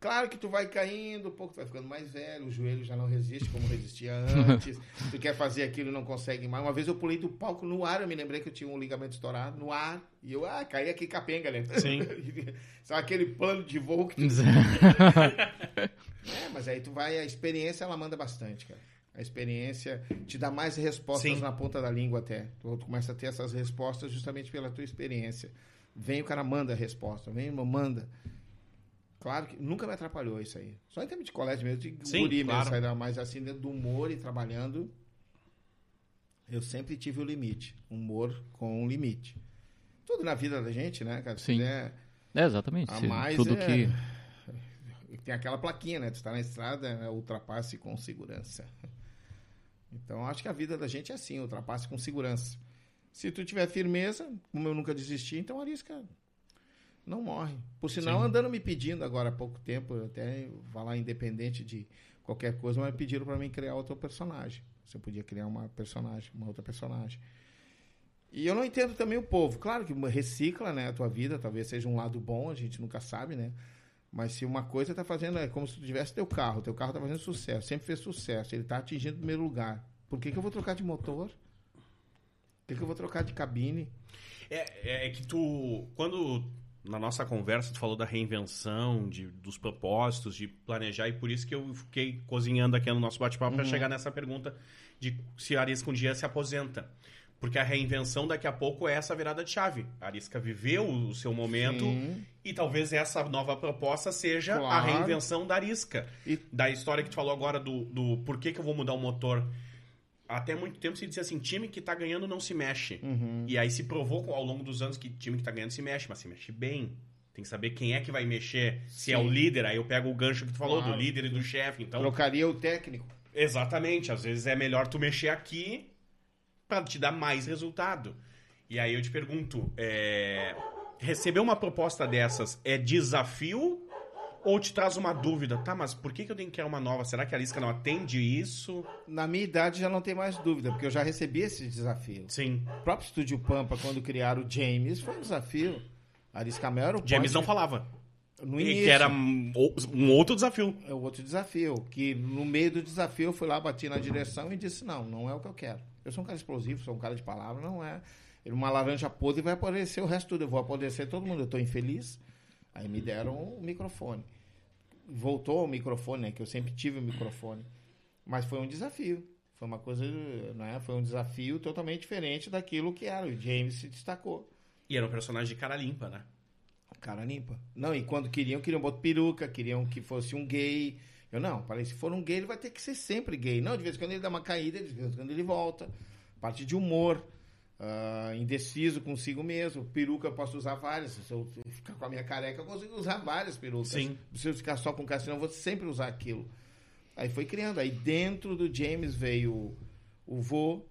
Claro que tu vai caindo, um pouco tu vai ficando mais velho, o joelho já não resiste como resistia antes. tu quer fazer aquilo e não consegue mais. Uma vez eu pulei do palco no ar, eu me lembrei que eu tinha um ligamento estourado no ar. E eu, ah, caí aqui capenga, né? Sim. Só aquele plano de voo que tu é, mas aí tu vai, a experiência ela manda bastante, cara. A experiência te dá mais respostas Sim. na ponta da língua até. Tu começa a ter essas respostas justamente pela tua experiência. Vem o cara manda a resposta, vem manda. Claro que nunca me atrapalhou isso aí. Só em termos de colégio mesmo, de Sim, guri claro. mesmo, mas assim, dentro do humor e trabalhando, eu sempre tive o limite. Humor com um limite. Tudo na vida da gente, né, cara? Sim. quiser É, exatamente. A mais tudo é- que. tem aquela plaquinha, né? Tu tá na estrada, é, ultrapasse com segurança. Então, acho que a vida da gente é assim, ultrapasse com segurança. Se tu tiver firmeza, como eu nunca desisti, então arisca não morre. Por sinal, Sim. andando me pedindo agora há pouco tempo, até lá independente de qualquer coisa, mas pediram para mim criar outro personagem. Eu podia criar uma personagem, uma outra personagem. E eu não entendo também o povo. Claro que recicla, né, a tua vida, talvez seja um lado bom, a gente nunca sabe, né? Mas se uma coisa tá fazendo, é como se tu tivesse teu carro, teu carro tá fazendo sucesso, sempre fez sucesso, ele tá atingindo o primeiro lugar. Por que, que eu vou trocar de motor? Por que, que eu vou trocar de cabine? É, é que tu, quando na nossa conversa tu falou da reinvenção, de, dos propósitos, de planejar, e por isso que eu fiquei cozinhando aqui no nosso bate-papo para chegar nessa pergunta de se a Arisca um dia se aposenta. Porque a reinvenção daqui a pouco é essa virada de chave. A Arisca viveu o seu momento Sim. e talvez essa nova proposta seja a Claro. reinvenção da Arisca. E- Da história que tu falou agora do, do por que, que eu vou mudar o motor. Até muito tempo se dizia assim, time que tá ganhando não se mexe. Uhum. E aí se provou ao longo dos anos que time que tá ganhando se mexe, mas se mexe bem. Tem que saber quem é que vai mexer. Se Sim. é o líder, aí eu pego o gancho que tu falou, Claro. do líder e do chefe. Então, Trocaria o técnico. exatamente. Às vezes é melhor tu mexer aqui pra te dar mais resultado. E aí eu te pergunto, é, receber uma proposta dessas é desafio ou te traz uma dúvida? Tá, mas por que, que eu tenho que criar uma nova? Será que a Arisca não atende isso? Na minha idade já não tem mais dúvida, porque eu já recebi esse desafio. Sim. O próprio Estúdio Pampa, quando criaram o James, foi um desafio. Ariscamel era o James não falava. no E início. que era um um outro desafio. É o outro desafio. Que no meio do desafio eu fui lá, bati na direção e disse: não, não é o que eu quero. Eu sou um cara explosivo, sou um cara de palavra, não é. Uma laranja podre vai apodrecer o resto tudo. Eu vou apodrecer todo mundo. Eu estou infeliz. Aí me deram o microfone. Voltou o microfone, né? Que eu sempre tive o microfone. Mas foi um desafio. Foi uma coisa, né? Foi um desafio totalmente diferente daquilo que era. O James se destacou. E era um personagem de cara limpa, né? Cara limpa. Não, e quando queriam, queriam botar peruca, queriam que fosse um gay. Eu não, falei, se for um gay, ele vai ter que ser sempre gay. Não, de vez em quando ele dá uma caída, de vez em quando ele volta. Parte de humor. Ah, indeciso consigo mesmo. Peruca eu posso usar várias. Se eu ficar com a minha careca, eu consigo usar várias perucas. Sim. Se eu ficar só com castanho, eu vou sempre usar aquilo. Aí foi criando. Aí dentro do James veio o, o vô,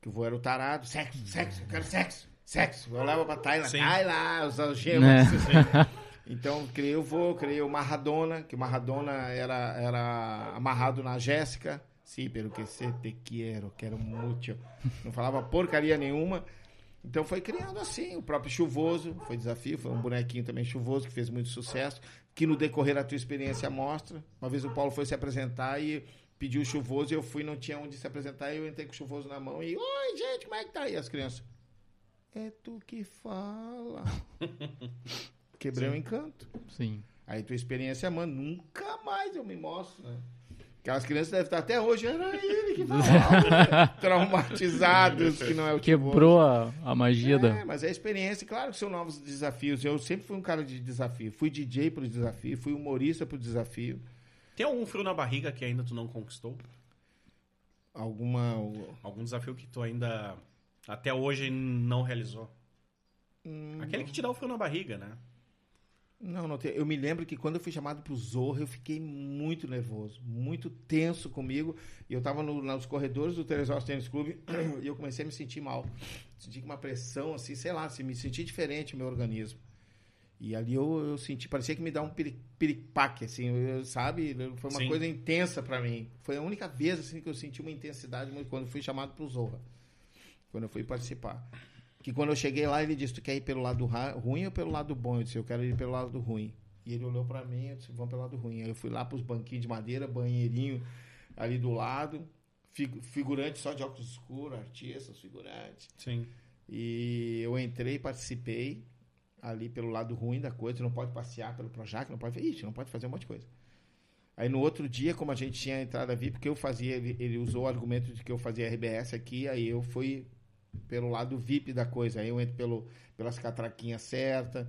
que o vô era o tarado. Sexo, sexo, eu quero sexo, sexo. Eu olhava pra Tayla. Tayla, os algemas. Né? Então, criei o vô, criei o Maradona, que o Maradona era, era amarrado na Jéssica. Sim, pelo que você te quero, quero muito. Não falava porcaria nenhuma. Então foi criando assim, o próprio Chuvoso, foi desafio, foi um bonequinho também chuvoso, que fez muito sucesso, que no decorrer da tua experiência mostra. Uma vez o Paulo foi se apresentar e pediu o Chuvoso, e eu fui, não tinha onde se apresentar, e eu entrei com o Chuvoso na mão e, oi gente, como é que tá? E as crianças, é tu que fala. Quebrei o encanto. Sim. Aí tua experiência, mano, nunca mais eu me mostro, né? Aquelas crianças devem estar até hoje, era ele que falava, traumatizados, que não é o Quebrou a, a magia é, da. mas é experiência, claro que são novos desafios. Eu sempre fui um cara de desafio. Fui DJ pro desafio, fui humorista pro desafio. Tem algum frio na barriga que ainda tu não conquistou? Alguma. Algum desafio que tu ainda até hoje não realizou? Hum, Aquele que te dá o frio na barriga, né? Não, não tem. Eu me lembro que quando eu fui chamado pro Zorro, eu fiquei muito nervoso, muito tenso comigo. E eu tava no- nos corredores do Teresópolis Tênis Clube e eu comecei a me sentir mal. Senti uma pressão, assim, sei lá, assim, me senti diferente no meu organismo. E ali eu, eu senti, parecia que me dá um piri- piripaque, assim, eu- sabe? Foi uma Sim. coisa intensa pra mim. Foi a única vez, assim, que eu senti uma intensidade muito quando fui chamado pro Zorra. Quando eu fui participar. Que quando eu cheguei lá, ele disse: Tu quer ir pelo lado ruim ou pelo lado bom? Eu disse: Eu quero ir pelo lado ruim. E ele olhou pra mim e disse: Vamos pelo lado ruim. Aí eu fui lá pros banquinhos de madeira, banheirinho ali do lado, figu- figurante só de óculos escuros, artistas, figurantes. Sim. E eu entrei, participei ali pelo lado ruim da coisa. Não pode passear pelo Projac, não pode. Ixi, não pode fazer um monte de coisa. Aí no outro dia, como a gente tinha entrada VIP, porque eu fazia, ele, ele usou o argumento de que eu fazia RBS aqui, aí eu fui pelo lado VIP da coisa. Aí eu entro pelo, pelas catraquinhas certas,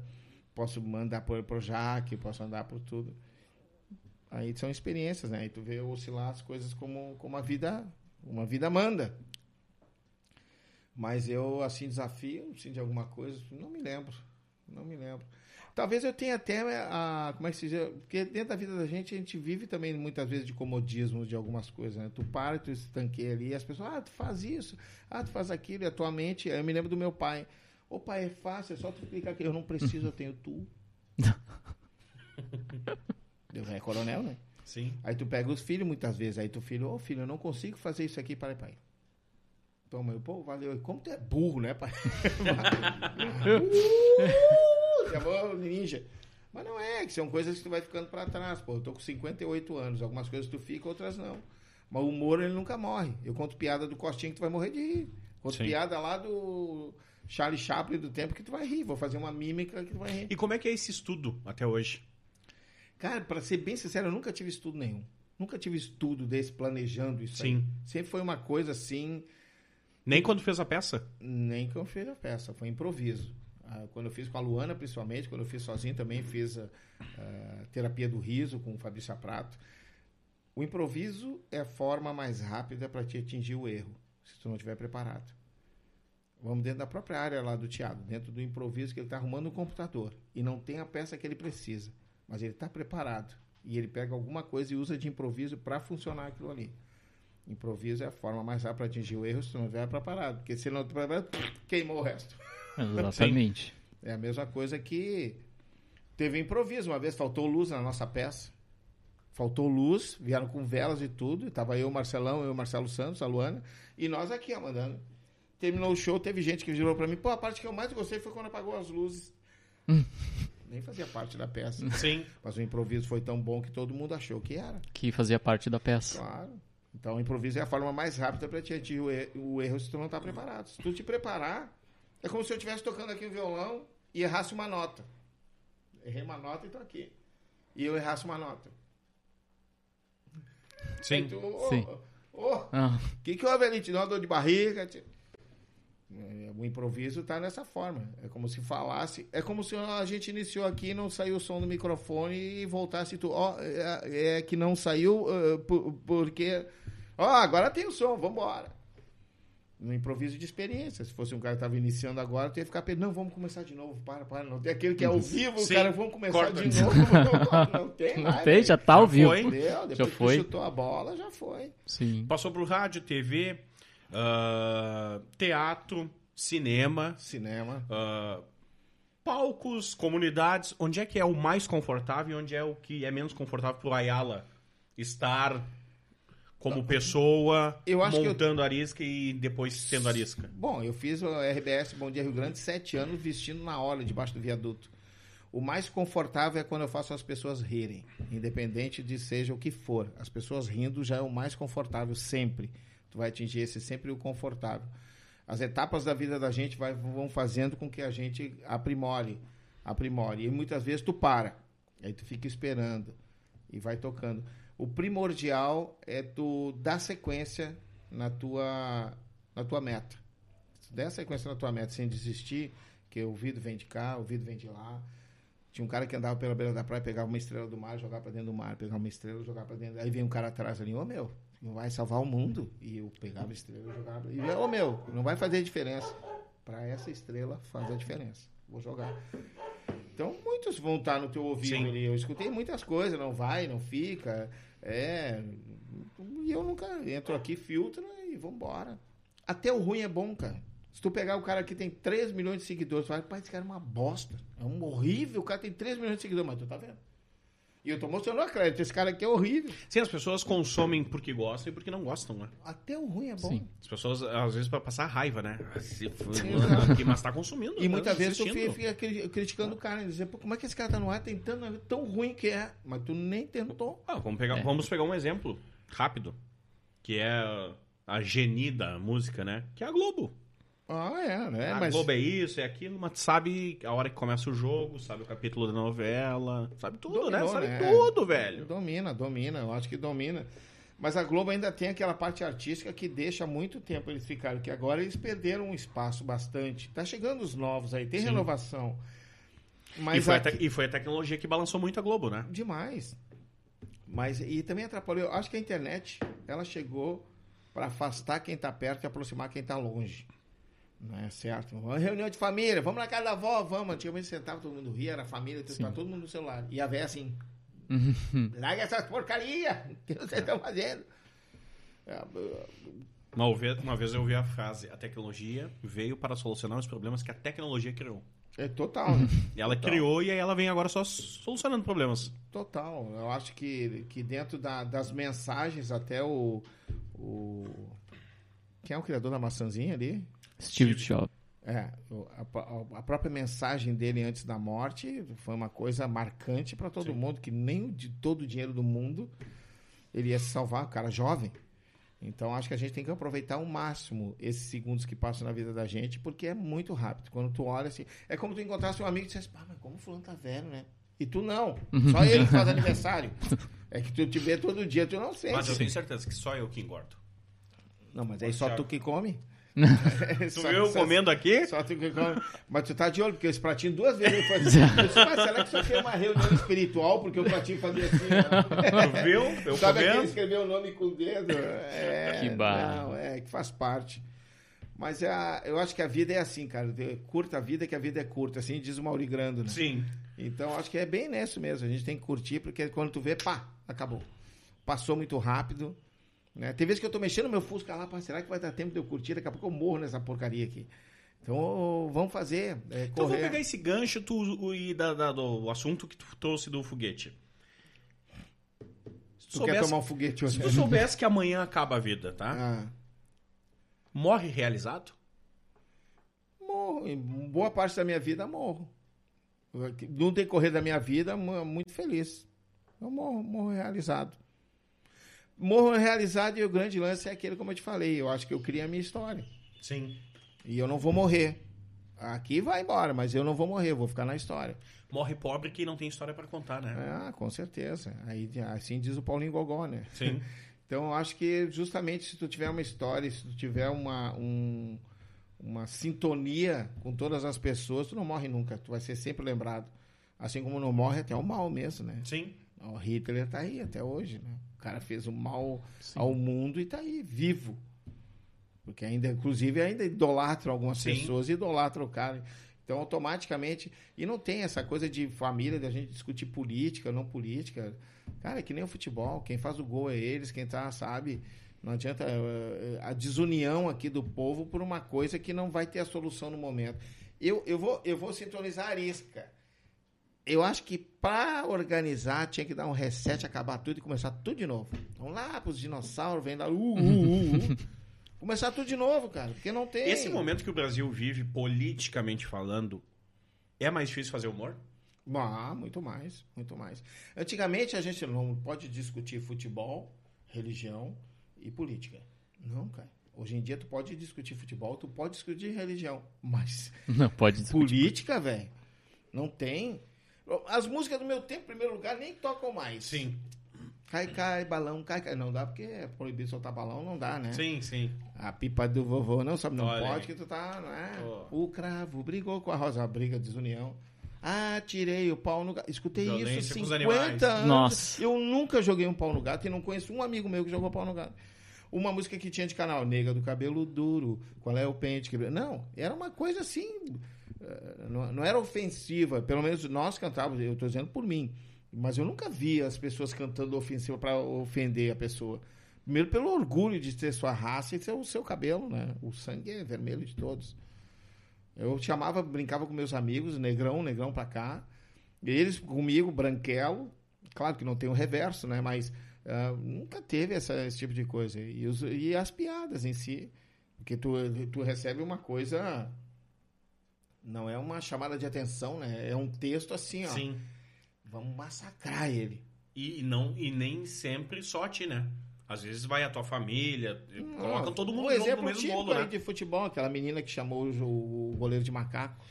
posso mandar por Projac, posso andar por tudo. Aí são experiências, né? Aí tu vê oscilar as coisas como, como a vida, uma vida manda. Mas eu, assim, desafio, assim, de alguma coisa, não me lembro. Não me lembro. Talvez eu tenha até a. Como é que se diz? Porque dentro da vida da gente, a gente vive também muitas vezes de comodismo de algumas coisas, né? Tu para, tu estanqueia ali, e as pessoas, ah, tu faz isso, ah, tu faz aquilo, e a tua mente. Eu me lembro do meu pai. Ô pai, é fácil, é só tu clicar aqui. Eu não preciso, eu tenho tu. Deus é coronel, né? Sim. Aí tu pega os filhos muitas vezes, aí tu filho, ô filho, eu não consigo fazer isso aqui, pai, pai. Toma, eu, pô, valeu. E Como tu é burro, né, pai? uh, chamou ninja. Mas não é, que são coisas que tu vai ficando pra trás, pô. Eu tô com 58 anos, algumas coisas tu fica, outras não. Mas o humor, ele nunca morre. Eu conto piada do Costinha que tu vai morrer de rir. Conto Sim. piada lá do Charlie Chaplin do tempo que tu vai rir. Vou fazer uma mímica que tu vai rir. E como é que é esse estudo até hoje? Cara, pra ser bem sincero, eu nunca tive estudo nenhum. Nunca tive estudo desse planejando isso Sim. aí. Sempre foi uma coisa assim, Nem quando fez a peça? nem eu fiz a peça, foi improviso. Ah, quando eu fiz com a Luana, principalmente, quando eu fiz sozinho também, fiz a, a terapia do riso com o Fabrício Prato. O improviso é a forma mais rápida para te atingir o erro, se tu não estiver preparado. Vamos dentro da própria área lá do teatro, dentro do improviso que ele está arrumando um computador e não tem a peça que ele precisa, mas ele está preparado e ele pega alguma coisa e usa de improviso para funcionar aquilo ali. Improviso é a forma mais rápida para atingir o erro se tu não estiver preparado, porque se não estiver preparado, queimou o resto. Exatamente. É a mesma coisa que teve improviso. Uma vez faltou luz na nossa peça. Faltou luz, vieram com velas e tudo. E tava eu, o Marcelão, eu, o Marcelo Santos, a Luana, e nós aqui, ó, mandando. Terminou o show, teve gente que virou pra mim, pô, a parte que eu mais gostei foi quando apagou as luzes. Nem fazia parte da peça. Sim. Mas o improviso foi tão bom que todo mundo achou que era. Que fazia parte da peça. Claro. Então, o improviso é a forma mais rápida para te atingir o, o erro se tu não tá preparado. Se tu te preparar, é como se eu estivesse tocando aqui um violão e errasse uma nota. Errei uma nota e tô aqui. E eu errasse uma nota. Sim. tu, ô, Sim. ô, Ah, o que que houve ali? Te deu uma dor de barriga? Te- É, O improviso tá nessa forma. É como se falasse. É como se a gente iniciou aqui e não saiu o som do microfone e voltasse tu. Ó, é, é que não saiu por- porque. Ó, agora tem o som, vambora. No improviso de experiência. Se fosse um cara que estava iniciando agora, tu ia ficar pensando, não, vamos começar de novo, para, para. Não tem aquele que é ao vivo, Sim, o cara, vamos começar corta. de novo. Não, não tem Não mais. tem, já tá ao Já vivo. foi. Deu, depois Já que foi. tu chutou a bola, já foi. Sim. Passou pro rádio, TV, ah, teatro, cinema, Cinema. ah, palcos, comunidades. Onde é que é o mais confortável e onde é o que é menos confortável pro Ayala estar como pessoa, que eu- montando arisca e depois tendo arisca? Bom, eu fiz o RBS Bom Dia Rio Grande sete anos vestindo na hora, debaixo do viaduto. O mais confortável é quando eu faço as pessoas rirem, independente de seja o que for. As pessoas rindo já é o mais confortável sempre. Tu vai atingir esse sempre o confortável. As etapas da vida da gente vai- vão fazendo com que a gente aprimore, aprimore. E muitas vezes tu para, aí tu fica esperando e vai tocando. O primordial é tu dar sequência na tua, na tua meta. Se der sequência na tua meta sem desistir, que o vidro vem de cá, o vidro vem de lá. Tinha um cara que andava pela beira da praia, pegava uma estrela do mar, jogava pra dentro do mar, pegava uma estrela, jogava pra dentro. Aí vem um cara atrás ali, ô meu, não vai salvar o mundo. E eu pegava a estrela, jogava. E ô meu, não vai fazer diferença. Pra essa estrela fazer a diferença. Vou jogar. Então, muitos vão estar no teu ouvido Sim. ali. Eu escutei muitas coisas, não vai, não fica. É. E eu nunca entro aqui, filtro e vambora. Até o ruim é bom, cara. Se tu pegar o cara que tem 3 milhões de seguidores, tu vai, pai, esse cara é uma bosta. É um horrível, o cara tem 3 milhões de seguidores, mas tu tá vendo. E eu tô mostrando a crédito, esse cara aqui é horrível. Sim, as pessoas consomem porque gostam e porque não gostam, né? Até o ruim é bom. Sim. As pessoas, às vezes, pra passar raiva, né? Ah, se aqui, mas tá consumindo. E tá muitas vezes tu fica, fica cri- criticando o cara, e dizer, pô, como é que esse cara tá no ar tentando, tão ruim que é, mas tu nem tentou. Ah, vamos, pegar, É. vamos pegar um exemplo rápido, que é a geni da música, né? Que é a Globo. Ah, é, né? a mas Globo é isso, é aquilo, mas sabe a hora que começa o jogo, sabe o capítulo da novela, sabe tudo, né? Dominou, Sabe né? tudo, velho. Domina, domina, eu acho que domina. Mas a Globo ainda tem aquela parte artística que deixa muito tempo eles ficarem, que agora eles perderam um espaço bastante. Tá chegando os novos aí, tem Sim. renovação. E Mas foi, a aqui- te- e foi a tecnologia que balançou muito a Globo, né? demais. Mas e também atrapalhou. Eu acho que a internet ela chegou para afastar quem tá perto e aproximar quem tá longe. Não é certo? Uma reunião de família, vamos na casa da avó, vamos. Antigamente sentava, todo mundo ria, era família, tá todo mundo no celular. E a véia assim, larga essas porcarias que vocês estão fazendo. É, Uma vez, uma vez eu ouvi a frase: a tecnologia veio para solucionar os problemas que a tecnologia criou. É total, né? E ela Total. criou e aí ela vem agora só solucionando problemas. Total. Eu acho que, que dentro da- das mensagens, até o, o. Quem é o criador da maçãzinha ali? Steve Jobs. É, a, a própria mensagem dele antes da morte foi uma coisa marcante para todo Sim. mundo, que nem o de todo o dinheiro do mundo ele ia se salvar, o cara jovem. Então acho que a gente tem que aproveitar ao máximo esses segundos que passam na vida da gente, porque é muito rápido. Quando tu olha assim, é como tu encontrasse um amigo e dissesse, pá, mas como o fulano tá velho, né? E tu não. Só ele que faz aniversário. É que tu te vê todo dia, tu não sente. Mas eu tenho certeza que só eu que engordo. Não, mas aí só tu que come. Tu viu eu comendo aqui? Só tu que. Mas tu tá de olho, porque esse pratinho duas vezes ele faz assim. Eu disse, Mas será que só tem uma reunião espiritual? Porque o pratinho fazia assim. Né? Tu viu? Eu Sabe aquele comendo? escreveu o nome com o dedo? É, Que barra. Não, é que faz parte. Mas é a- eu acho que a vida é assim, cara. Curta a vida, que a vida é curta. Assim diz o Mauri Grando, né? Sim. Então acho que é bem nisso mesmo. A gente tem que curtir, porque quando tu vê, pá, acabou. Passou muito rápido. Né? Tem vezes que eu tô mexendo no meu Fusca lá, pá, será que vai dar tempo de eu curtir? Daqui a pouco eu morro nessa porcaria aqui. Então vamos fazer. É, Então vou correr. pegar esse gancho tu, o- e da, da- do assunto que tu trouxe do foguete. Se tu tu, quer soubesse, tomar um foguete hoje? se tu soubesse que amanhã acaba a vida, tá? Ah, Morre realizado? morro. Em boa parte da minha vida, morro. No decorrer da minha vida, mu- muito feliz. Eu morro, morro realizado. Morro realizado e o grande lance é aquele, como eu te falei. Eu acho que eu criei a minha história. Sim. E eu não vou morrer. Aqui vai embora, mas eu não vou morrer, eu vou ficar na história. Morre pobre que não tem história pra contar, né? Ah, com certeza. Aí, assim diz o Paulinho Gogó, né? Sim. Então, eu acho que justamente se tu tiver uma história, se tu tiver uma, um- uma sintonia com todas as pessoas, tu não morre nunca. Tu vai ser sempre lembrado. Assim como não morre até o mal mesmo, né? Sim. O Hitler tá aí até hoje, né? O cara fez o mal Sim. ao mundo e tá aí, vivo. Porque ainda, inclusive, ainda idolatram algumas Sim. pessoas, idolatram o cara. Então, automaticamente. E não tem essa coisa de família, da gente discutir política, não política. Cara, é que nem o futebol. Quem faz o gol é eles, quem tá, sabe. Não adianta eh, a desunião aqui do povo por uma coisa que não vai ter a solução no momento. Eu, eu, vou, eu vou sintonizar a arisca. Eu acho que para organizar tinha que dar um reset, acabar tudo e começar tudo de novo. Vamos lá pros dinossauros, vem lá. Uh, uh, uh, uh. começar tudo de novo, cara. Porque não tem. Esse momento que o Brasil vive, politicamente falando, é mais difícil fazer humor? Ah, muito mais, muito mais. Antigamente a gente não pode discutir futebol, religião e política. Não, cara. Hoje em dia tu pode discutir futebol, tu pode discutir religião, mas Não pode discutir. política, velho, não tem. As músicas do meu tempo, em primeiro lugar, nem tocam mais. Sim. Cai, cai, balão, cai, cai. Não dá porque é proibido soltar balão, não dá, né? Sim, sim. A pipa do vovô não sabe, não Olha pode aí. que tu tá, né? Ó. O cravo brigou com a rosa, a briga de desunião. Ah, tirei o pau no gato. Escutei Violência isso com os 50 animais. anos. Nossa. Eu nunca joguei um pau no gato e não conheço um amigo meu que jogou pau no gato. Uma música que tinha de canal, Nega do cabelo duro, qual é o pente que... Não, era uma coisa assim, não, não era ofensiva, pelo menos nós cantávamos, eu tô dizendo por mim, mas eu nunca vi as pessoas cantando ofensiva para ofender a pessoa. Primeiro pelo orgulho de ter sua raça e ter o seu cabelo, né? O sangue é vermelho de todos. Eu chamava, brincava com meus amigos, negrão, negrão pra cá. E eles comigo, branquelo. Claro que não tem o reverso, né? Mas ah, nunca teve essa- esse tipo de coisa. E, os- e as piadas em si. Porque tu, tu recebe uma coisa. Não é uma chamada de atenção, né? É um texto assim, ó. Sim. Vamos massacrar ele. E, não, e nem sempre só a ti, né? Às vezes vai a tua família, colocam todo mundo um exemplo no mesmo bolo, né? de futebol, aquela menina que chamou o, goleiro de macaco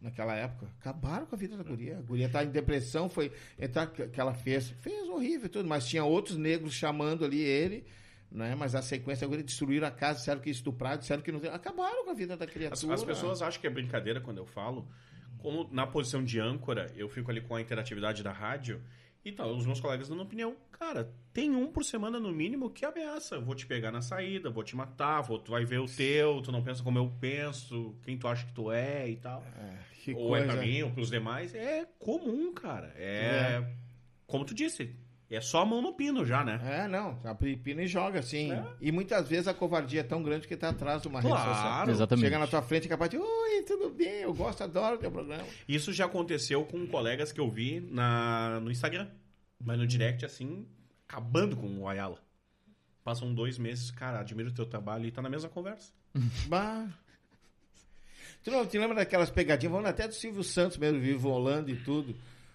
naquela época. Acabaram com a vida da guria. A guria tá em depressão, foi entrar que que ela fez. Fez horrível e tudo, mas tinha outros negros chamando ali ele, né? Mas a sequência agora destruíram a casa, disseram que ia estuprar, disseram que não. Acabaram com a vida da As, criatura. as pessoas acham que é brincadeira quando eu falo. Como na posição de âncora, eu fico ali com a interatividade da rádio. E tal, os meus colegas dando opinião. Cara, tem um por semana no mínimo que ameaça. Vou te pegar na saída, vou te matar, vou, tu vai ver o teu, tu não pensa como eu penso, quem tu acha que tu é e tal. Que ou é pra coisa. mim, ou pros demais. É comum, cara. É. Como tu disse, é só a mão no pino já, né? É, não, a pina e joga, assim. É. E muitas vezes a covardia é tão grande que tá atrás de uma rede social. Claro. Exatamente. Chega na tua frente e é capaz de, oi, tudo bem, eu gosto, adoro teu programa. Isso já aconteceu com colegas que eu vi na, no Instagram. Mas no direct, assim, acabando com o Ayala. Passam dois meses, cara, admiro o teu trabalho e tá na mesma conversa. Bah. Tu não te lembra daquelas pegadinhas? Vamos até do Silvio Santos mesmo, vivo rolando e tudo.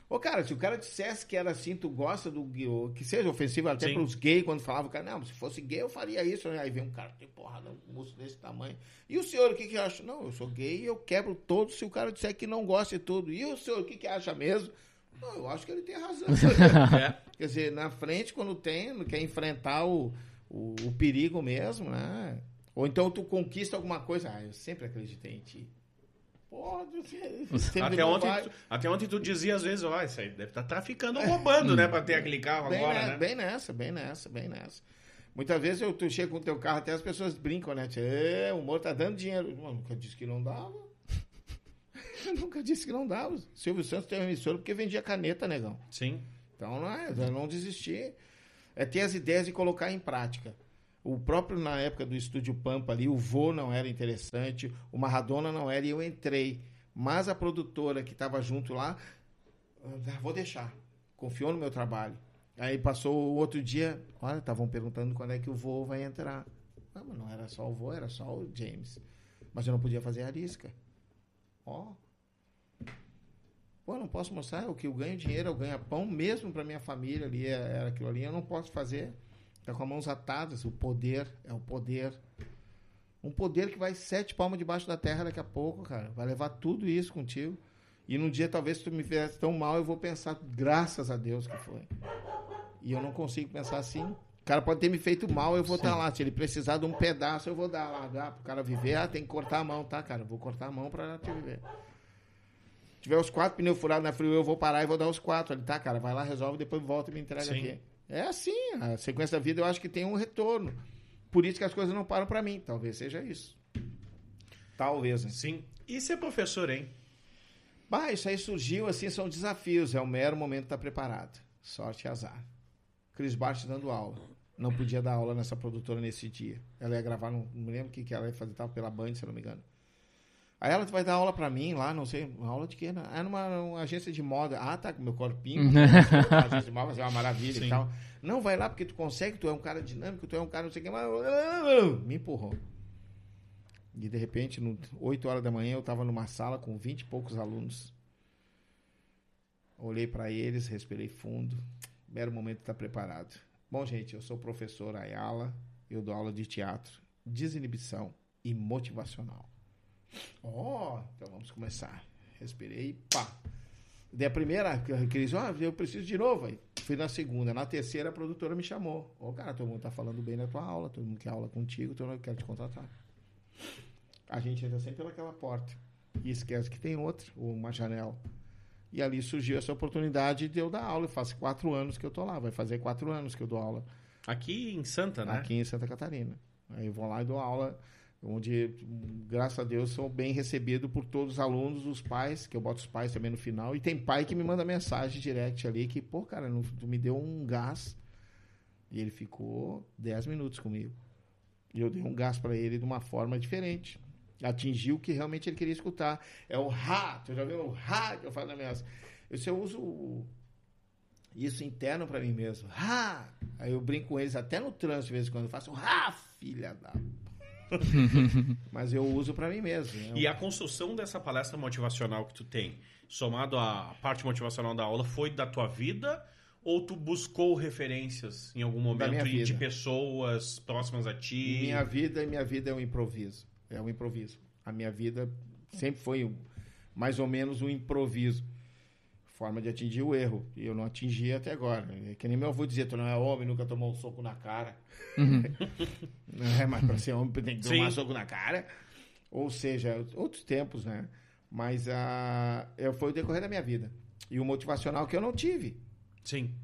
Ô, cara, se o cara dissesse que era assim, tu gosta do que seja ofensivo até Sim. pros gays, quando falava, o cara, não, se fosse gay eu faria isso, né? Aí vem um cara, tem porrada, um músculo desse tamanho. E o senhor, o que que acha? Não, eu sou gay e eu quebro todos se o cara disser que não gosta de tudo. E o senhor, o que que acha mesmo? Não, eu acho que ele tem razão. É. Quer dizer, na frente, quando tem, quer enfrentar o, o, o perigo mesmo, né? Ou então tu conquista alguma coisa. Ah, eu sempre acreditei em ti. Pode Até ontem, vai. tu, até ontem tu dizia às vezes, ó, isso aí deve estar traficando ou roubando, né? Pra ter aquele carro bem, agora, ne- né? bem nessa, bem nessa, bem nessa. Muitas vezes eu, tu chega com o teu carro, até as pessoas brincam, né? É, o humor tá dando dinheiro. Eu nunca disse que não dava. Eu nunca disse que não dava. Silvio Santos tem uma emissora porque vendia caneta, negão. Sim. Então não é não desistir. É ter as ideias e colocar em prática. O próprio, na época do Estúdio Pampa ali, o vô não era interessante, o Maradona não era, e eu entrei. Mas a produtora que estava junto lá, ah, vou deixar. Confiou no meu trabalho. Aí passou o outro dia, olha, estavam perguntando quando é que o vô vai entrar. Ah, não era só o vô, era só o James. Mas eu não podia fazer a arisca. Ó. Pô, eu não posso mostrar o que eu ganho dinheiro, eu ganho pão mesmo para minha família ali, é- era aquilo ali, eu não posso fazer. Tá com as mãos atadas, o poder é o poder. Um poder que vai sete palmas debaixo da terra daqui a pouco, cara. Vai levar tudo isso contigo. E num dia, talvez, se tu me fizesse tão mal, eu vou pensar, graças a Deus que foi. E eu não consigo pensar assim. O cara pode ter me feito mal, eu vou estar lá. Se ele precisar de um pedaço, eu vou dar lá. Dá pro cara viver. Ah, tem que cortar a mão, tá, cara? Vou cortar a mão pra te viver. Se tiver os quatro pneus furados na frio, eu vou parar e vou dar os quatro ali, tá, cara? Vai lá, resolve, depois volta e me entrega Sim. aqui. É assim, a sequência da vida eu acho que tem um retorno. Por isso que as coisas não param para mim. Talvez seja isso. Talvez, né? Sim. E ser professor, hein? Bah, isso aí surgiu, assim, são desafios. É o mero momento de estar preparado. Sorte e azar. Cris Bart dando aula. Não podia dar aula nessa produtora nesse dia. Ela ia gravar, não, não me lembro o que, que ela ia fazer, tava pela Band, se não me engano. Aí ela vai dar aula pra mim lá, não sei, aula de quê? Né? É numa, numa agência de moda. Ah, tá, com meu corpinho. agência de moda ser uma maravilha Sim. e tal. Não, vai lá porque tu consegue, tu é um cara dinâmico, tu é um cara não sei o que. Mas... Me empurrou. E de repente, no 8 horas da manhã, eu tava numa sala com 20 e poucos alunos. Olhei pra eles, respirei fundo. Mero momento de estar preparado. Bom, gente, eu sou o professor Ayala. Eu dou aula de teatro, desinibição e motivacional. Ó, então vamos começar. Respirei, pá. Daí a primeira, Cris, ó, eu preciso de novo. Aí fui na segunda. Na terceira, a produtora me chamou. Ô, cara, todo mundo tá falando bem da tua aula, todo mundo quer aula contigo, todo mundo quer te contratar. A gente entra sempre pelaquela porta. E esquece que tem outra, ou uma janela. E ali surgiu essa oportunidade de eu dar aula. Faz quatro anos que eu tô lá. Vai fazer quatro anos que eu dou aula Aqui em Santa, né? aqui em Santa Catarina. Aí eu vou lá e dou aula, onde, graças a Deus, sou bem recebido por todos os alunos, os pais, que eu boto os pais também no final. E tem pai que me manda mensagem direct ali, que, pô, cara, não- tu me deu um gás. E ele ficou 10 minutos comigo. E eu dei um gás para ele de uma forma diferente. Atingiu o que realmente ele queria escutar. É o ha, tu já viu o ha que eu falo na minha... Eu, se eu uso isso interno para mim mesmo. Ha! Aí eu brinco com eles até no trânsito de vez em quando. Eu faço ha, filha da... Mas eu uso para mim mesmo. né? E a construção dessa palestra motivacional que tu tem, somado à parte motivacional da aula, foi da tua vida ou tu buscou referências em algum momento e de vida. pessoas próximas a ti? Minha vida minha vida é um improviso. É um improviso. A minha vida sempre foi um- mais ou menos um improviso. Forma de atingir o erro. E eu não atingi até agora. É que nem meu avô dizia, tu não é homem, nunca tomou um soco na cara. Não é, mas para ser homem tem que tomar Sim. soco na cara. Ou seja, outros tempos, né? Mas ah, eu, foi o decorrer da minha vida. E o motivacional que eu não tive. Sim.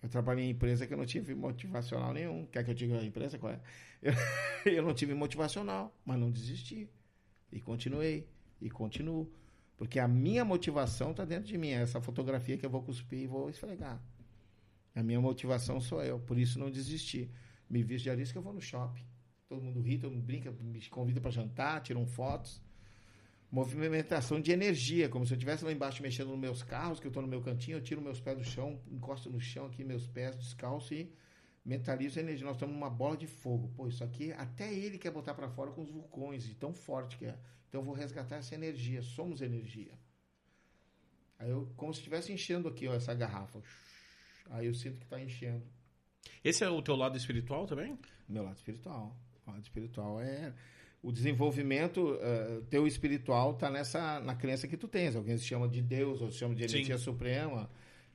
Eu trabalhei em empresa que eu não tive motivacional nenhum. Quer que eu diga a empresa qual é? Eu, eu não tive motivacional, mas não desisti. E continuei. E continuo. Porque a minha motivação está dentro de mim. É essa fotografia que eu vou cuspir e vou esfregar. A minha motivação sou eu. Por isso não desisti. Me visto de que eu vou no shopping. Todo mundo ri, todo mundo brinca, me convida para jantar, tiram fotos. Movimentação de energia, como se eu estivesse lá embaixo mexendo nos meus carros, que eu estou no meu cantinho, eu tiro meus pés do chão, encosto no chão aqui, meus pés descalço e mentalizo a energia. Nós estamos numa bola de fogo. Pô, isso aqui, até ele quer botar para fora com os vulcões, de tão forte que é. Então eu vou resgatar essa energia. Somos energia. Aí eu, como se estivesse enchendo aqui, ó, essa garrafa. Aí eu sinto que está enchendo. Esse é o teu lado espiritual também? Meu lado espiritual. O lado espiritual é o desenvolvimento eh, teu espiritual tá nessa na crença que tu tens. Alguém se chama de Deus, ou se chama de Sim. energia suprema.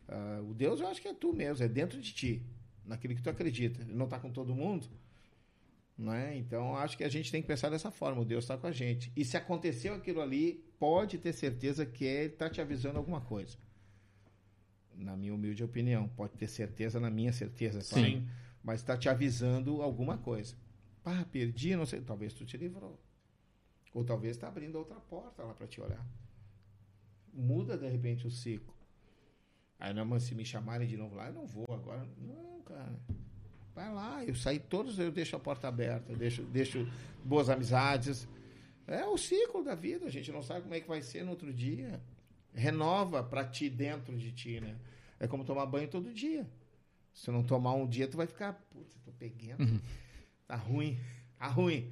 Ah, o Deus eu acho que é tu mesmo, é dentro de ti, naquilo que tu acredita. Ele não está com todo mundo, né? Então acho que a gente tem que pensar dessa forma. O Deus está com a gente. E se aconteceu aquilo ali, pode ter certeza que ele está te avisando alguma coisa. Na minha humilde opinião, pode ter certeza na minha certeza. claro Sim. mas está te avisando alguma coisa. Pá, perdi, não sei. Talvez tu te livrou. Ou talvez está abrindo outra porta lá para te olhar. Muda de repente o ciclo. Aí não, se me chamarem de novo lá, eu não vou agora. Não, cara. Vai lá, eu saí todos, eu deixo a porta aberta, eu deixo, deixo boas amizades. É o ciclo da vida, a gente não sabe como é que vai ser no outro dia. Renova para ti dentro de ti, né? É como tomar banho todo dia. Se não tomar um dia, tu vai ficar, putz, tô pegando. Tá ruim, tá ruim.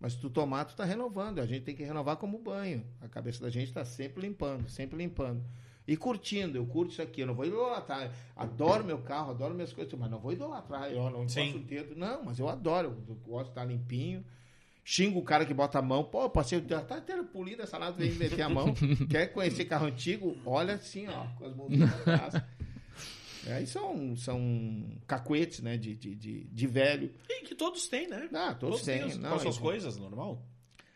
Mas se tu tomar, tu tá renovando. A gente tem que renovar como banho. A cabeça da gente tá sempre limpando, sempre limpando. E curtindo, eu curto isso aqui, eu não vou idolatrar. Adoro meu carro, adoro minhas coisas, mas não vou idolatrar. Eu não Sim. o dedo. Não, mas eu adoro. Eu gosto de estar limpinho. Xingo o cara que bota a mão. Pô, passei, já tá inteiro polido essa lata, vem meter a mão. Quer conhecer carro antigo? Olha assim, ó, com as mãos atrás. É, Aí são, são cacuetes, né, de, de, de, de velho. E que todos têm, né? Ah, todos têm. as- Não, com as suas isso- coisas, normal.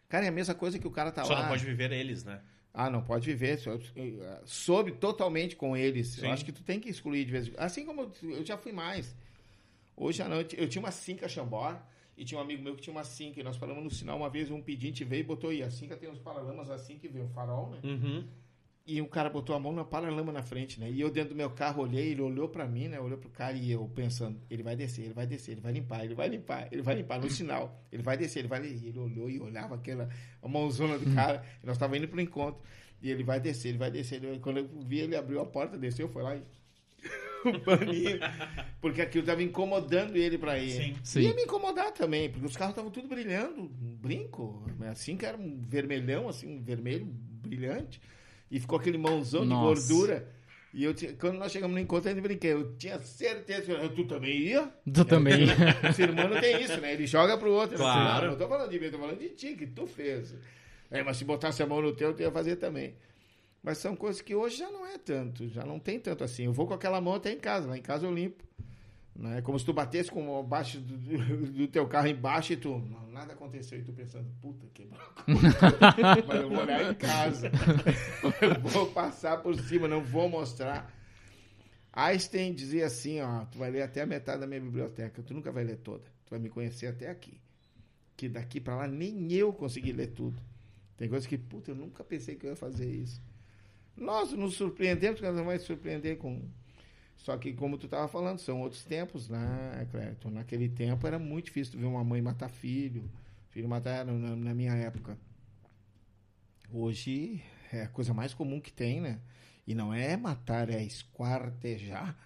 Cara, é a mesma coisa que o cara tá Só lá. não pode viver eles, né? Ah, não pode viver. so- Soube totalmente com eles. Sim. Eu acho que tu tem que excluir de vez em quando. Assim como eu, já fui mais. Hoje à noite, eu tinha uma cinca Chambord E tinha um amigo meu que tinha uma Cinca, e nós paramos no sinal uma vez, um pedinte veio e botou aí. A Cinca tem os paralamas assim que vê o farol, né? Uhum. E o cara botou a mão na paralama na frente, né? E eu dentro do meu carro olhei, ele olhou pra mim, né? Olhou pro cara e eu pensando, ele vai descer, ele vai descer, ele vai limpar, ele vai limpar, ele vai limpar no sinal. Ele vai descer, ele vai e ele olhou e olhava aquela mãozona do cara. E nós tava indo pro encontro. E ele vai descer, ele vai descer. Ele- quando eu vi, ele abriu a porta, desceu, foi lá e o paninho, porque aquilo estava incomodando ele para ir. Sim. Sim. Ia me incomodar também, porque os carros estavam tudo brilhando, um brinco, assim que era um vermelhão, assim, um vermelho brilhante, e ficou aquele mãozão Nossa. de gordura. E eu quando nós chegamos no encontro, eu ainda brinquei, eu tinha certeza que tu também ia? Tu também. O ser humano tem isso, né? Ele joga pro outro. Claro. Não, não tô falando de mim, tô falando de ti, que tu fez. É, mas se botasse a mão no teu, tu ia fazer também. Mas são coisas que hoje já não é tanto, já não tem tanto assim. Eu vou com aquela mão até em casa, lá em casa eu limpo. É como se tu batesse com baixo do, do- teu carro embaixo e tu. Não, nada aconteceu. E tu pensando, puta, quebrou. Mas eu vou olhar em casa. Eu vou passar por cima, não vou mostrar. Einstein dizia assim, ó, tu vai ler até a metade da minha biblioteca, tu nunca vai ler toda. Tu vai me conhecer até aqui. Que daqui pra lá nem eu consegui ler tudo. Tem coisas que, puta, eu nunca pensei que eu ia fazer isso. Nós nos surpreendemos, cada vai se surpreender com. Só que, como tu estava falando, são outros tempos, né, Cleiton? Naquele tempo era muito difícil tu ver uma mãe matar filho, filho matar na, na minha época. Hoje é a coisa mais comum que tem, né? E não é matar, é esquartejar,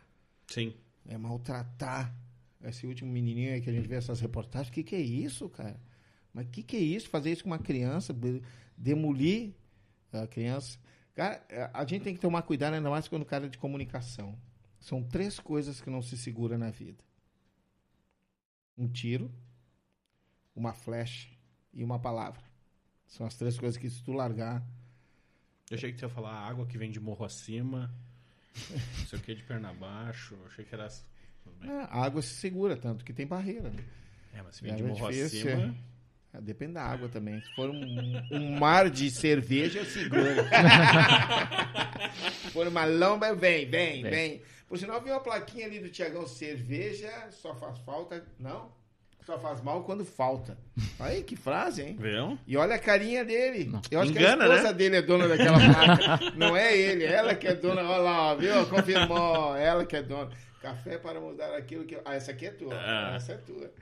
Sim. é maltratar. Esse último menininho aí que a gente vê essas reportagens, o que, que é isso, cara? Mas o que, que é isso? Fazer isso com uma criança, de- demolir a criança. Cara, a gente tem que tomar cuidado, ainda mais quando o cara é de comunicação. São três coisas que não se segura na vida: um tiro, uma flecha e uma palavra. São as três coisas que, se tu largar, Eu achei que você ia falar água que vem de morro acima. Não sei o que de perna abaixo. Eu achei que era. né, a água se segura, tanto que tem barreira. Né? É, mas se vem É de morro difícil, acima. Ah, Depende da água também. Se for um, um mar de cerveja, eu seguro. Se for uma lomba, vem, vem, Vem. vem. Por sinal, vi uma plaquinha ali do Tiagão, cerveja só faz falta, não? Só faz mal quando falta. Aí, que frase, hein? Viu? E olha a carinha dele. Não. Eu acho Engana, que a esposa né? dele é dona daquela placa. Não é ele, ela que é dona. Olha lá, viu? Confirmou, ela que é dona. Café para mudar aquilo que. Ah, essa aqui é tua. Ah. Essa é tua.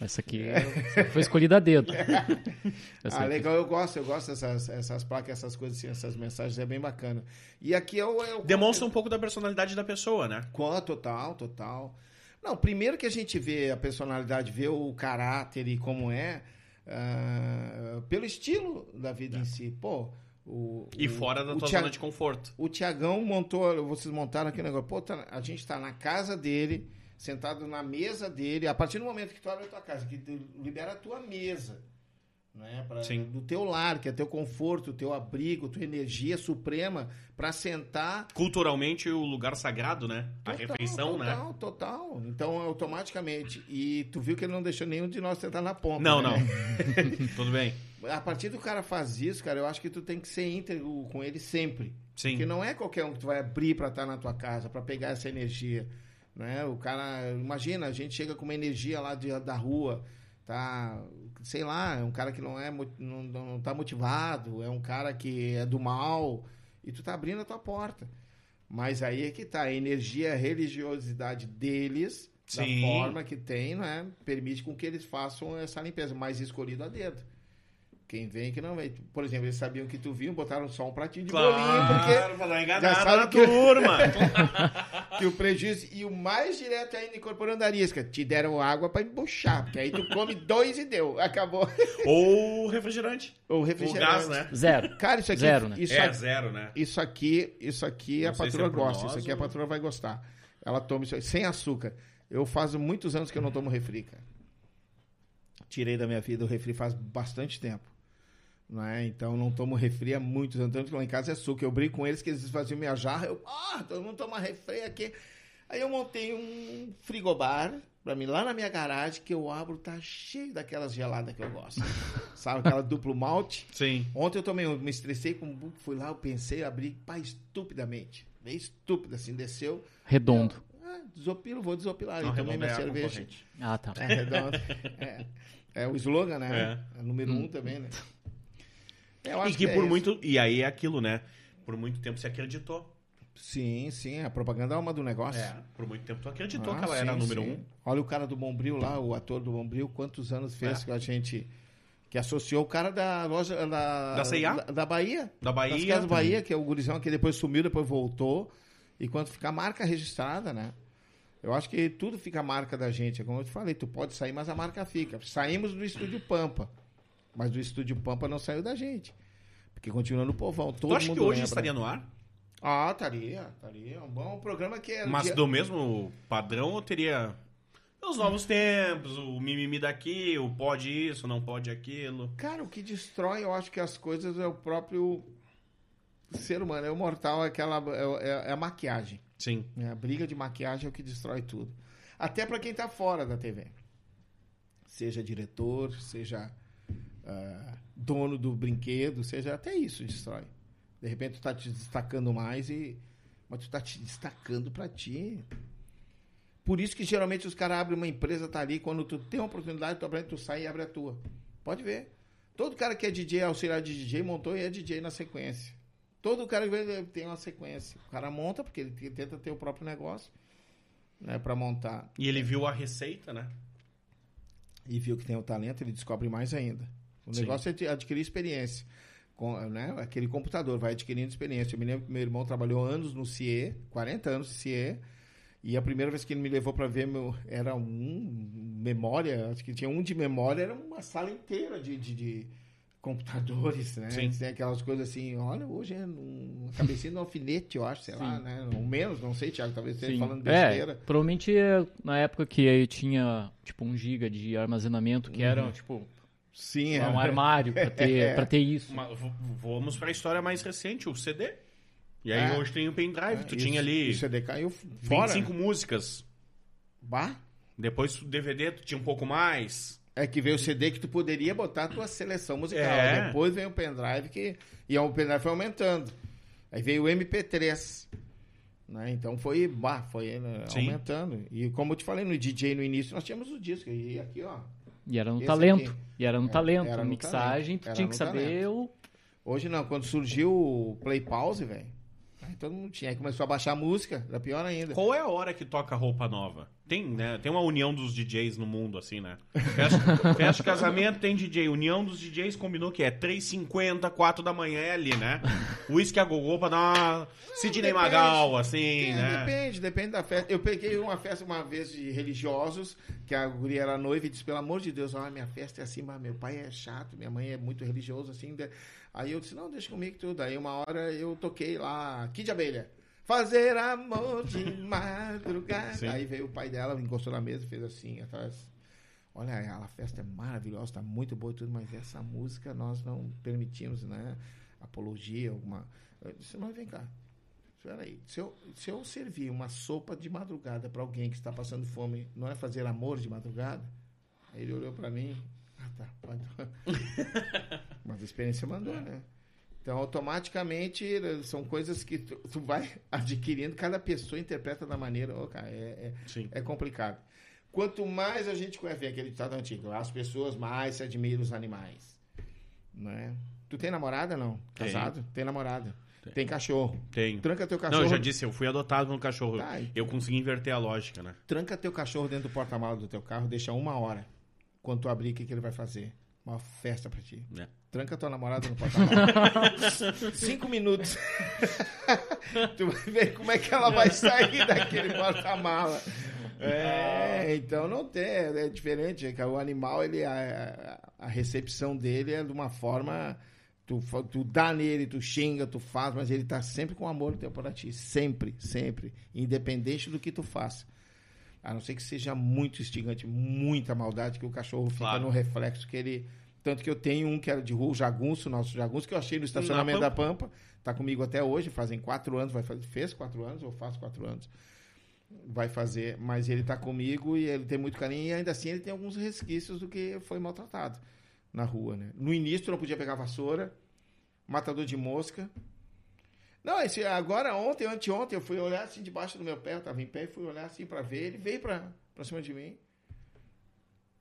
Essa aqui foi escolhida a dedo. Essa Ah, aqui. legal, eu gosto, eu gosto dessas essas placas, essas coisas assim, essas mensagens, é bem bacana. E aqui é o. É o Demonstra um pouco da personalidade da pessoa, né? Có, total, total. Não, primeiro que a gente vê a personalidade, vê o caráter e como é, ah, pelo estilo da vida em si. Pô, o. E o- fora da tua Tia- zona de conforto. O Tiagão montou, vocês montaram aqui o negócio. Pô, tá- a gente tá na casa dele, sentado na mesa dele. A partir do momento que tu abre a tua casa, que tu libera a tua mesa, né? Pra, Sim. Do teu lar, que é teu conforto, teu abrigo, tua energia suprema pra sentar. Culturalmente, o lugar sagrado, né? A Total, refeição, né? total, Total, Então, automaticamente. E tu viu que ele não deixou nenhum de nós sentar na ponta. Não, né? não. Tudo bem. A partir do cara faz isso, cara, eu acho que tu tem que ser íntegro com ele sempre. Sim. Porque não é qualquer um que tu vai abrir pra estar na tua casa, pra pegar essa energia, né? O cara, imagina, a gente chega com uma energia lá de, da rua, tá, sei lá, é um cara que não é não, não tá motivado, é um cara que é do mal e tu tá abrindo a tua porta. Mas aí é que tá, a energia, a religiosidade deles, Sim. da forma que tem, né, permite com que eles façam essa limpeza, mas escolhido a dedo. Quem vem que não vem. Por exemplo, eles sabiam que tu vinha, botaram só um pratinho de bolinho, porque Claro, dar uma já sabe que- turma. que o prejuízo. E o mais direto ainda incorporando a arisca. Te deram água pra embuchar, porque aí tu come dois e deu. Acabou. Ou refrigerante. O O refrigerante. gás, né? Zero. Cara, isso aqui. Zero, né? Isso, é, aqui, zero, né? isso aqui, isso aqui Não a se patroa é gosta. nós Isso aqui a ou- patroa vai gostar. Ela toma isso aí, sem açúcar. Eu faz muitos anos que eu não tomo refri, cara. Tirei da minha vida o refri faz bastante tempo. Não é? Então não tomo refri há muitos anos. Tanto que lá em casa é açúcar. Eu brinco com eles que eles faziam minha jarra. Eu, ah, todo mundo toma refri aqui. Aí eu montei um frigobar pra mim lá na minha garagem que eu abro, tá cheio daquelas geladas que eu gosto. Sabe, aquela duplo malte. Sim. Ontem eu também eu me estressei com o book, fui lá, eu pensei, abri, pá, estupidamente. Bem estúpido, assim, desceu. Redondo. ah, desopilo, vou desopilar. Não, E tomei é minha a cerveja. Ah, tá. É, redondo. é, é o slogan, né? É. número um também, né? Eu E acho que é por muito. E aí é aquilo, né? Por muito tempo você acreditou. Sim, sim, a propaganda é uma do negócio. É. Por muito tempo tu acreditou Ah, que ela era a sim, número sim. um. Olha o cara do Bombril lá, o ator do Bombril, quantos anos fez É. que a gente. Que associou o cara da loja. Da, Da C&A? Da, da Bahia. Da Bahia. Das Casas Bahia, que é o gurizão que depois sumiu, depois voltou. E quando fica a marca registrada, né? Eu acho que tudo fica a marca da gente. É como eu te falei, tu pode sair, mas a marca fica. Saímos do Estúdio Pampa. Mas do Estúdio Pampa não saiu da gente. Porque continua no povão. Todo Tu acha mundo que hoje lembra. estaria no ar? Ah, estaria, estaria. Um bom programa que é. Mas dia- do mesmo padrão ou teria os novos tempos, o mimimi daqui, o pode isso, não pode aquilo? Cara, o que destrói, eu acho que as coisas é o próprio ser humano. É o mortal, é, aquela, é, é- é a maquiagem. Sim. né? A briga de maquiagem é o que destrói tudo. Até para quem tá fora da TV. Seja diretor, seja ah, dono do brinquedo, seja até isso destrói. De repente tu tá te destacando mais e mas tu tá te destacando para ti. Por isso que geralmente os caras abrem uma empresa tá ali quando tu tem uma oportunidade, tu, aprende, tu sai e abre a tua. Pode ver. Todo cara que é DJ, auxiliar de DJ, montou e é DJ na sequência. Todo cara que tem uma sequência. O cara monta porque ele tenta ter o próprio negócio, né, para montar. E ele viu a receita, né? E viu que tem o talento, ele descobre mais ainda. O Sim. negócio é adquirir experiência. Com, né, aquele computador vai adquirindo experiência. Eu me lembro que meu irmão trabalhou anos no CIE, 40 anos de CIE. E a primeira vez que ele me levou para ver meu era um memória, acho que tinha um de memória, era uma sala inteira de, de, de computadores, né? Sim. Tem aquelas coisas assim, olha, hoje é um cabecinha de um alfinete, eu acho, sei lá, né? Ou menos, não sei, Thiago, talvez esteja Sim. falando É, besteira. provavelmente é, na época que aí tinha tipo um giga de armazenamento que era tipo Sim, um é. armário pra ter, É. ter isso. Mas vamos pra história mais recente, o CD. E aí É. hoje tem o pendrive, tu Isso- tinha ali O CD caiu fora. 25 músicas. Bah, Depois o DVD tu tinha um pouco mais. É que veio o CD que tu poderia botar a tua seleção musical. É. Depois veio o pendrive que. E o pendrive foi aumentando. Aí veio o MP3. Né? Então foi, bah, foi né, Sim. aumentando. E como eu te falei no DJ no início, nós tínhamos o disco. E aqui, ó. E era no Esse talento. aqui. E era no É, talento. era no mixagem, talento. tu Era tinha que saber o. Hoje não, quando surgiu o Play Pause, velho. Todo mundo tinha. Aí começou a baixar a música, era pior ainda. Qual é a hora que toca roupa nova? Tem, né? Tem uma união dos DJs no mundo, assim, né? Festa, de casamento tem DJ. União dos DJs combinou que é 3h50, 4 da manhã é ali, né? Whisky a gogô pra dar uma Sidney. Magal, assim, né? Depende, depende da festa. Eu peguei uma festa uma vez de religiosos, que a guria era noiva e disse, pelo amor de Deus, olha, minha festa é assim, mas meu pai é chato, minha mãe é muito religioso, assim. de- Aí eu disse, não, deixa comigo tudo. Aí uma hora eu toquei lá, Kid Abelha. Fazer amor de madrugada. Sim. Aí veio o pai dela, encostou na mesa e fez assim, atrás. Olha, a festa é maravilhosa, tá muito boa e tudo, mas essa música nós não permitimos, né? Apologia, alguma. Eu disse, mas vem cá. Espera aí, se eu, se eu servir uma sopa de madrugada para alguém que está passando fome, não é fazer amor de madrugada? Aí ele olhou para mim, ah tá, pode. Mas a experiência mandou, né? Então, automaticamente, são coisas que tu, tu vai adquirindo, cada pessoa interpreta da maneira, ô, cara, é, é, Sim. é complicado. Quanto mais a gente conhece, vem aquele ditado antigo, as pessoas mais se admiram os animais. Né? Tu tem namorada, não? Tenho. Casado? Tem namorada. Tem cachorro. Tem. Tranca teu Não, cachorro. eu já disse, eu fui adotado pelo cachorro. Tá, Eu consegui inverter a lógica, né? Tranca teu cachorro dentro do porta-malas do teu carro, deixa uma hora. Quando tu abrir, o que, que ele vai fazer? Uma festa pra ti. É. Tranca tua namorada no porta-malas. Cinco minutos. tu vai ver como é que ela vai sair daquele porta-mala. É, então não tem, é diferente. é O animal, ele, a, a recepção dele é de uma forma. Tu, tu dá nele, tu xinga, tu faz, mas ele tá sempre com amor teu para ti. Sempre, sempre. Independente do que tu faça. A não ser que seja muito instigante, muita maldade, que o cachorro fica Claro. no reflexo que ele. Tanto que eu tenho um que era de rua, o Jagunço, nosso Jagunço, que eu achei no estacionamento Na da Pampa. Tá comigo até hoje, fazem quatro anos, vai fazer, fez quatro anos, ou faz quatro anos. Vai fazer, mas ele tá comigo e ele tem muito carinho, e ainda assim ele tem alguns resquícios do que foi maltratado na rua, né? No início não podia pegar vassoura, matador de mosca. Não, esse, agora, ontem, anteontem, eu fui olhar assim debaixo do meu pé, eu tava em pé e fui olhar assim pra ver. Ele veio pra, pra cima de mim.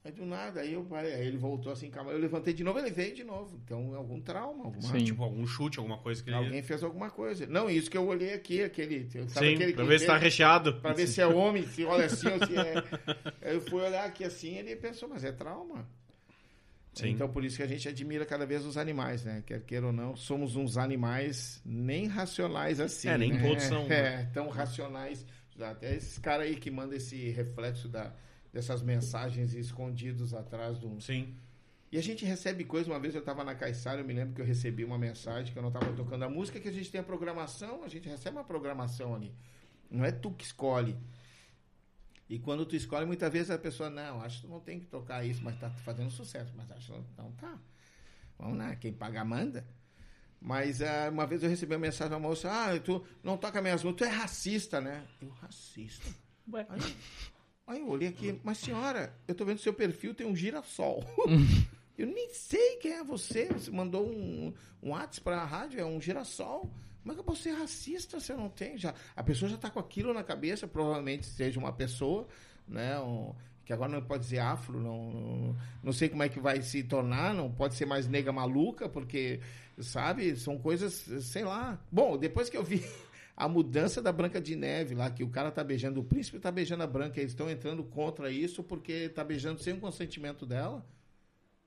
Aí do nada, aí eu parei, aí ele voltou assim, calma. Eu levantei de novo, ele veio de novo. Então, algum trauma, alguma Sim. Tipo, algum chute, alguma coisa que ele... Alguém fez alguma coisa. Não, isso que eu olhei aqui, aquele. Sabe Sim, aquele pra ver se tá recheado. Pra ver se é homem, se olha assim ou se é. Aí eu fui olhar aqui assim ele pensou, mas é trauma. Sim. Então por isso que a gente admira cada vez os animais, né? Quer queira ou não, somos uns animais nem racionais assim. É, nem né? todos são, É, tão racionais. Até esses caras aí que mandam esse reflexo da, dessas mensagens escondidos atrás do. Sim. E a gente recebe coisa. Uma vez eu estava na Caiçara, eu me lembro que eu recebi uma mensagem que eu não estava tocando a música, que a gente tem a programação, a gente recebe uma programação ali. Não é tu que escolhe. E quando tu escolhe, muitas vezes a pessoa, não, acho que tu não tem que tocar isso, mas tá fazendo sucesso. Mas acho que não tá. Vamos lá, quem paga manda. Mas ah, uma vez eu recebi uma mensagem da moça, ah, tu não toca minhas músicas, tu é racista, né? Eu, racista? Ué. Aí, aí eu olhei aqui, mas senhora, eu tô vendo seu perfil, tem um girassol. eu nem sei quem é você. Você mandou um, um WhatsApp pra rádio, é um girassol. Como é que eu posso ser racista se eu não tenho? Já, a pessoa já tá com aquilo na cabeça, provavelmente seja uma pessoa, né? um- que agora não pode dizer afro, não, não sei como é que vai se tornar, não pode ser mais nega maluca, porque, sabe, são coisas, sei lá. Bom, depois que eu vi a mudança da Branca de Neve lá, que o cara tá beijando, o príncipe tá beijando a Branca, eles estão entrando contra isso porque tá beijando sem o consentimento dela,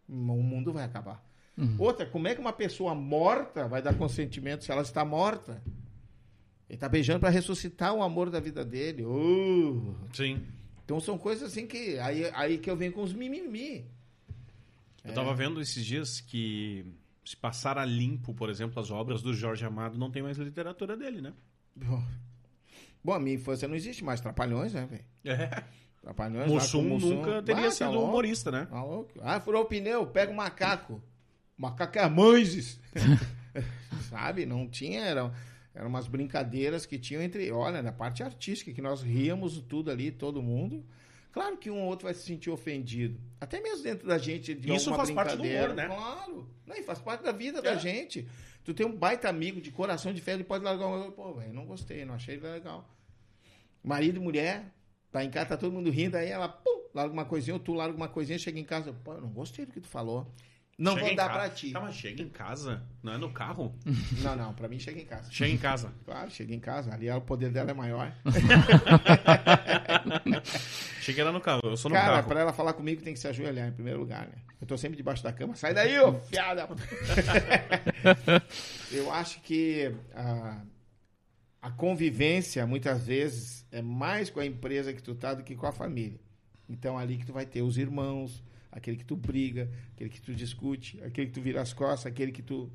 o mundo vai acabar. Outra, como é que uma pessoa morta vai dar consentimento se ela está morta? Ele tá beijando para ressuscitar o amor da vida dele. Uh! Sim. Então são coisas assim que. Aí, aí que eu venho com os mimimi. Eu tava vendo esses dias que se passar a limpo, por exemplo, as obras do Jorge Amado, não tem mais literatura dele, né? Bom, Bom, a minha infância não existe mais. Trapalhões, né, velho? É. Trapalhões. Mussum Mussum. nunca teria tá sido louco, humorista, né? tá. Ah, furou o pneu, pega o macaco. Macaco é. Sabe? Não tinha. Eram, eram umas brincadeiras que tinham entre. Olha, na parte artística, que nós ríamos tudo ali, todo mundo. Claro que um ou outro vai se sentir ofendido. Até mesmo dentro da gente de Isso faz parte do humor, né? Claro. E faz parte da vida É. da gente. Tu tem um baita amigo de coração de fé, ele pode largar uma. Pô, velho, não gostei, não achei legal. Marido e mulher, tá em casa, tá todo mundo rindo, aí ela, pum, larga uma coisinha, ou tu larga uma coisinha, chega em casa, pô, eu não gostei do que tu falou. Não Chega vou dar pra ti. Tá, mas chega em casa, não é no carro? Não, não, pra mim chega em casa. Chega em casa. Claro, chega em casa, ali o poder dela é maior. Chega lá no carro, eu sou no Cara, carro. pra ela falar comigo tem que se ajoelhar em primeiro lugar, né? Eu tô sempre debaixo da cama. Sai daí, ô fiada! Eu acho que a, a convivência, muitas vezes, é mais com a empresa que tu tá do que com a família. Então, ali que tu vai ter os irmãos, aquele que tu briga, aquele que tu discute, aquele que tu vira as costas, aquele que tu...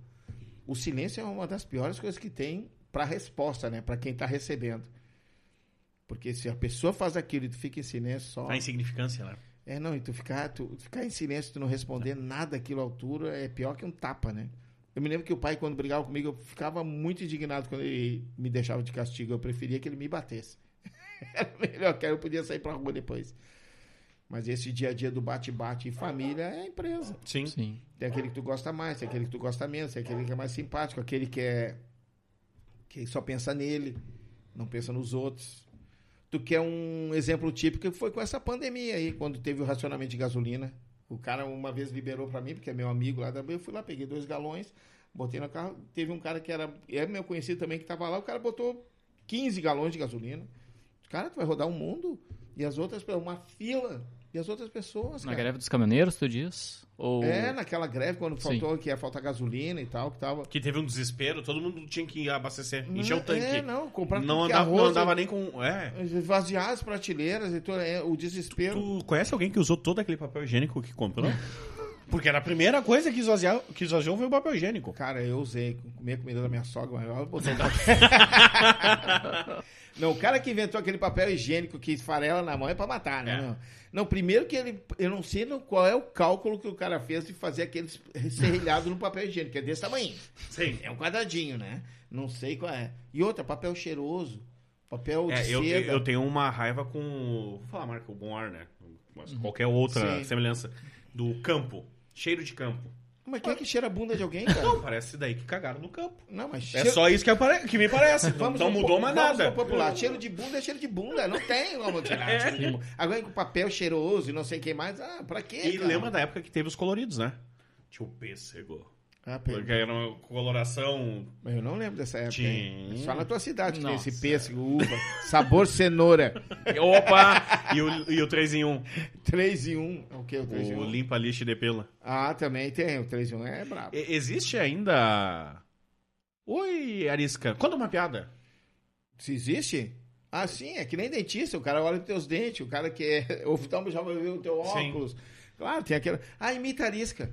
O silêncio é uma das piores coisas que tem pra resposta, né? Pra quem tá recebendo. Porque se a pessoa faz aquilo e tu fica em silêncio só... A insignificância, né? É, não, e tu ficar, tu ficar em silêncio, tu não responder nada àquilo à altura é pior que um tapa, né? Eu me lembro que o pai, quando brigava comigo, eu ficava muito indignado quando ele me deixava de castigo. Eu preferia que ele me batesse. Era melhor, que eu podia sair pra rua depois. Mas esse dia a dia do bate-bate em família é a empresa. Sim. Sim. Tem aquele que tu gosta mais, tem aquele que tu gosta menos, tem aquele que é mais simpático, aquele que é. que só pensa nele, não pensa nos outros. Tu quer um exemplo típico que foi com essa pandemia aí, quando teve o racionamento de gasolina. O cara uma vez liberou pra mim, porque é meu amigo lá também. Eu fui lá, peguei dois galões, botei no carro. Teve um cara que era. É meu conhecido também que tava lá, o cara botou 15 galões de gasolina. Cara, tu vai rodar o mundo e as outras, uma fila, e as outras pessoas. Na cara. greve dos caminhoneiros, tu diz? Ou... É, naquela greve, quando Sim. faltou que ia faltar gasolina e tal, que tava. Que teve um desespero, todo mundo tinha que abastecer, encher Não, o tanque. É, não, comprar não, andava, arroz, não andava nem com. É. Esvaziar as prateleiras e tudo, é, o desespero. Tu conhece alguém que usou todo aquele papel higiênico que comprou? Porque era a primeira coisa que esvaziou, que esvaziou foi o papel higiênico. Cara, eu usei, comia comida da minha sogra, mas eu botei Não, o cara que inventou aquele papel higiênico que esfarela na mão é pra matar, né? É. Não. Primeiro que ele. Eu não sei qual é o cálculo que o cara fez de fazer aquele serrilhado no papel higiênico, que é desse tamanho. Sim. É um quadradinho, né? Não sei qual é. E outra, papel cheiroso. Papel de É, eu, seda. eu tenho uma raiva com. Vou falar a marca, o Bom Ar, né? Mas qualquer outra Sim. semelhança. Do campo. Cheiro de campo. Mas quem é que cheira a bunda de alguém, cara? Não, parece daí que cagaram no campo. Não, mas É cheiro- só isso que, apare- que me parece. Não, Vamos não mudou mais nada. popular. Cheiro de bunda é cheiro de bunda. Não tem como tirar É. cheiro de bunda. Agora com papel cheiroso e não sei o que mais. Ah, pra quê? E cara? lembra da época que teve os coloridos, né? Tinha o pêssego. Ah, Porque era uma coloração. Eu não lembro dessa época. Tinha. hein? Só na tua cidade que tem esse pêssego, uva, sabor cenoura. Opa! e, o, e o 3 em 1. 3 em 1. O que o 3 em O 1? limpa, lixa e depila. Ah, também tem. O 3 em 1 é brabo. E- existe ainda. Oi, Arisca. Conta uma piada. Se existe? Ah, sim, é que nem dentista, o cara olha os teus dentes, o cara que é oftalmo já vai ver o teu Sim. óculos. Claro, tem aquela. Ah, imita a arisca.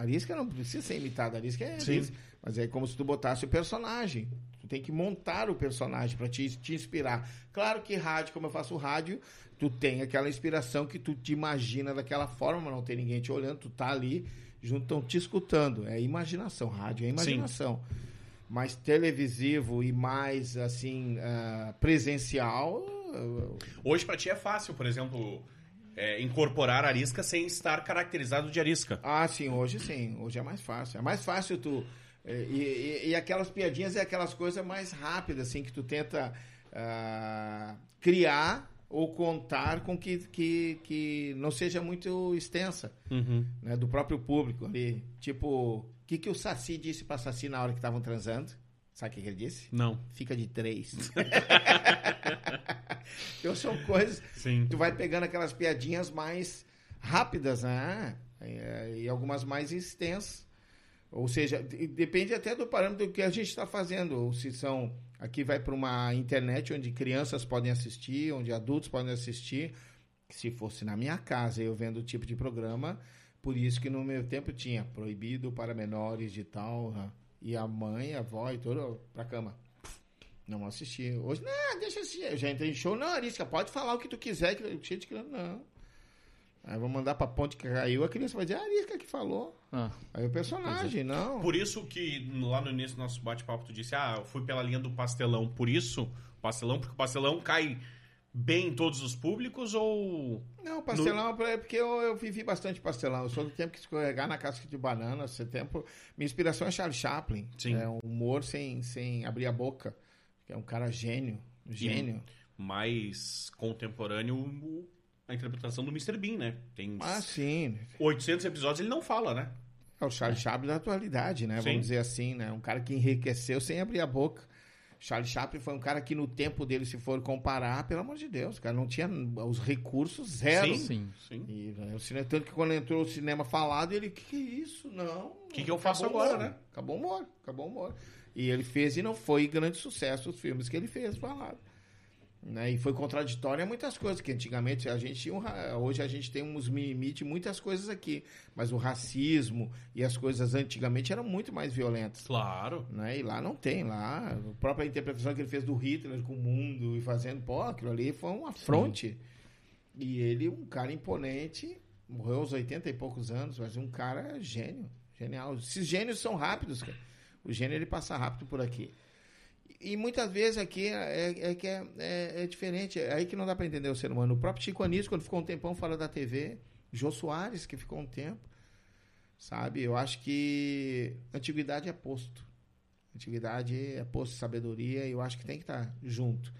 Arisca não precisa ser imitada, a arisca é Sim. arisca. Mas é como se tu botasse o personagem. Tu tem que montar o personagem para te, te inspirar. Claro que rádio, como eu faço rádio, tu tem aquela inspiração que tu te imagina daquela forma, mas não tem ninguém te olhando, tu tá ali, junto, estão te escutando. É imaginação, rádio é imaginação mais televisivo e mais assim ah, presencial Hoje pra ti é fácil, por exemplo, é, incorporar arisca sem estar caracterizado de arisca. ah sim hoje sim hoje é mais fácil é mais fácil tu eh, e, e- e aquelas piadinhas é aquelas coisas mais rápidas assim que tu tenta ah, criar ou contar com que, que, que não seja muito extensa Uhum. né, do próprio público ali tipo o que que o Saci disse pra Saci na hora que estavam transando sabe o que, ele disse Não. fica de três então são coisas Sim. tu vai pegando aquelas piadinhas mais rápidas, né? E algumas mais extensas. Ou seja, de- depende até do parâmetro que a gente está fazendo. Ou se são. Aqui vai para uma internet onde crianças podem assistir, onde adultos podem assistir. Se fosse na minha casa eu vendo o tipo de programa, por isso que no meu tempo tinha proibido para menores de tal. né? E a mãe, a avó e tudo pra cama. Não assisti. Hoje, não, deixa eu assistir. Eu já entrei em show. Não, Arisca, pode falar o que tu quiser. Que cheio de criança. Não. Aí eu vou mandar pra ponte que caiu. A criança vai dizer, ah, Arisca que falou. Ah, Aí o personagem, não. Por isso que lá no início do nosso bate-papo tu disse, ah, eu fui pela linha do pastelão. Por isso, pastelão, porque o pastelão cai bem em todos os públicos ou... Não, pastelão é porque eu, eu vivi bastante pastelão. Eu sou do tempo que escorregar na casca de banana. Esse tempo. Minha inspiração é Charles Chaplin. Sim. É um humor sem, sem abrir a boca. É um cara gênio. Gênio. mais contemporâneo a interpretação do Mr. Bean, né? Tem Ah, sim. 800 episódios, ele não fala, né? É o Charles Chaplin da atualidade, né? Sim. Vamos dizer assim, né? Um cara que enriqueceu sem abrir a boca. Charles Chaplin foi um cara que no tempo dele, se for comparar, pelo amor de Deus, o cara não tinha os recursos zero. Sim. sim. Sim. E, né, o cinema, tanto que quando entrou o cinema falado, ele, que, que é isso? Não. O Que que eu faço agora, né? Acabou o humor, acabou o humor. E ele fez e não foi grande sucesso os filmes que ele fez falado. Né? E foi contraditório a muitas coisas, que antigamente a gente tinha um hoje a gente tem uns limites muitas coisas aqui, mas o racismo e as coisas antigamente eram muito mais violentas. Claro. Né? E lá não tem, lá a própria interpretação que ele fez do Hitler com o mundo e fazendo, pô, aquilo ali foi um afronte. E ele, um cara imponente, morreu aos 80 e poucos anos, mas um cara gênio, genial. Esses gênios são rápidos, cara. O gênio ele passa rápido por aqui. E muitas vezes aqui é, é que é, é- é diferente, é aí que não dá para entender o ser humano. O próprio Chico Anísio, quando ficou um tempão fora da TV, Jô Soares, que ficou um tempo, sabe? Eu acho que antiguidade é posto. Antiguidade é posto de sabedoria e eu acho que tem que estar junto,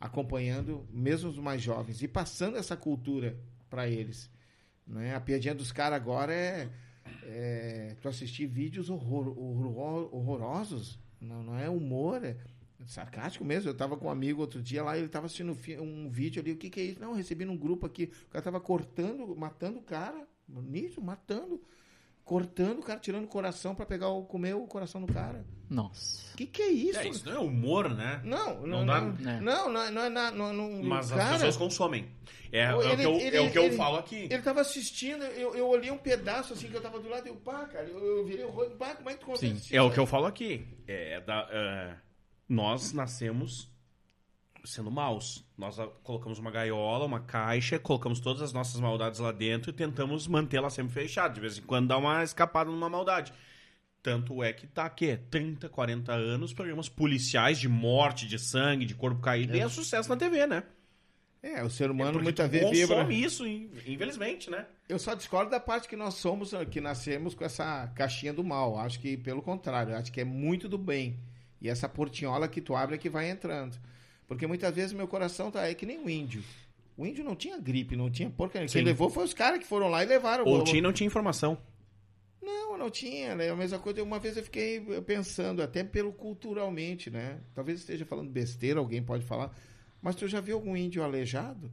acompanhando mesmo os mais jovens e passando essa cultura para eles. Né? A piadinha dos caras agora é, é tu assistir vídeos horror- horror- horrorosos, não, não é humor, é sarcástico mesmo. Eu tava com um amigo outro dia lá, ele tava assistindo um vídeo ali, o que que é isso? Não, eu recebi num grupo aqui, o cara tava cortando, matando o cara, nisso, matando, cortando o cara, tirando o coração para pegar o comer o coração do cara. Nossa. O que que é isso? É, isso não é humor, né? Não, Não não, dá- não, É. não, não, não, não, não, não, Mas cara, as pessoas consomem. É, é o Ele- que eu, ele- é o que eu ele- falo aqui. Ele tava assistindo, eu, eu olhei um pedaço assim que eu tava do lado e eu, pá, cara, eu, eu virei o rosto, pá, como é que tu consegue Sim. É o que eu falo aqui. É da, é, nós nascemos sendo maus. Nós colocamos uma gaiola, uma caixa, colocamos todas as nossas maldades lá dentro e tentamos mantê-la sempre fechada. De vez em quando dá uma escapada numa maldade. Tanto é que tá aqui, 30, 40 anos, programas policiais de morte, de sangue, de corpo caído, e é sucesso na TV, né? É, o ser É humano porque muitas vezes vibra. isso, in- infelizmente, né? Eu só discordo da parte que nós somos, que nascemos com essa caixinha do mal. Acho que, pelo contrário, acho que é muito do bem. E essa portinhola que tu abre é que vai entrando. Porque muitas vezes meu coração tá aí que nem o índio. O índio não tinha gripe, não tinha porcaria. Quem levou foi os caras que foram lá e levaram. Ou o- tinha não tinha informação. Não, não tinha, né? A mesma coisa, uma vez eu fiquei pensando, até pelo culturalmente, né? Talvez esteja falando besteira, alguém pode falar. Mas tu já viu algum índio aleijado?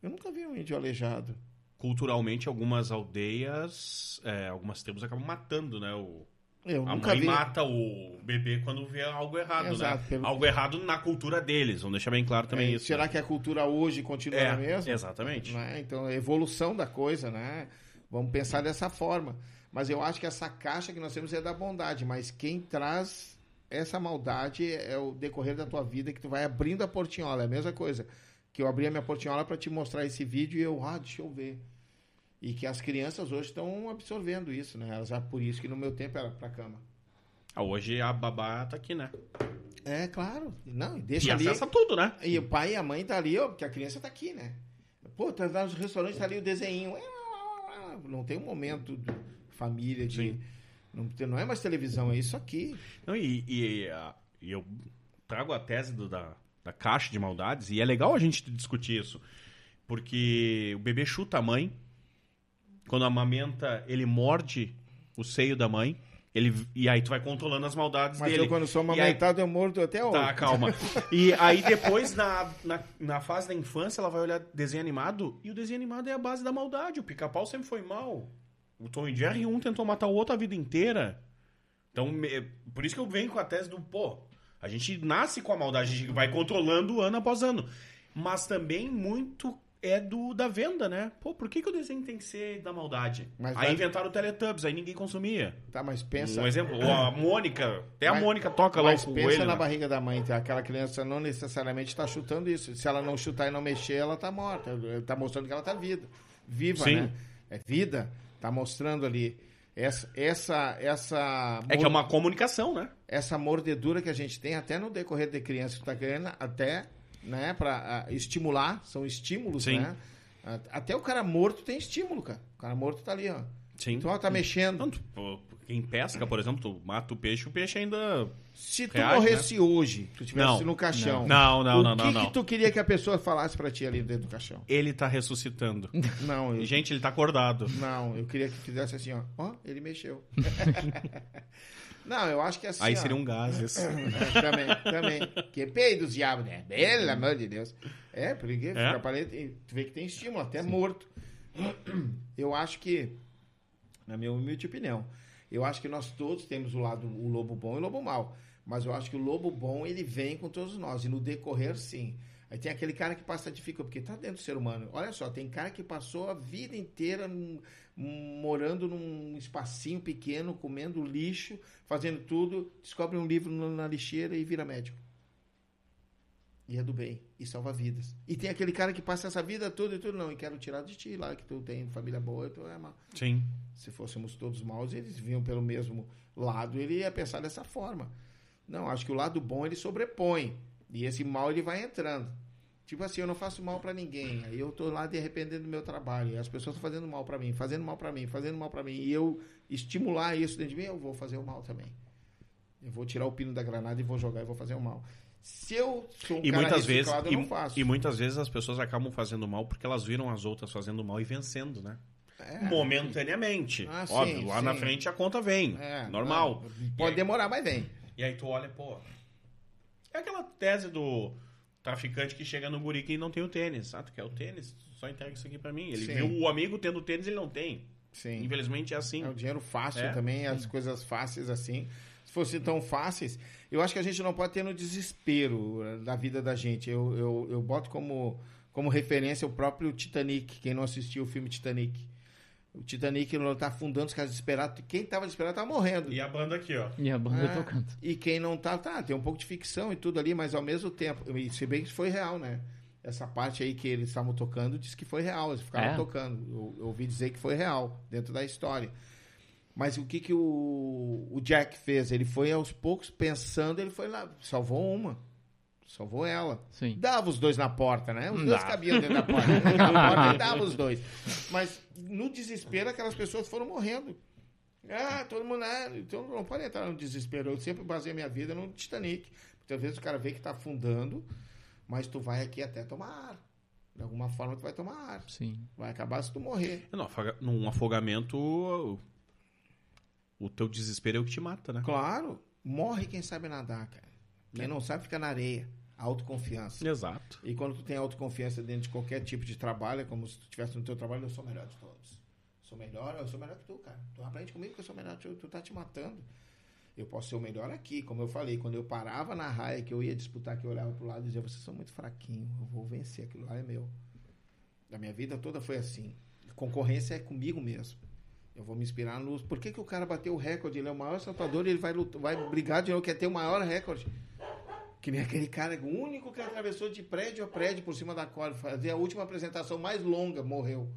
Eu nunca vi um índio aleijado. Culturalmente, algumas aldeias, é, algumas tribos acabam matando, né? O, Eu a nunca mãe vi. mata o bebê quando vê algo errado, Exato, né? pelo- Algo errado na cultura deles. Vamos deixar bem claro também É, isso. Será que a cultura hoje continua é, a mesma? Exatamente. né? Então, a evolução da coisa, né? Vamos pensar dessa forma. Mas eu acho que essa caixa que nós temos é da bondade, mas quem traz essa maldade é o decorrer da tua vida que tu vai abrindo a portinhola. É a mesma coisa que eu abri a minha portinhola para te mostrar esse vídeo e eu, ah, deixa eu ver. E que as crianças hoje estão absorvendo isso, né? Elas já por isso que no meu tempo era pra cama. Ah, hoje a babá tá aqui, né? É, claro. Não, e E deixa ali. acessa tudo, né? E o pai e a mãe tá ali, ó, porque a criança tá aqui, né? Pô, tá nos restaurantes, tá ali o desenho. Não tem um momento de família, de. Sim. Não, não é mais televisão, é isso aqui. Não, e, e, e eu trago a tese do- da, da caixa de maldades, e é legal a gente discutir isso. Porque o bebê chuta a mãe, quando amamenta, ele morde o seio da mãe, ele, e aí tu vai controlando as maldades Mas dele. eu, quando sou E aí- amamentado, eu mordo até hoje. Tá, calma. E aí depois, na, na, na fase da infância, ela vai olhar desenho animado, e o desenho animado é a base da maldade. O pica-pau sempre foi mal. O Tom e Jerry, um tentou matar o outro a vida inteira. Então, por isso que eu venho com a tese do, pô, a gente nasce com a maldade, a gente vai controlando ano após ano. Mas também muito é do da venda, né? Pô, por que, que o desenho tem que ser da maldade? Mas aí vai- inventaram o Teletubbies, aí ninguém consumia. Tá, mas pensa. Um exemplo, a Mônica, até a Mas- Mônica toca lá Mas com o pensa coelho. na né? barriga da mãe, tá? aquela criança não necessariamente está chutando isso. Se ela não chutar e não mexer, ela tá morta. Tá mostrando que ela tá vida. Viva, Sim. né? É vida. Tá mostrando ali. Essa, essa, essa, É que é uma comunicação, né? essa mordedura que a gente tem até no decorrer de criança que tá querendo, até, né, para estimular, são estímulos, Sim. né? Até o cara morto tem estímulo, cara. O cara morto tá ali, ó. Sim. Então, ó, tá mexendo. Não, pô, quem pesca, por exemplo, tu mata o peixe, o peixe ainda. Se tu Reage, morresse hoje, tu tivesse Não. no caixão, Não, não, o não, que não, que não. tu queria que a pessoa falasse pra ti ali dentro do caixão? Ele tá ressuscitando. Não, eu, Gente, ele tá acordado. não, eu queria que fizesse assim, ó. Ó, ele mexeu. não, eu acho que assim, Aí ó. seriam gases. Também, também. Que peido dos diabos, né? Pelo amor de Deus. É, porque É? fica aparente, tu vê que tem estímulo, até morto. Eu acho que, na minha humilde opinião, eu acho que nós todos temos o lado, o lobo bom e o lobo mau. Mas eu acho que o lobo bom, ele vem com todos nós. E no decorrer, sim. Aí tem aquele cara que passa dificuldade, porque tá dentro do ser humano. Olha só, tem cara que passou a vida inteira num- morando num espacinho pequeno, comendo lixo, fazendo tudo, descobre um livro na lixeira e vira médico. E é do bem, e salva vidas. E tem aquele cara que passa essa vida toda e tudo, não, e quero tirar de ti lá, que tu tem família boa, tu é mal. Sim. Se fôssemos todos maus, eles vinham pelo mesmo lado, ele ia pensar dessa forma. Não, acho que o lado bom ele sobrepõe. E esse mal ele vai entrando. Tipo assim, eu não faço mal pra ninguém. Aí eu tô lá de arrependendo do meu trabalho. E as pessoas estão fazendo mal pra mim, fazendo mal pra mim, fazendo mal pra mim. E eu estimular isso dentro de mim, eu vou fazer o mal também. Eu vou tirar o pino da granada e vou jogar e vou fazer o mal. Se eu sou um E cara muitas vezes. eu E, não faço. e muitas vezes as pessoas acabam fazendo mal porque elas viram as outras fazendo mal e vencendo, né? É. Momentaneamente. Ah, sim, Óbvio, lá na sim. frente a conta vem. É, normal. não, Pode E aí- demorar, mas vem. E aí tu olha, pô. É aquela tese do traficante que chega no guri que não tem o tênis. Ah, tu quer o tênis? Só entrega isso aqui pra mim. Ele Sim. viu o amigo tendo tênis, ele não tem. Sim. Infelizmente é assim. É o dinheiro fácil É. também, as coisas fáceis assim. Se fossem tão fáceis, eu acho que a gente não pode ter no desespero eh, da vida da gente. Eu, eu, eu boto como, como referência o próprio Titanic, quem não assistiu o filme Titanic. O Titanic ele tá afundando, os caras desesperados. Quem tava desesperado tava morrendo. E a banda aqui, ó. E a banda É, tocando. E quem não tá, tá, tem um pouco de ficção e tudo ali, mas ao mesmo tempo, e se bem que isso foi real, né? Essa parte aí que eles estavam tocando, diz que foi real, eles ficaram É. tocando. Eu, eu ouvi dizer que foi real, dentro da história. Mas o que que o, o Jack fez? Ele foi aos poucos pensando, ele foi lá, salvou uma. Só vou ela. Sim. Dava os dois na porta, né? Os Não dois dá. cabiam dentro da porta. Na porta, dava os dois. Mas no desespero, aquelas pessoas foram morrendo. Ah, todo mundo. Ah, então não pode entrar no desespero. Eu sempre basei a minha vida no Titanic. Muitas vezes o cara vê que tá afundando, mas tu vai aqui até tomar ar. De alguma forma tu vai tomar ar. Sim. Vai acabar se tu morrer. Não, afoga- num afogamento, o- o teu desespero é o que te mata, né? Claro, morre quem sabe nadar, cara. Quem não sabe fica na areia. Autoconfiança. Exato. E quando tu tem autoconfiança dentro de qualquer tipo de trabalho, é como se tu estivesse no teu trabalho, eu sou o melhor de todos. Sou melhor, eu sou melhor que tu, cara. Tu aprende comigo que eu sou melhor tu, tu tá te matando. Eu posso ser o melhor aqui, como eu falei, quando eu parava na raia que eu ia disputar, que eu olhava pro lado e dizia, vocês são muito fraquinhos, eu vou vencer, aquilo lá é meu. A minha vida toda foi assim. Concorrência é comigo mesmo. Eu vou me inspirar nos. Por que, que o cara bateu o recorde? Ele é o maior saltador e ele vai, lutar, vai brigar de novo, quer ter o maior recorde. Que nem aquele cara, o único que atravessou de prédio a prédio por cima da corda, fazer a última apresentação mais longa, morreu.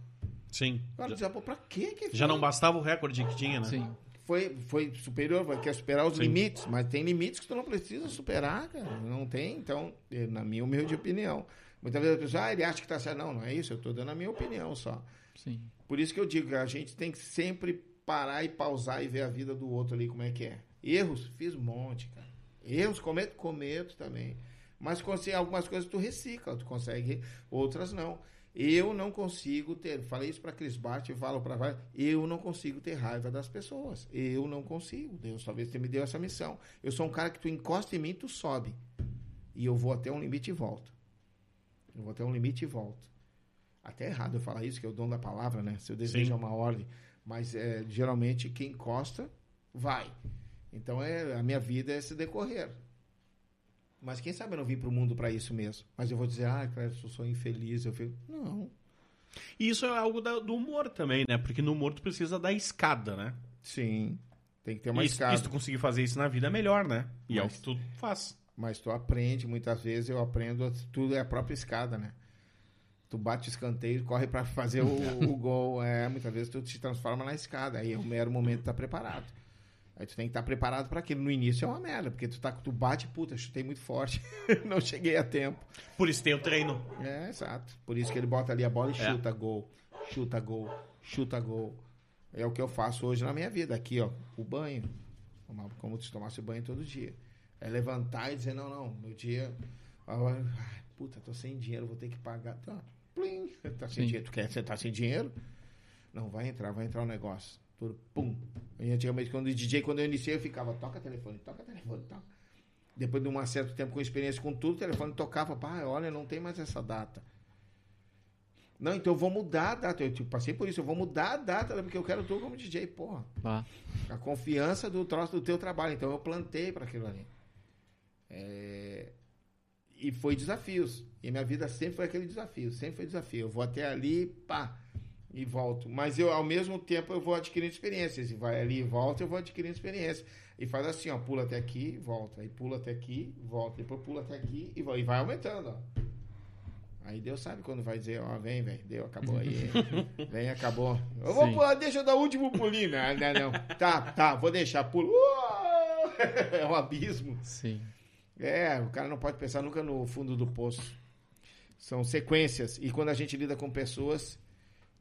Sim. Cara Já, dizia, pô, pra quê que já foi? não bastava o recorde que tinha, né? Sim. foi, foi superior, vai- quer superar os Sim. limites, mas tem limites que tu não precisa superar, cara. Não tem, então, eh, na minha humilde opinião. Muitas vezes a pessoa, ah, ele acha que tá certo. Não, não é isso, eu tô dando a minha opinião só. Sim. Por isso que eu digo que a gente tem que sempre parar e pausar e ver a vida do outro ali como é que é. Erros, fiz um monte, cara. Erros, cometo, cometo também. Mas algumas coisas tu recicla, tu consegue, outras não. Eu não consigo ter, falei isso para Cris Bart falo para vários, eu não consigo ter raiva das pessoas. Eu não consigo. Deus talvez me deu essa missão. Eu sou um cara que tu encosta em mim, tu sobe. E eu vou até um limite e volto. Eu vou até um limite e volto. Até errado eu falar isso, que é o dom da palavra, né? Seu desejo Sim. é uma ordem. Mas é, geralmente quem encosta, vai. Então é, a minha vida é esse decorrer. Mas quem sabe eu não vim para o mundo para isso mesmo. Mas eu vou dizer, ah, cara, eu sou infeliz. Eu fico, não. E isso é algo da- do humor também, né? Porque no humor tu precisa da escada, né? Sim, tem que ter uma e, se- escada. e se tu conseguir fazer isso na vida, é melhor, né? E é o Mas- que tu faz. Mas tu aprende, muitas vezes eu aprendo, tudo é a própria escada, né? Tu bate o escanteio, corre para fazer o, o gol. É, muitas vezes tu te transforma na escada. Aí é o mero momento de estar preparado. Aí tu tem que estar preparado para aquilo. No início é uma merda, porque tu, tá, tu bate, puta, chutei muito forte. Não cheguei a tempo. Por isso tem o treino. É, exato. Por isso que ele bota ali a bola e É. chuta gol. Chuta gol. Chuta gol. É o que eu faço hoje na minha vida. Aqui, ó, o banho. Como se tomasse banho todo dia. É levantar e dizer, não, não, meu dia. Ai, puta, tô sem dinheiro, vou ter que pagar. Tá, plim, tá sem Sim. dinheiro. Tu quer você tá sem dinheiro? Não, vai entrar, vai entrar um negócio. Tudo, pum. E antigamente, quando o DJ, quando eu iniciei, eu ficava, toca telefone, toca telefone, toca. Depois de um certo tempo com experiência com tudo, o telefone tocava, pá, olha, não tem mais essa data. Não, então eu vou mudar a data. Eu tipo, passei por isso, eu vou mudar a data, né, porque eu quero tu como DJ, porra. Bah. A confiança do troço do teu trabalho. Então eu plantei para aquilo ali. É, E foi desafios. E minha vida sempre foi aquele desafio, sempre foi desafio. Eu vou até ali, pá, e volto. Mas eu, ao mesmo tempo, eu vou adquirindo experiências. E vai ali e volta, eu vou adquirindo experiência. E faz assim, ó, pula até aqui, volta. Aí pula até aqui, volta. Depois pula até aqui e vai, e vai aumentando, ó. Aí Deus sabe quando vai dizer, ó, vem, velho, deu, acabou aí. vem, acabou. Eu vou Sim. pular, deixa eu dar o último pulinho. Não, não, não. Tá, tá, vou deixar, pulo. Uou! É um abismo. Sim. É, o cara não pode pensar nunca no fundo do poço. São sequências. E quando a gente lida com pessoas,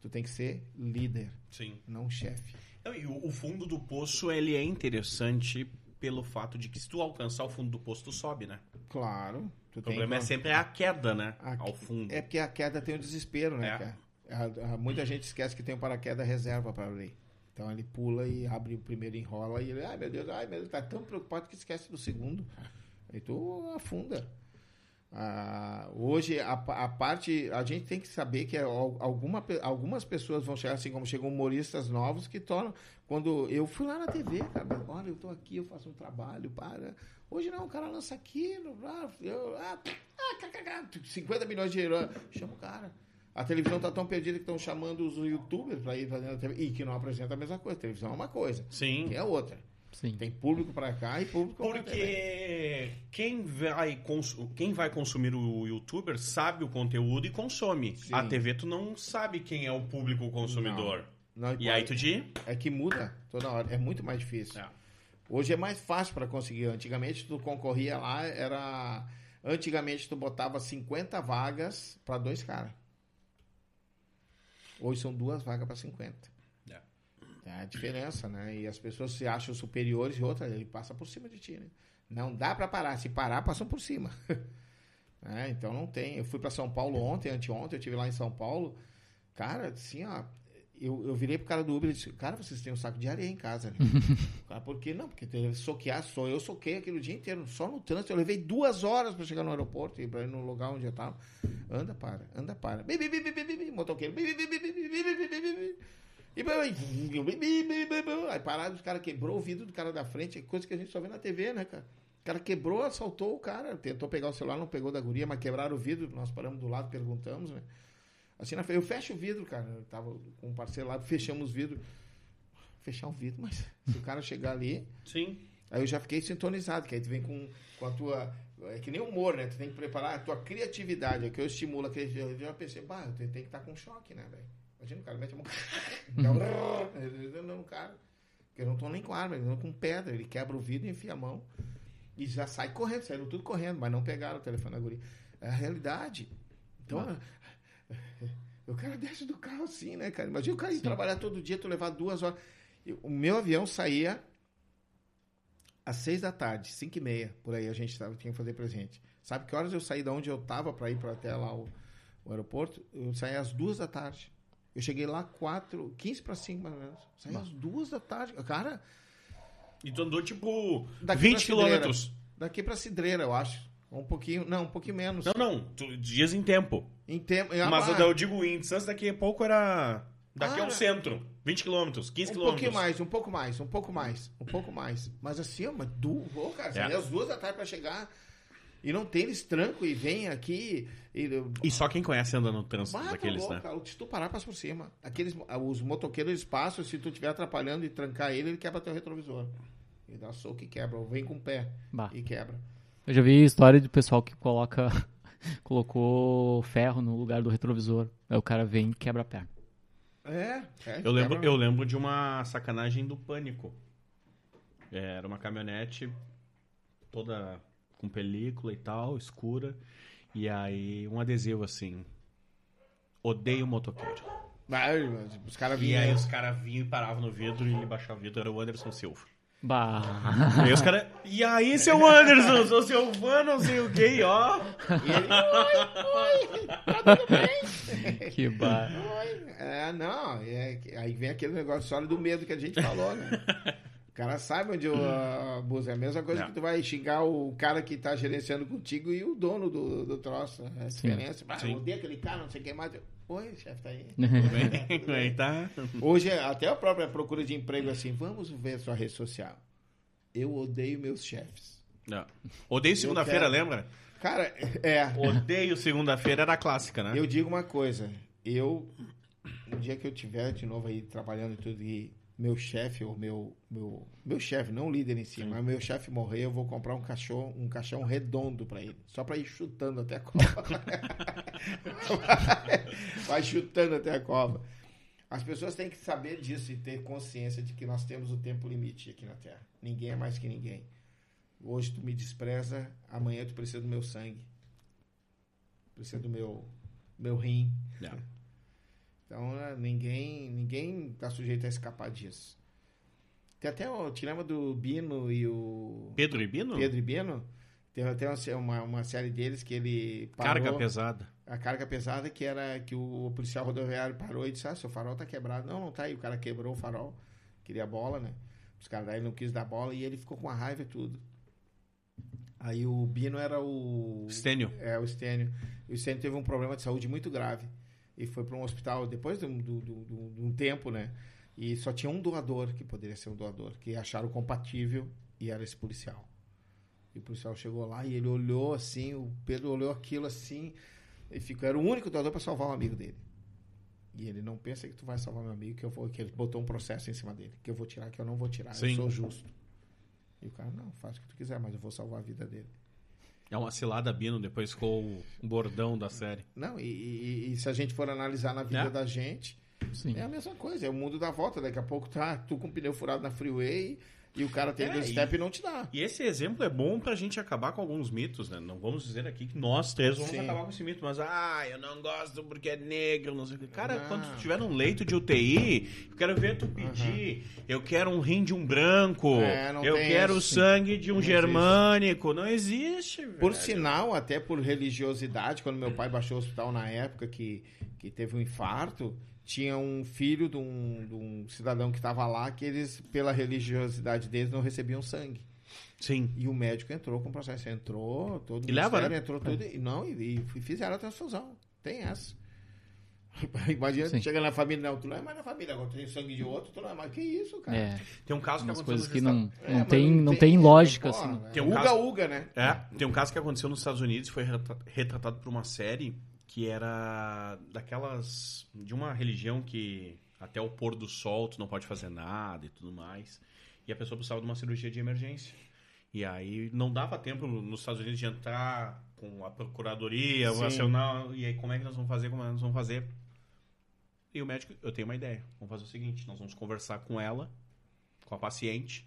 tu tem que ser líder, Sim. não chefe. E o, o fundo do poço, ele é interessante pelo fato de que se tu alcançar o fundo do poço, tu sobe, né? Claro. O problema é sempre a queda, né? A- Ao fundo. É porque a queda tem o desespero, né, É. A- a- muita gente esquece que tem um paraquedas reserva para abrir. Então ele pula e abre o primeiro enrola e ele, ai meu Deus, ai meu Deus, tá tão preocupado que esquece do segundo. E tu afunda. Ah, hoje a, a parte, a gente tem que saber que al- alguma, algumas pessoas vão chegar assim como chegam humoristas novos que tornam quando eu fui lá na TV, cara, olha, eu tô aqui, eu faço um trabalho, para. Hoje não, o cara lança aquilo, ah, eu, ah, ah, cá, cá, 50 milhões de euros, chama o cara. A televisão tá tão perdida que estão chamando os youtubers para ir fazendo a TV, e que não apresenta a mesma coisa. televisão é uma coisa, Sim. que é outra. Sim. Tem público para cá e público pra TV. Porque quem vai, cons- quem vai consumir o youtuber sabe o conteúdo e consome. Sim. A TV tu não sabe quem é o público consumidor. Não, E aí tu de... É que muda toda hora. É muito mais difícil. É. Hoje é mais fácil para conseguir. Antigamente tu concorria lá, era. Antigamente tu botava 50 vagas para dois caras. Hoje são duas vagas para 50. É. É a diferença, né? E as pessoas se acham superiores e outra, ele passa por cima de ti, né? Não dá para parar. Se parar, passam por cima. É, então não tem. Eu fui para São Paulo ontem, anteontem, eu tive lá em São Paulo. Cara, assim, ó, eu, eu virei pro cara do Uber e disse, cara, vocês têm um saco de areia em casa, né? cara, por que não? Porque tem que soquear, só eu soquei aquele dia inteiro, só no trânsito. Eu levei duas horas para chegar no aeroporto e para ir no lugar onde eu tava. Anda, para, anda, para. Motoqueiro. E aí pararam, os caras quebrou o vidro do cara da frente, é coisa que a gente só vê na TV, né, cara? O cara quebrou, assaltou o cara, tentou pegar o celular, não pegou da guria, mas quebraram o vidro, nós paramos do lado, perguntamos, né? Assim, na frente, eu fecho o vidro, cara. Eu tava com um parceiro lá, fechamos o vidro. Fechar o vidro, mas se o cara chegar ali. Sim. Aí eu já fiquei sintonizado, que aí tu vem com, com a tua. É que nem humor, né? Tu tem que preparar a tua criatividade. É que eu estimulo a criatividade. Eu já pensei, bah, eu tenho, tenho que estar com choque, né, velho? Imagina o cara mete a mão. não, cara. Eu não tô nem com arma, ele com pedra. Ele quebra o vidro e enfia a mão. E já sai correndo, saíram tudo correndo, mas não pegaram o telefone da guria. É a realidade. Então, o cara desce do carro assim, né, cara? Imagina o cara ir Sim. trabalhar todo dia, tu levar duas horas. O meu avião saía às seis da tarde, cinco e meia, por aí a gente tava, tinha que fazer presente. Sabe que horas eu saí da onde eu tava para ir para até lá o, o aeroporto? Eu saí às duas da tarde. Eu cheguei lá quatro, 15 para cinco mais ou menos. Saí às duas da tarde. Cara, E tu andou tipo Daqui 20 pra Cidreira. quilômetros. daqui para Cidreira, eu acho. Um pouquinho, não, um pouquinho menos. Não, não. tu- dias em tempo. Em tempo, Mas ah, eu digo em distância, daqui a pouco era. Daqui Ah, ao centro. 20 quilômetros, 15 um quilômetros. pouquinho mais, um pouco mais, um pouco mais, um pouco mais. Mas assim, ó, mas du, cara, É. às duas da tarde para chegar e não tem eles tranco e vem aqui e E só quem conhece anda no trânsito Bata daqueles, louco, né? cara. Se tu parar, passa por cima. Aqueles, os motoqueiros, eles passam, se tu estiver atrapalhando e trancar ele, ele quebra teu retrovisor. Ele dá soco e quebra, ou vem com o pé Bah. e quebra. Eu já vi história de pessoal que coloca colocou ferro no lugar do retrovisor. Aí o cara vem e quebra a perna. É, é Eu lembro, quebra. eu lembro de uma sacanagem do pânico. É, Era uma caminhonete toda com película e tal, escura. E aí um adesivo assim. Odeio motoqueiro. Mas os caras E vinham. aí os caras vinham e paravam no vidro e ele baixava o vidro, era o Anderson Silva. Bah. E aí os caras. E aí, seu Anderson, sou seu fã, não sei o que, ó. E ele, oi, oi, tá tudo bem? que bah. Oi. É, não, é, aí vem aquele negócio só do medo que a gente falou, né? O cara sabe onde o abuso. É a mesma coisa Não. que tu vai xingar o cara que tá gerenciando contigo e o dono do, do troço. É a Sim. diferença. Ah, Sim. eu odeio aquele cara, não sei quem mais. Oi, chefe, tá aí. Vem, aí tá. Hoje, até a própria procura de emprego assim, vamos ver sua rede social. Eu odeio meus chefes. Não. Odeio segunda-feira, quero. lembra? Cara, é. Odeio segunda-feira era clássica, né? Eu digo uma coisa. Eu, no dia que eu tiver de novo aí trabalhando e tudo, e meu chefe, ou meu. Meu, meu chefe, não o líder em si, mas meu chefe morrer, eu vou comprar um caixão, um caixão redondo pra ele. Só pra ir chutando até a cova. Vai chutando até a cova. As pessoas têm que saber disso e ter consciência de que nós temos o tempo limite aqui na Terra. Ninguém é mais que ninguém. Hoje tu me despreza, amanhã tu precisa do meu sangue. Precisa do meu, meu rim. É. Então, né, ninguém ninguém tá sujeito a escapar disso. Tem até o te lembra do Bino e o Pedro e Bino? Pedro e Bino? Tem até uma, uma série deles que ele parou, Carga pesada. a carga pesada que era que o policial rodoviário parou e disse: Ah, seu farol tá quebrado. Não, não tá aí. O cara quebrou o farol. Queria a bola, né? Os caras daí não quis dar bola e ele ficou com a raiva e tudo. Aí o Bino era o. Stênio. É, o Stênio. E o Stênio teve um problema de saúde muito grave. E foi para um hospital depois de um, do- do- de um tempo, né? E só tinha um doador que poderia ser um doador, que acharam compatível e era esse policial. E o policial chegou lá e ele olhou assim, o Pedro olhou aquilo assim, e ficou, era o único doador para salvar um amigo dele. E ele não pensa que tu vai salvar meu amigo, que eu vou, que ele botou um processo em cima dele, que eu vou tirar, que eu não vou tirar, Sim. eu sou justo. E o cara, não, faz o que tu quiser, mas eu vou salvar a vida dele. É uma cilada Bino, depois ficou o bordão da série. Não, e, e- e se a gente for analisar na vida É. da gente, Sim. é a mesma coisa, é o mundo da volta. Daqui a pouco tá tu com o pneu furado na freeway, E o cara tem É, dois step e não te dá. E esse exemplo é bom pra gente acabar com alguns mitos, né? Não vamos dizer aqui que nós três vamos Sim. acabar com esse mito, mas, ah, eu não gosto porque é negro, não sei o que. Cara, quando tu tiver num leito de UTI, eu quero ver tu pedir, eu quero um rim de um branco, É, eu quero isso. sangue de um Não existe. germânico. Não existe, velho. Por sinal, até por religiosidade, quando meu pai baixou o hospital na época que, que teve um infarto, tinha um filho de um, de um cidadão que estava lá que eles, pela religiosidade deles, não recebiam sangue. Sim. E o médico entrou com o processo. Entrou, todo E leva, né? entrou tudo. E, não, e, e fizeram a transfusão. Tem essa. Imagina, Sim. chega na família, não, tu não é mais na família, agora tem sangue de outro, tu não é mais. Que isso, cara? É, Tem um caso que umas aconteceu coisas que Estados- não, É, não, mas tem, não tem lógica, porra, assim. é Tem um uga, caso- uga, né? É, tem um caso que aconteceu nos Estados Unidos, foi retra- retratado por uma série que era daquelas. de uma religião que até o pôr do sol tu não pode fazer nada e tudo mais. E a pessoa precisava de uma cirurgia de emergência. E aí não dava tempo nos Estados Unidos de entrar com a procuradoria, Sim. nacional. E aí como é que nós vamos fazer? Como é que nós vamos fazer? E o médico, eu tenho uma ideia. Vamos fazer o seguinte: nós vamos conversar com ela, com a paciente.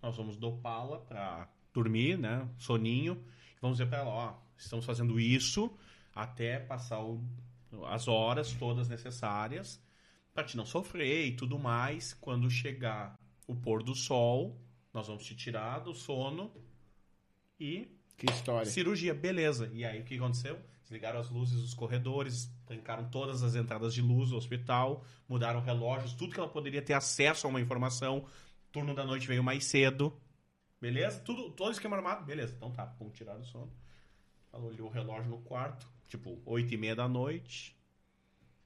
Nós vamos dopá-la pra dormir, né? Soninho. Vamos dizer pra ela: ó, estamos fazendo isso até passar o- as horas todas necessárias pra te não sofrer e tudo mais. Quando chegar o pôr do sol, nós vamos te tirar do sono e Que história. Cirurgia, beleza. E aí o que aconteceu? Desligaram as luzes dos corredores, trancaram todas as entradas de luz do hospital, mudaram relógios, tudo que ela poderia ter acesso a uma informação. Turno da noite veio mais cedo. Beleza? Tudo, todo esquema armado? Beleza. Então tá, vamos tirar do sono. Ela olhou o relógio no quarto, tipo, oito e meia da noite.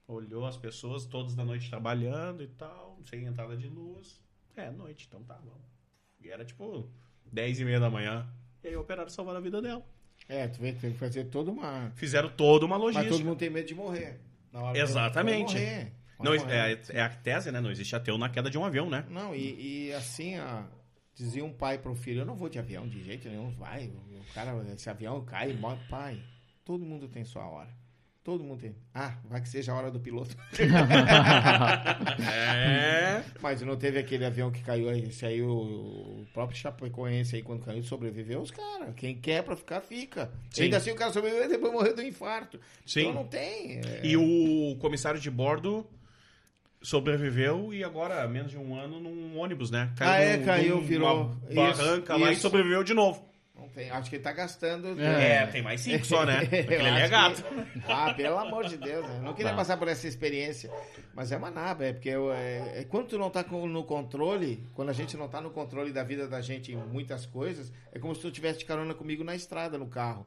Olhou as pessoas, todas da noite trabalhando e tal, sem entrada de luz. É, noite, então tá, vamos. E era tipo dez e meia da manhã. E aí o operário salvaram a vida dela. É, tu vê que tem que fazer toda uma. Fizeram toda uma Mas logística. todo mundo tem medo de morrer. Na hora Exatamente. Morrer. Vai Não, é, é a tese, né? Não existe ateu na queda de um avião, né? Não, e, e assim, ó, dizia um pai pro filho, eu não vou de avião de jeito nenhum, vai, o cara, esse avião cai e morre. Pai, todo mundo tem sua hora. Todo mundo tem. Ah, vai que seja a hora do piloto. É. Mas não teve aquele avião que caiu aí, esse aí, o, o próprio Chapecoense aí, quando caiu, sobreviveu os caras. Quem quer pra ficar, fica. Sim. Ainda assim o cara sobreviveu e depois morreu do infarto. Sim. Então não tem. é- E o comissário de bordo sobreviveu e agora, há menos de um ano, num ônibus, né? Ah, é, num- caiu, numa virou. barranca Isso, lá e isso. sobreviveu de novo. Não tem. Acho que ele tá gastando. É, tem mais cinco só, né? Porque ele é gato. que- Ah, pelo amor de Deus, né? Não queria Não. passar por essa experiência. Mas é uma naba, é porque eu- é, é quando tu não tá no controle, quando a gente não tá no controle da vida da gente em muitas coisas, é como se tu tivesse de carona comigo na estrada, no carro.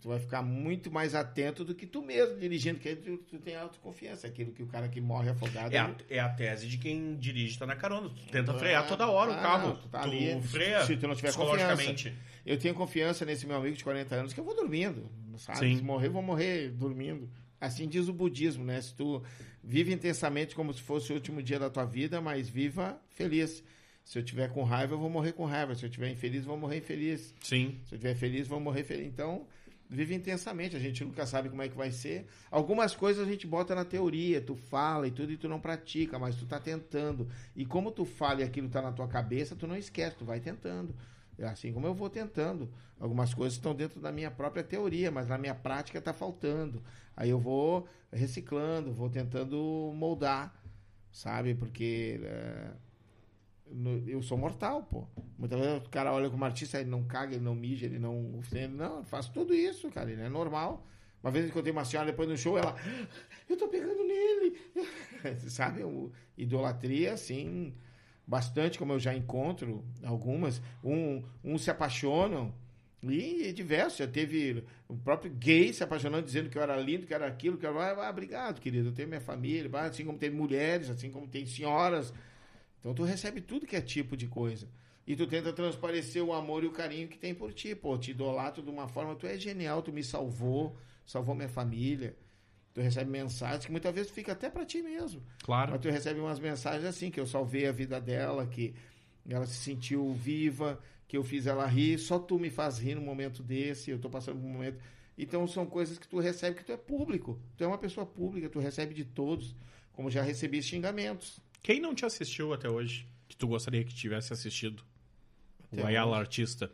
Tu vai ficar muito mais atento do que tu mesmo dirigindo, porque tu, tu tem autoconfiança. Aquilo que o cara que morre afogado. É a, é a tese de quem dirige tá na carona. Tu tenta Ah, frear toda hora ah, o carro. não, tu tá ali. freia Se tu não tiver psicologicamente. Eu tenho confiança nesse meu amigo de 40 anos que eu vou dormindo, sabe? Sim. Se morrer, eu vou morrer dormindo. Assim diz o budismo, né? Se tu vive intensamente como se fosse o último dia da tua vida, mas viva feliz. Se eu tiver com raiva, eu vou morrer com raiva. Se eu tiver infeliz, eu vou morrer infeliz. Sim. Se eu estiver feliz, eu vou morrer feliz. Então, vive intensamente. A gente nunca sabe como é que vai ser. Algumas coisas a gente bota na teoria, tu fala e tudo, e tu não pratica, mas tu tá tentando. E como tu fala e aquilo tá na tua cabeça, tu não esquece, tu vai tentando. É assim como eu vou tentando. Algumas coisas estão dentro da minha própria teoria, mas na minha prática tá faltando. Aí eu vou reciclando, vou tentando moldar, sabe? Porque é, eu sou mortal, pô. Muitas vezes o cara olha como artista, ele não caga, ele não mija, ele não ofende. Não, eu faço tudo isso, cara, ele é normal. Uma vez eu encontrei uma senhora depois do show, ela, eu tô pegando nele. Sabe, o- idolatria, assim, bastante, como eu já encontro algumas. Um, uns se apaixonam, e diversos. Já teve o próprio gay se apaixonando, dizendo que eu era lindo, que eu era aquilo, que eu era. Ah, obrigado, querido, eu tenho minha família, assim como tem mulheres, assim como tem senhoras. Então tu recebe tudo que é tipo de coisa. E tu tenta transparecer o amor e o carinho que tem por ti. Pô, te idolatro de uma forma, tu é genial, tu me salvou, salvou minha família. Tu recebe mensagens que muitas vezes fica até pra ti mesmo. Claro. Mas tu recebe umas mensagens assim, que eu salvei a vida dela, que ela se sentiu viva, que eu fiz ela rir, só tu me faz rir no momento desse, eu tô passando por um momento. Então são coisas que tu recebe que tu é público. Tu é uma pessoa pública, tu recebe de todos, como já recebi xingamentos. Quem não te assistiu até hoje? que tu gostaria que tivesse assistido? Até o Ayala hoje. artista.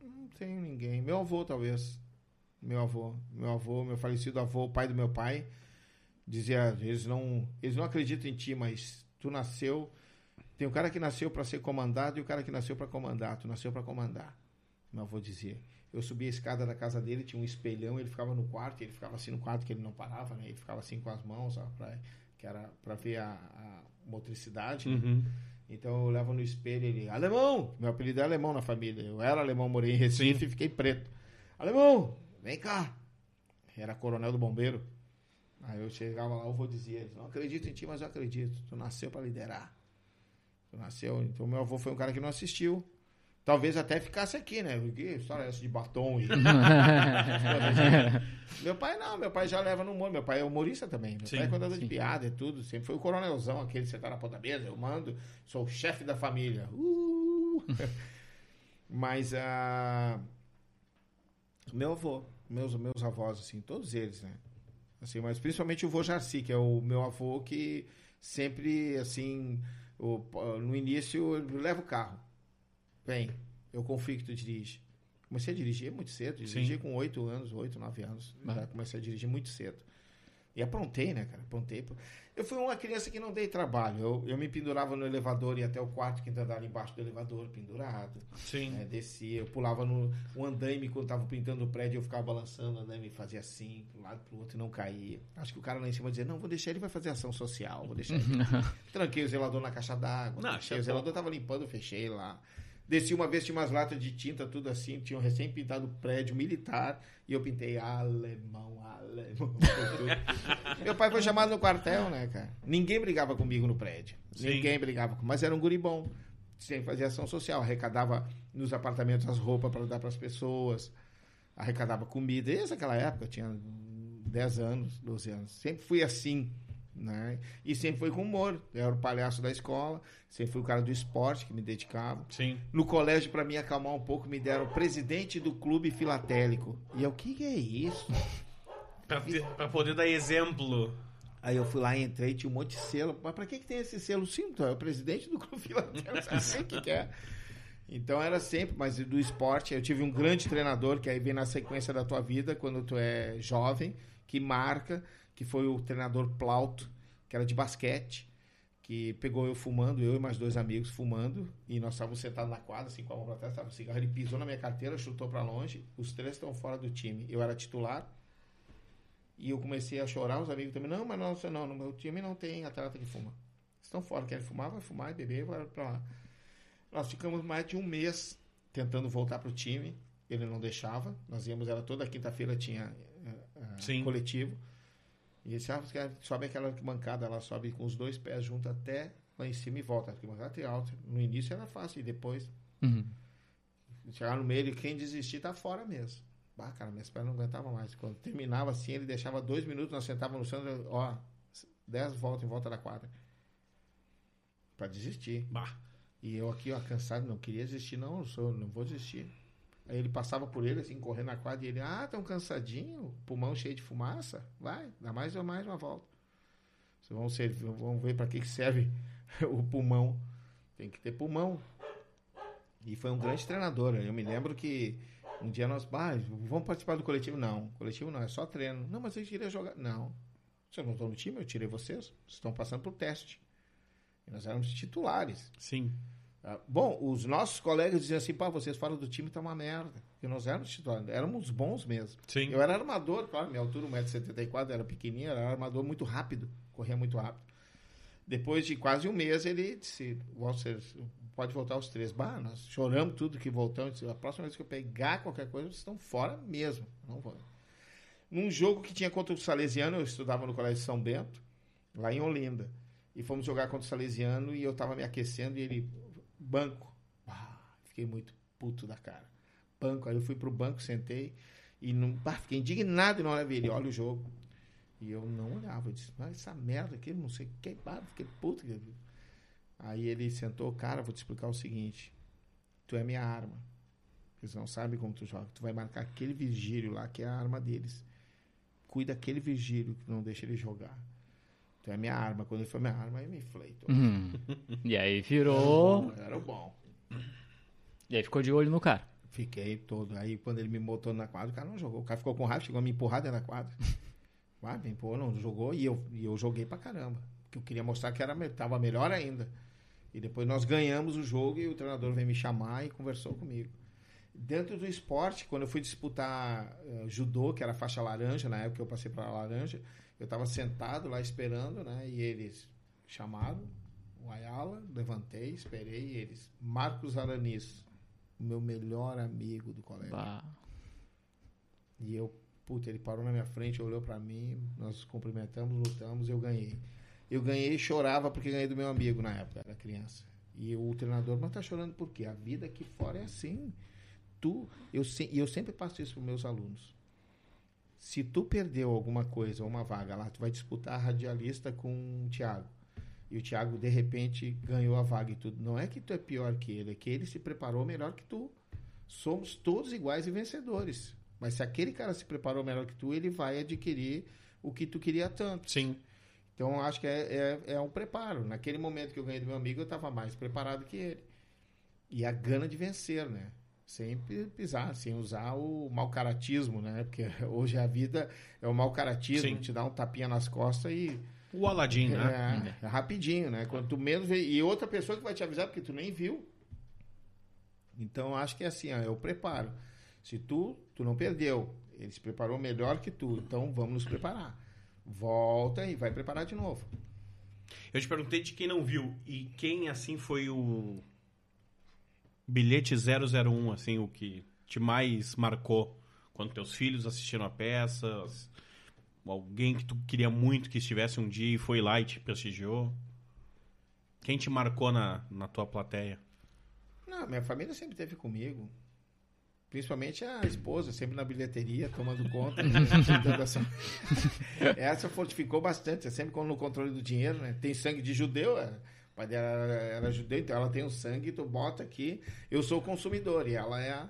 Não tenho ninguém. Meu avô, talvez. Meu avô. Meu avô, meu falecido avô, o pai do meu pai, dizia: eles não, eles não acreditam em ti, mas tu nasceu. Tem um cara que nasceu para ser comandado e o cara que nasceu para comandar. Tu nasceu para comandar. Meu avô dizia. Eu subia a escada da casa dele, tinha um espelhão, ele ficava no quarto, ele ficava assim no quarto que ele não parava, né? Ele ficava assim com as mãos, ó, pra, que era para ver a, a motricidade. né? Uhum. Então eu olhava no espelho ele, alemão! Meu apelido é alemão na família. Eu era alemão, morei em Recife e fiquei preto. Alemão, vem cá! Era coronel do bombeiro. Aí eu chegava lá, eu vou dizer, não acredito em ti, mas eu acredito. Tu nasceu para liderar. Tu nasceu. Então meu avô foi um cara que não assistiu. Talvez até ficasse aqui, né? Que história essa de batom e. meu pai não, meu pai já leva no humor. Meu pai é humorista também. Meu Sim, pai é contador de piada e tudo. Sempre foi o coronelzão, aquele sentar na ponta da mesa, eu mando, sou o chefe da família. Uh! Mas a. meu avô, meus, meus avós, assim, todos eles, né? Assim, mas principalmente o vô Jarci, que é o meu avô que sempre, assim, o, no início, leva o carro. Vem, eu confio que tu dirige. Comecei a dirigir muito cedo, dirigi Sim. com 8 anos, 8, 9 anos. Já comecei a dirigir muito cedo. E aprontei, né, cara? Aprontei. Eu fui uma criança que não dei trabalho. Eu, eu me pendurava no elevador e até o quarto, quinto andar embaixo do elevador, pendurado. Sim. né? Descia, eu pulava no o andaime quando tava pintando o prédio, eu ficava balançando o andaime e fazia assim, um lado pro outro e não caía. Acho que o cara lá em cima dizia, não, vou deixar ele vai fazer ação social, vou deixar ele. Tranquei o zelador na caixa d'água, Não, o zelador tava limpando, fechei lá. Desci uma vez, tinha umas latas de tinta, tudo assim, tinha um recém-pintado prédio militar, e eu pintei alemão, alemão. Meu pai foi chamado no quartel, né, cara? Ninguém brigava comigo no prédio. Sim. Ninguém brigava comigo, mas era um guri bom. Sempre fazia ação social, arrecadava nos apartamentos as roupas para dar para as pessoas, arrecadava comida. Desde aquela época, eu tinha 10 anos, 12 anos. Sempre fui assim, né? E sempre foi com humor. Eu era o palhaço da escola, sempre fui o cara do esporte que me dedicava. Sim. No colégio, para me acalmar um pouco, me deram presidente do clube filatélico. E eu, o que, que é isso? Pra poder dar exemplo. Aí eu fui lá entrei, tinha um monte de selo. Mas pra que, que tem esse selo? Sim, tu é o presidente do clube filatélico, eu sei o que, que é. Então era sempre, mas do esporte, eu tive um grande treinador, que aí vem na sequência da tua vida, quando tu é jovem, que marca, que foi o treinador Plauto, que era de basquete, que pegou eu fumando, eu e mais dois amigos fumando, e nós estávamos sentados na quadra, assim, com a mão pra trás, estava um cigarro, ele pisou na minha carteira, chutou pra longe, os três estão fora do time. Eu era titular, e eu comecei a chorar, os amigos também, não, mas nossa, não, no meu time não tem atleta que fuma. Estão fora, querem fumar, vai fumar e beber, vai pra lá. Nós ficamos mais de um mês tentando voltar pro time, ele não deixava, nós íamos, era toda quinta-feira tinha eh, Sim. coletivo, e ah, você sobe aquela arquibancada, ela sobe com os dois pés junto até lá em cima e volta, a arquibancada tem alta. No início era fácil, e depois Uhum. Chegar no meio, e quem desistir tá fora mesmo. Bah, cara, minhas pernas não aguentavam mais. Quando terminava assim, ele deixava dois minutos, nós sentávamos no centro, ó, dez voltas em volta da quadra. Pra desistir. Bah. E eu aqui, ó, cansado, não queria desistir, não, eu sou, não vou desistir. Aí ele passava por ele, assim, correndo na quadra, e ele, ah, tão cansadinho, pulmão cheio de fumaça, vai, dá mais ou mais uma volta. Vocês vão, ser, vão ver para que, serve o pulmão. Tem que ter pulmão. E foi um grande treinador. Eu me lembro que um dia nós, ah, vamos participar do coletivo? Não, coletivo não, é só treino. Não, mas eu queria jogar. Não, vocês não estão no time, eu tirei vocês. Vocês estão passando por teste. E nós éramos titulares. Sim. Ah, Bom, os nossos colegas diziam assim, pá, vocês fora do time tá uma merda. Porque nós éramos titulares, éramos bons mesmo. Sim. Eu era armador, claro, minha altura 1,74m, era pequenininho, era armador muito rápido, corria muito rápido. Depois de quase um mês, ele disse, Walter, pode voltar os três. Bah, nós choramos tudo que voltamos. Disse, a próxima vez que eu pegar qualquer coisa, vocês estão fora mesmo. Não vou. Num jogo que tinha contra o Salesiano, eu estudava no Colégio São Bento, lá em Olinda. E fomos jogar contra o Salesiano e eu tava me aquecendo e ele, banco. Ah, fiquei muito puto da cara. Banco. Aí eu fui pro banco, sentei e não, bah, fiquei indignado na hora ele. Olha o jogo. E eu não olhava. Eu disse, mas essa merda aqui, não sei o que. bah, Fiquei puto. Aí ele sentou, cara, vou te explicar o seguinte. Tu é minha arma. Eles não sabem como tu joga. Tu vai marcar aquele vigílio lá, que é a arma deles. Cuida daquele vigílio que não deixa ele jogar. Tu é minha arma. Quando ele foi minha arma, aí me infleitou. Uhum. E aí virou. Era o bom. E aí ficou de olho no cara. Fiquei todo. Aí quando ele me botou na quadra, o cara não jogou. O cara ficou com raiva, chegou a me empurrar dentro da quadra. Ah, me empurrou, não jogou. E eu, e eu joguei pra caramba. Porque eu queria mostrar que era, tava melhor ainda. E depois nós ganhamos o jogo e o treinador veio me chamar e conversou comigo. Dentro do esporte, quando eu fui disputar eh, judô, que era faixa laranja, na época eu passei para laranja, eu estava sentado lá esperando, né? E eles chamaram o Ayala, levantei, esperei, e eles. Marcos Aranis, meu melhor amigo do colégio. Bah. E eu, puta, ele parou na minha frente, olhou pra mim, nós nos cumprimentamos, lutamos, eu ganhei. Eu ganhei e chorava porque ganhei do meu amigo na época, era criança. E o treinador, mas tá chorando por quê? A vida aqui fora é assim. Tu, eu, e eu sempre passo isso pros meus alunos. Se tu perdeu alguma coisa, ou uma vaga lá, tu vai disputar a radialista com o Thiago. E o Thiago, de repente, ganhou a vaga e tudo. Não é que tu é pior que ele, é que ele se preparou melhor que tu. Somos todos iguais e vencedores. Mas se aquele cara se preparou melhor que tu, ele vai adquirir o que tu queria tanto. Sim. Então, eu acho que é, é, é um preparo. Naquele momento que eu ganhei do meu amigo, eu estava mais preparado que ele. E a gana de vencer, né? Sem pi- pisar, sem usar o mau caratismo, né? Porque hoje a vida é o mau caratismo, Sim. te dá um tapinha nas costas e O Aladim, né? é, é rapidinho, né? Quando tu menos. E outra pessoa que vai te avisar porque tu nem viu. Então eu acho que é assim, ó, o preparo. Se tu, tu não perdeu, ele se preparou melhor que tu, então vamos nos preparar. Volta e vai preparar de novo. Eu te perguntei de quem não viu e quem, assim, foi o bilhete 001, assim, o que te mais marcou quando teus filhos assistiram a peça, alguém que tu queria muito que estivesse um dia e foi lá e te prestigiou. Quem te marcou na, na tua plateia? Não, minha família sempre esteve comigo. Principalmente a esposa, sempre na bilheteria, tomando conta. né? essa... essa fortificou bastante, é sempre no controle do dinheiro, né? Tem sangue de judeu, é. O pai dela era, era judeu, então ela tem o sangue, tu bota aqui. Eu sou o consumidor e ela é a.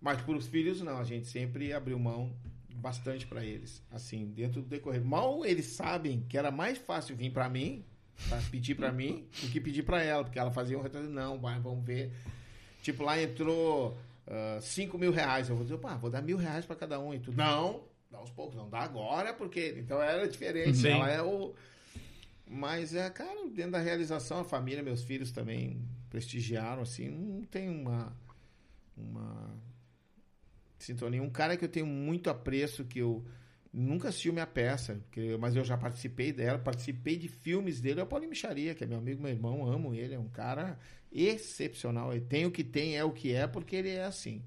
Mas para os filhos, não, a gente sempre abriu mão bastante para eles. Assim, dentro do decorrer. Mal eles sabem que era mais fácil vir para mim, pra pedir para mim, do que pedir para ela, porque ela fazia um retorno. Não, vai, vamos ver. Tipo, lá entrou 5 mil reais. Eu vou dizer, pá, vou dar mil reais para cada um. E tu, não, dá aos poucos, não dá agora, porque. Então era diferente. Sim. Ela é o. Mas é, cara, dentro da realização, a família, meus filhos também prestigiaram, assim, não tem uma. Uma. Sintonia. Um cara que eu tenho muito apreço, que eu nunca assisti minha peça, mas eu já participei dela, participei de filmes dele, é o Paulinho Micharia, que é meu amigo, meu irmão, amo ele, é um cara excepcional. Ele tem o que tem, é o que é, porque ele é assim.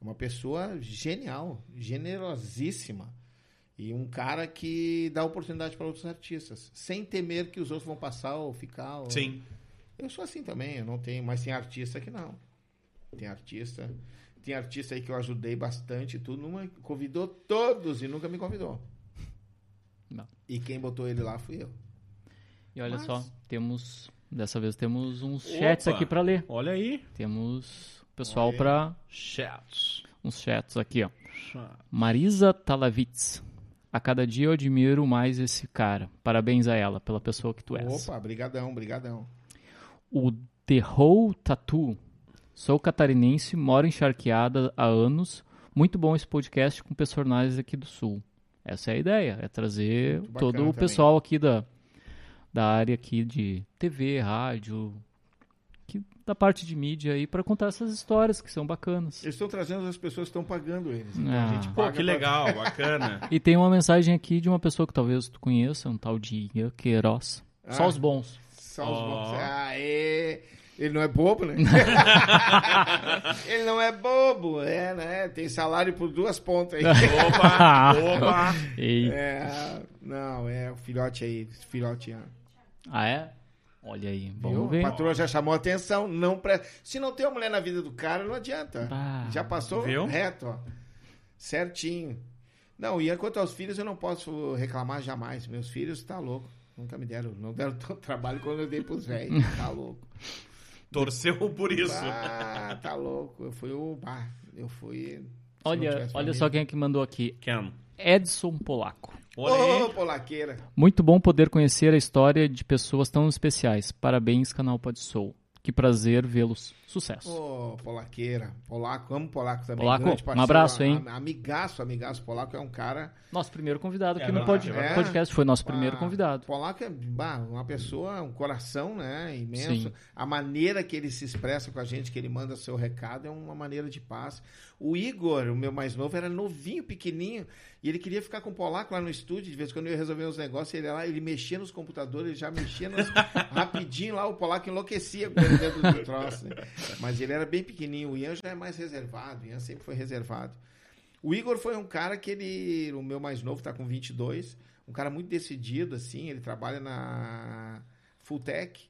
Uma pessoa genial, generosíssima. E um cara que dá oportunidade para outros artistas, sem temer que os outros vão passar ou ficar. Ou... Sim. Eu sou assim também, eu não tenho, mas tem artista que não. Tem artista, tem artista aí que eu ajudei bastante, e tudo, numa, convidou todos e nunca me convidou. Não. E quem botou ele lá fui eu. E olha Mas- só, temos. Dessa vez temos uns Opa! chats aqui pra ler. Olha aí. Temos pessoal pra. Chats. Uns chats aqui, ó. Marisa Talavitz. A cada dia eu admiro mais esse cara. Parabéns a ela pela pessoa que tu és. Opa, brigadão, brigadão. O The Whole Tattoo. Sou catarinense, moro em Charqueada há anos. Muito bom esse podcast com personagens aqui do Sul. Essa é a ideia, é trazer todo o também. pessoal aqui da, da área aqui de TV, rádio, da parte de mídia aí para contar essas histórias que são bacanas. Eles estão trazendo as pessoas que estão pagando eles. Então Ah. a gente Pô, que pra- legal, bacana. E tem uma mensagem aqui de uma pessoa que talvez tu conheça, um tal de Ian Queiroz. Só Ah. os bons. Só os Ó. bons. Aê! Ele não é bobo, né? Ele não é bobo, é, né? Tem salário por duas pontas aí. Opa, opa. Ei. É, não, é o filhote aí, filhote. ah. Ah, é? Olha aí, vamos Viu? ver. A patroa já chamou a atenção. Não pre... Se não tem uma mulher na vida do cara, não adianta. Ah, já passou viu? reto, ó. Certinho. Não, e quanto aos filhos, eu não posso reclamar jamais. Meus filhos, tá louco. Nunca me deram. Não deram tanto trabalho quando eu dei pros velhos. Tá louco. Torceu por isso. Ah, tá louco. Eu fui o. Bah, eu fui. se Olha, olha família. só quem é que mandou aqui. Ken. Edson Polaco. Olha Ô, polaqueira. Muito bom poder conhecer a história de pessoas tão especiais. Parabéns, canal Pod Soul. Que prazer vê-los. Sucesso. Ô, polaqueira. Polaco, amo polaco também. Polaco, grande um parceiro, abraço, hein? am- Amigaço, amigaço. Polaco é um cara... Nosso primeiro convidado É aqui no verdade, pod- é podcast foi nosso primeiro Ah, convidado. Polaco é bah, uma pessoa, um coração, né? Imenso. Sim. A maneira que ele se expressa com a gente, que ele manda seu recado, é uma maneira de paz. O Igor, o meu mais novo, era novinho, pequenininho, e ele queria ficar com o Polaco lá no estúdio. De vez em quando eu ia resolver uns negócios, ele ia lá, ele mexia nos computadores, ele já mexia rapidinho lá, o Polaco enlouquecia com ele dentro do troço. né? Mas ele era bem pequenininho. O Ian já é mais reservado, o Ian sempre foi reservado. O Igor foi um cara que ele, o meu mais novo, tá com 22, um cara muito decidido, assim, ele trabalha na Fulltech,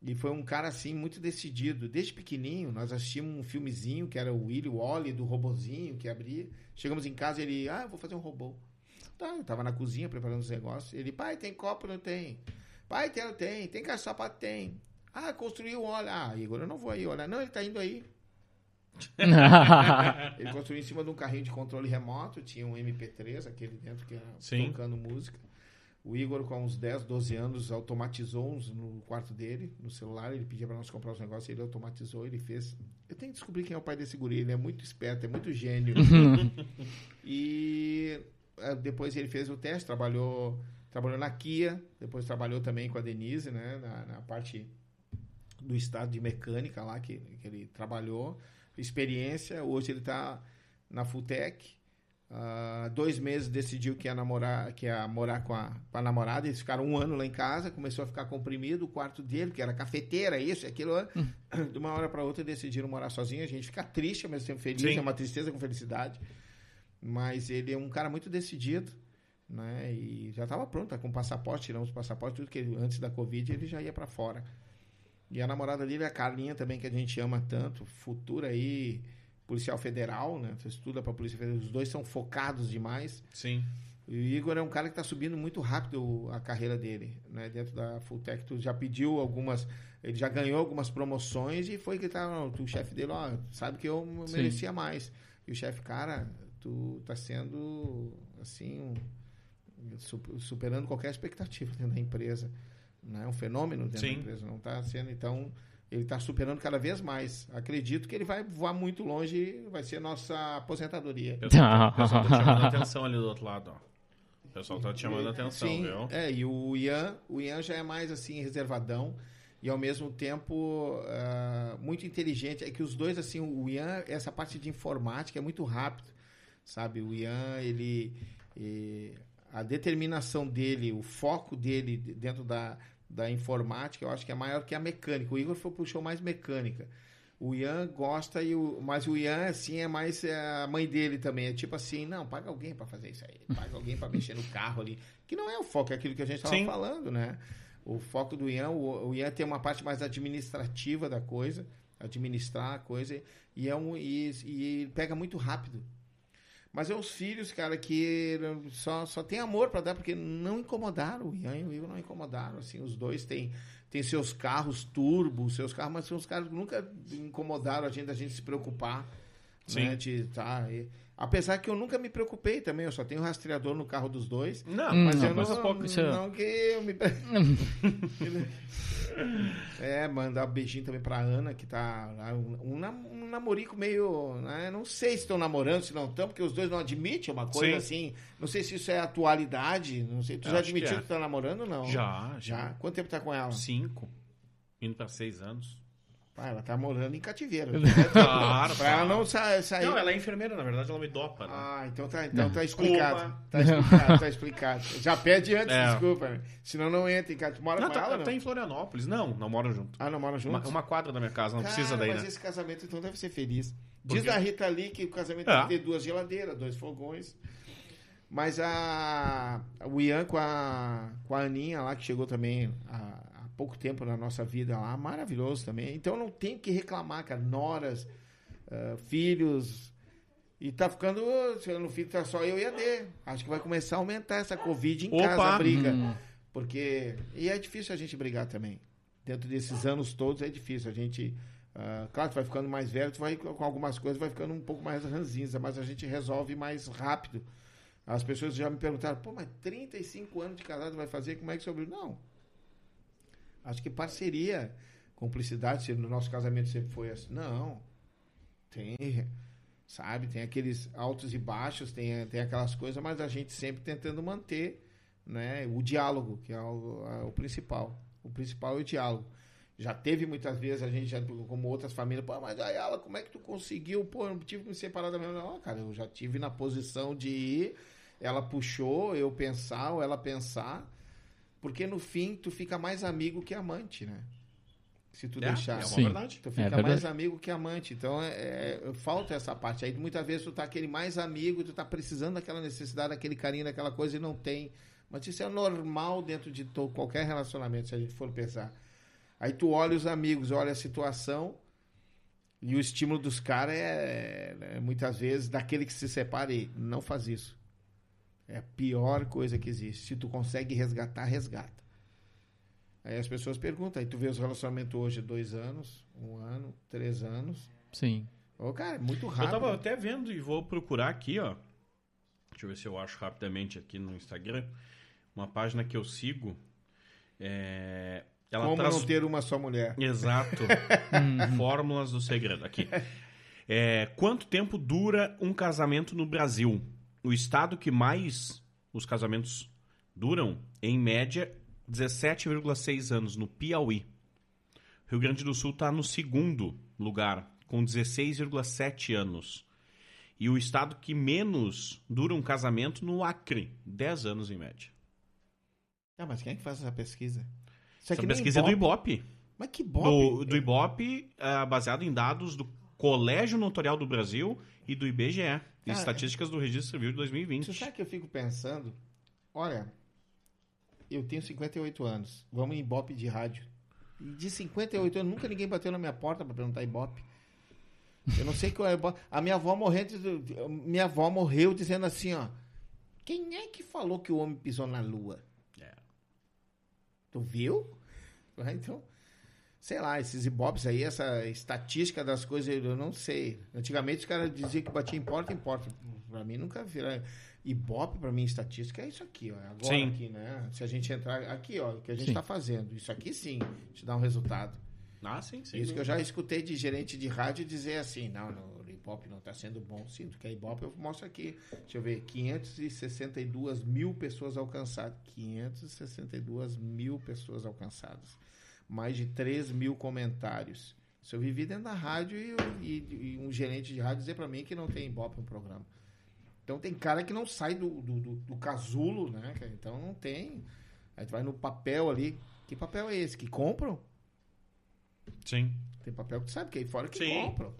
e foi um cara, assim, muito decidido. Desde pequenininho, nós assistimos um filmezinho, que era o Willy Wally, do robozinho, que abria. Chegamos em casa, ele, ah, eu vou fazer um robô. Tá, eu tava na cozinha preparando os negócios. Ele, pai, tem copo? Não tem. Pai, tem, tem. Tem caixa sapato? Tem. Ah, construiu, olha. Ah, Igor, eu não vou aí, olha. Não, ele tá indo aí. Ele construiu em cima de um carrinho de controle remoto, tinha um MP3, aquele dentro que era Sim. tocando música. O Igor, com uns 10, 12 anos, automatizou uns no quarto dele, no celular. Ele pedia para nós comprar os negócios, ele automatizou, ele fez. Eu tenho que descobrir quem é o pai desse guri, ele é muito esperto, é muito gênio. e eh, depois ele fez o teste, trabalhou, trabalhou na Kia, depois trabalhou também com a Denise, né, na, na parte do estado de mecânica lá que, que ele trabalhou, experiência. Hoje ele está na Fulltech. Ah, dois meses decidiu que ia namorar, que ia morar com a, com a namorada. Eles ficaram um ano lá em casa. Começou a ficar comprimido o quarto dele, que era cafeteira, isso e aquilo. De uma hora para outra decidiram morar sozinho. A gente fica triste, ao mesmo tempo feliz. Sim. É uma tristeza com felicidade. Mas ele é um cara muito decidido. Né? E já estava pronto, tá com passaporte, tiramos o passaporte, tudo que ele, antes da Covid ele já ia para fora. E a namorada dele é a Carlinha também, que a gente ama tanto, futura aí, policial federal, né? Você estuda pra Polícia Federal, os dois são focados demais. Sim. E o Igor é um cara que está subindo muito rápido a carreira dele, né? Dentro da Fulltech, tu já pediu algumas, ele já ganhou algumas promoções e foi que tá, o chefe dele, ó, sabe que eu Sim. merecia mais. E o chefe, cara, tu tá sendo, assim, um- su- superando qualquer expectativa dentro da empresa. Não é um fenômeno dentro Sim. da empresa, não está sendo, então, ele está superando cada vez mais. Acredito que ele vai voar muito longe, vai ser nossa aposentadoria. O pessoal, tá- pessoal tá chamando a atenção ali do outro lado, ó. O pessoal tá te chamando a atenção, Sim, viu? É, e o Ian, o Ian já é mais assim reservadão e ao mesmo tempo ah, muito inteligente. É que os dois assim, o Ian, essa parte de informática é muito rápido, sabe? O Ian, ele eh, a determinação dele, o foco dele dentro da, da informática, eu acho que é maior que a mecânica. O Igor foi, puxou mais mecânica. O Ian gosta, e o, mas o Ian, assim, é mais é, a mãe dele também. É tipo assim, não, paga alguém para fazer isso aí. Paga alguém para mexer no carro ali. Que não é o foco, é aquilo que a gente estava falando, né? O foco do Ian, o, o Ian tem uma parte mais administrativa da coisa, administrar a coisa, e, é um, e, e pega muito rápido. Mas é os filhos, cara, que só, só tem amor para dar, porque não incomodaram. O Ian e o Igor não incomodaram. Assim, os dois têm, têm seus carros turbo, seus carros, mas são os caras que nunca incomodaram a gente, a gente se preocupar. Sim. Né, de, tá, e- apesar que eu nunca me preocupei também, eu só tenho rastreador no carro dos dois. Não, Hum, Mas não, eu mas não, pouco, isso é- não que eu me. é, mandar um beijinho também pra Ana, que tá um, um, nam- namorico meio. Né, não sei se estão namorando, se não estão, porque os dois não admitem uma coisa assim. Não sei se isso é atualidade. Não sei. Tu Eu já acho que admitiu é. que, tá namorando ou não? Já, já. Já. Quanto tempo tá com ela? Cinco. Indo pra seis anos. Ah, ela tá morando em cativeiro. Claro, pra ela não sa sair. Não, ela é enfermeira, na verdade, ela me dopa, né? Ah, então tá, então tá explicado. Desculpa. Tá explicado, tá explicado. Já pede antes, É. desculpa. né? Senão não entra em. Tu mora não, com tá, ela, não? tá em Florianópolis. Não, não moram junto. Ah, não mora Uma, junto? uma quadra da minha casa, não Cara, precisa daí, mas né? esse casamento então deve ser feliz. Diz quê? a Rita ali que o casamento É. tem que ter duas geladeiras, dois fogões. Mas a, o Ian com a, com a Aninha lá, que chegou também há pouco tempo na nossa vida lá, maravilhoso também. Então não tem o que reclamar, cara. Noras, ah, filhos. E tá ficando, no filho tá só eu e a D. Acho que vai começar a aumentar essa Covid em Opa! casa, a briga. Hum. Porque. E é difícil a gente brigar também. Dentro desses anos todos é difícil. A gente. ah, claro, tu vai ficando mais velho, tu vai com algumas coisas, vai ficando um pouco mais ranzinza, mas a gente resolve mais rápido. As pessoas já me perguntaram, pô, mas 35 anos de casado vai fazer, como é que sobre Não. Acho que parceria, cumplicidade, no nosso casamento sempre foi assim. Não. Tem, sabe, tem aqueles altos e baixos, tem, tem aquelas coisas, mas a gente sempre tentando manter né, o diálogo, que é o, é o principal. O principal é o diálogo. Já teve muitas vezes a gente, já, como outras famílias, pô, mas ela, como é que tu conseguiu? Pô, eu não tive que me separar da minha mulher. Não, cara, eu já tive na posição de ir, ela puxou, eu pensar, ou ela pensar, porque no fim tu fica mais amigo que amante, né? Se tu É, deixar. é uma Sim. verdade. Tu É fica verdade. mais amigo que amante. Então, é, é, falta essa parte. Aí, muitas vezes, tu tá aquele mais amigo, tu tá precisando daquela necessidade, daquele carinho, daquela coisa e não tem. Mas isso é normal dentro de to- qualquer relacionamento, se a gente for pensar. Aí tu olha os amigos, olha a situação e o estímulo dos caras é, é, muitas vezes, daquele que se separa e não faz isso. É a pior coisa que existe. Se tu consegue resgatar, resgata. Aí as pessoas perguntam, aí tu vê os relacionamentos hoje, dois anos, um ano, três anos. Sim. Ô, cara, é muito Eu rápido. tava até vendo e vou procurar aqui, ó. Deixa eu ver se eu acho rapidamente aqui no Instagram. Uma página que eu sigo. É... Ela Como traz não ter uma só mulher? Exato. Fórmulas do segredo. Aqui. É, quanto tempo dura um casamento no Brasil? O estado que mais os casamentos duram, em média, 17,6 anos, no Piauí. Rio Grande do Sul está no segundo lugar, com 16,7 anos. E o estado que menos dura um casamento, no Acre, 10 anos em média. Ah, mas quem é que faz essa pesquisa? Isso Essa aqui nem pesquisa é do Ibope. Mas que Ibope? do, do Ibope, ah, baseado em dados do Colégio Notarial do Brasil e do IBGE, Cara, estatísticas do Registro Civil de 2020. Você sabe que eu fico pensando? Olha, eu tenho 58 anos. Vamos em Ibope de rádio. E de 58 anos, nunca ninguém bateu na minha porta para perguntar Ibope. Eu não sei qual é Ibope. A minha avó morrendo, minha avó morreu dizendo assim, ó. Quem é que falou que o homem pisou na lua? É. Tu viu? Então, sei lá, esses ibopes aí, essa estatística das coisas, eu não sei. Antigamente os caras diziam que batia em porta em porta. Pra mim nunca vira. Ibope, pra mim, estatística é isso aqui, ó. Agora Sim. aqui, né? Se a gente entrar aqui, ó, o que a gente Sim. tá fazendo. Isso aqui sim, te dá um resultado. Ah, sim, sim. Isso que eu já escutei de gerente de rádio dizer assim, não, não o Ibope não está sendo bom. Sim, porque a Ibope eu mostro aqui. Deixa eu ver, 562 mil pessoas alcançadas. 562 mil pessoas alcançadas. Mais de 3 mil comentários. Isso eu vivi dentro da rádio e, e- e um gerente de rádio dizer para mim que não tem Ibope no programa. Então tem cara que não sai do, do, do- do casulo, né? Então não tem. Aí tu vai no papel ali. Que papel é esse? Que compram? Sim. Tem papel que tu sabe que é aí fora que Sim. compram.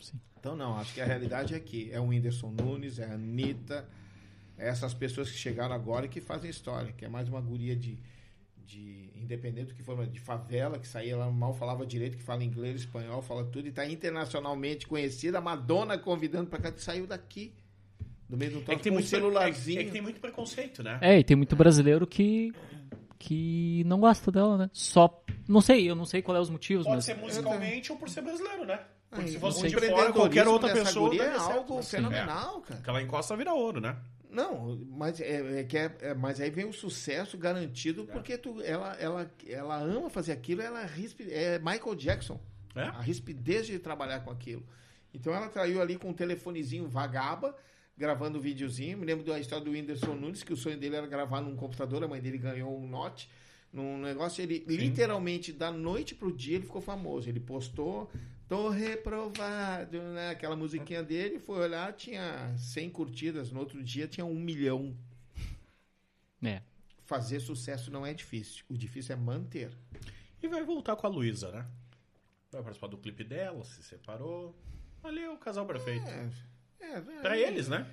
Sim. Então não, acho que a realidade é que é o Whindersson Nunes, é a Anitta, é essas pessoas que chegaram agora e que fazem história, que é mais uma guria de, de independente do que for, de favela, que saía lá mal falava direito, que fala inglês, espanhol, fala tudo, e tá internacionalmente conhecida, a Madonna convidando pra cá, que saiu daqui. Do meio do É troço, que, tem com um muito, é, celularzinho. é que tem muito preconceito, né? É, e tem muito brasileiro que que não gosta dela, né? Só, não sei, eu não sei qual é os motivos, Pode mas ser musicalmente ou por ser brasileiro, né? Porque Aí, se fosse de fora, qualquer outra pessoa. é algo né? fenomenal, cara. É. Aquela encosta vira ouro, né? Não, mas é, é que é, é- mas aí vem o sucesso garantido porque tu, ela, ela, ela ama fazer aquilo, ela é rispe- é Michael Jackson, É? a rispidez de trabalhar com aquilo. Então ela traiu ali com um telefonezinho vagaba, gravando um videozinho. Me lembro da história do Whindersson Nunes, que o sonho dele era gravar num computador, a mãe dele ganhou um note. Num negócio, ele literalmente, da noite pro dia, ele ficou famoso. Ele postou, tô reprovado, né? Aquela musiquinha dele, foi olhar, tinha 100 curtidas. No outro dia tinha um milhão. é. Fazer sucesso não é difícil. O difícil é manter. E vai voltar com a Luísa, né? Vai participar do clipe dela, se separou. Ali é o casal perfeito. É, é, Pra eles, né?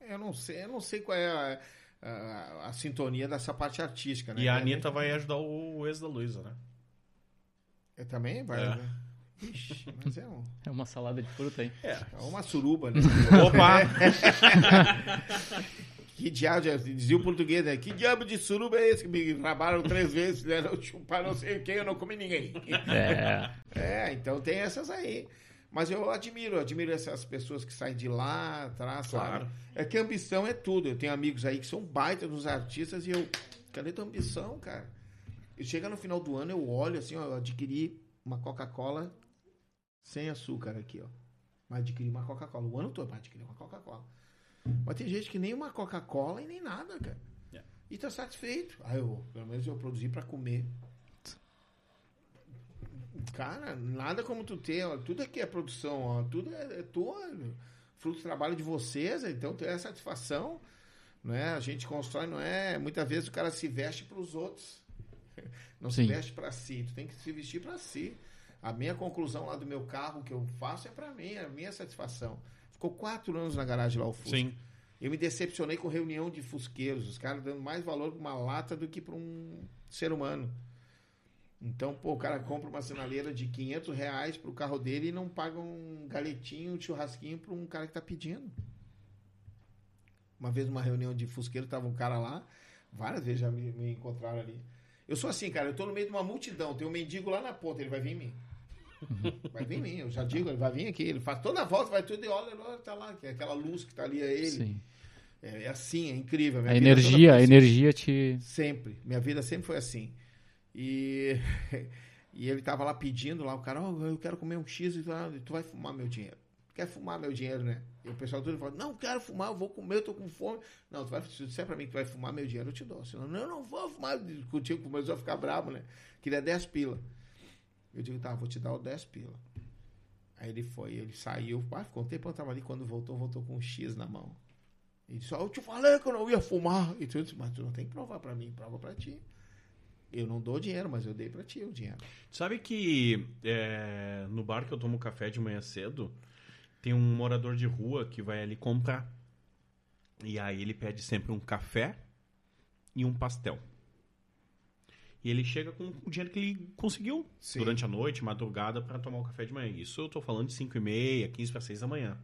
Eu não sei, eu não sei qual é a, a- a sintonia dessa parte artística, né? E a Realmente- Anitta vai ajudar o ex da Luísa, né? É, também vai. É. né? Ixi, mas é, um- É uma salada de fruta aí. É. é uma suruba, né? Opa! que diabo, dizia o português, né? Que diabo de suruba é esse que me rabaram três vezes, fizeram chupar não sei quem, eu não comi ninguém. É. É, então tem essas aí. Mas eu admiro, eu admiro essas pessoas que saem de lá atrás, Claro. sabe? É que ambição é tudo. Eu tenho amigos aí que são baita dos artistas e eu. Cadê tua ambição, cara? E chega no final do ano, eu olho assim, ó, eu adquiri uma Coca-Cola sem açúcar aqui, ó. Mas adquiri uma Coca-Cola. O ano todo, mas adquiri uma Coca-Cola. Mas tem gente que nem uma Coca-Cola e nem nada, cara. Yeah. E tá satisfeito. Aí eu, pelo menos eu produzi pra comer. Cara, nada como tu ter, ó, tudo aqui é produção, ó, tudo é, é tua, fruto do trabalho de vocês, então tem a satisfação, não é? A gente constrói, não é? Muitas vezes o cara se veste para os outros, não se Sim. veste para si, tu tem que se vestir para si. A minha conclusão lá do meu carro que eu faço é para mim, é a minha satisfação. Ficou quatro anos na garagem lá o Fusca. Sim. Eu me decepcionei com reunião de fusqueiros, os caras dando mais valor para uma lata do que para um ser humano. Então, pô, o cara compra uma sinaleira de 500 reais pro carro dele e não paga um galetinho, um churrasquinho para um cara que tá pedindo. Uma vez numa reunião de fusqueiro, tava um cara lá, várias vezes já me, me encontraram ali. Eu sou assim, cara, eu tô no meio de uma multidão, tem um mendigo lá na ponta, ele vai vir em mim. Vai vir em mim, eu já digo, ele vai vir aqui, ele faz toda a volta, vai tudo e olha, olha, tá lá, que é aquela luz que tá ali, é ele. Sim. É, é assim, é incrível. Minha A toda energia, a assim. energia te. Sempre. Minha vida sempre foi assim. E, e ele tava lá pedindo lá, o cara, "Ó, eu quero comer um X e tu, vai fumar meu dinheiro. Quer fumar meu dinheiro, né? E o pessoal todo fala, não, quero fumar, eu vou comer, eu tô com fome. Não, tu vai, se tu disser pra mim que tu vai fumar meu dinheiro, eu te dou. Senão, não, eu não vou fumar contigo, começou a ficar bravo, né? Queria 10 pila. Eu digo, tá, vou te dar o 10 pila. Aí ele foi, ele saiu, pá, ficou um tempo, eu tava ali, quando voltou, voltou com um X na mão. Ele disse, ó, eu te falei que eu não ia fumar. E tu disse, mas tu não tem que provar pra mim, prova pra ti. Eu não dou dinheiro, mas eu dei pra ti o dinheiro. Sabe que é, no bar que eu tomo café de manhã cedo, tem um morador de rua que vai ali comprar. E aí ele pede sempre um café e um pastel. E ele chega com o dinheiro que ele conseguiu Sim. durante a noite, madrugada, para tomar o café de manhã. Isso eu tô falando de 5 e meia, 15 para 6 da manhã.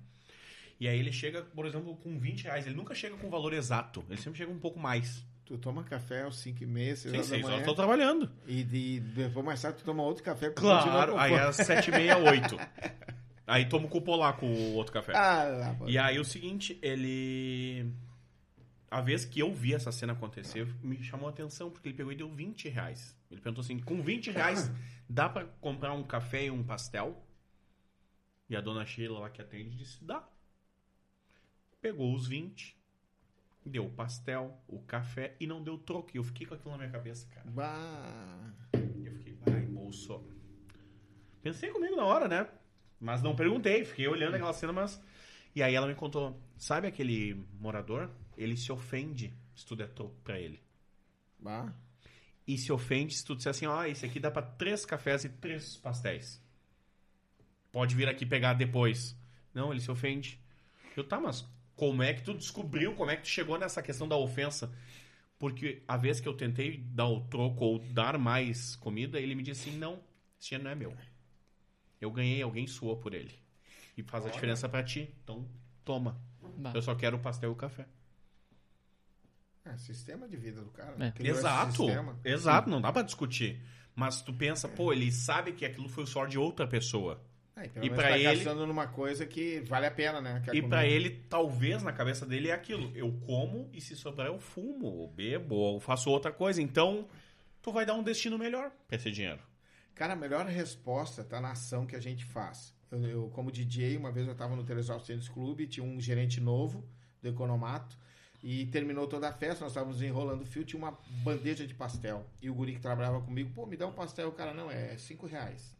E aí ele chega, por exemplo, com 20 reais. Ele nunca chega com o valor exato. Ele sempre chega um pouco mais. Tu toma café às 5 e meia, 6 Sim, horas da 6 horas manhã. eu tô trabalhando. E, de, depois mais tarde tu toma outro café. Claro, aí às 7 e meia, 8. Aí tomo cupom lá com o outro café. Ah, lá. E aí o seguinte, ele. A vez que eu vi essa cena acontecer, me chamou a atenção, porque ele pegou e deu 20 reais. Ele perguntou assim: com 20 reais dá pra comprar um café e um pastel? E a dona Sheila lá que atende disse: dá. Pegou os 20, deu o pastel, o café e não deu troco. E eu fiquei com aquilo na minha cabeça, cara. Bah. Eu fiquei, vai, bolso. Pensei comigo na hora, né? Mas não perguntei, fiquei olhando aquela cena, mas. E aí ela me contou: sabe aquele morador? Ele se ofende se tu der troco pra ele. Bah. E se ofende se tu disser assim: ó, esse aqui dá pra três cafés e três pastéis. Pode vir aqui pegar depois. Não, ele se ofende. Eu, tá, mas como é que tu descobriu, como é que tu chegou nessa questão da ofensa? Porque a vez que eu tentei dar o troco ou dar mais comida, ele me disse assim: não, esse dinheiro não é meu. Eu ganhei, alguém suou por ele. E faz a Olha. diferença pra ti. Então, toma. Bah. Eu só quero o pastel e o café. É, sistema de vida do cara. É. Criou esse Exato. sistema. Exato, não dá pra discutir. Mas tu pensa, pô, ele sabe que aquilo foi o suor de outra pessoa. É, e pra tá ele- gastando numa coisa que vale a pena, né? é E pra ele, talvez na cabeça dele é aquilo. Eu como e se sobrar eu fumo, ou bebo, ou faço outra coisa. Então, tu vai dar um destino melhor pra esse dinheiro. Cara, a melhor resposta tá na ação que a gente faz. Eu, eu, como DJ, uma vez eu tava no Teresópolis Tênis Clube, tinha um gerente novo do Economato, e terminou toda a festa, nós estávamos enrolando o fio, tinha uma bandeja de pastel. E o guri que trabalhava comigo, pô, me dá um pastel. O cara, não, é cinco reais.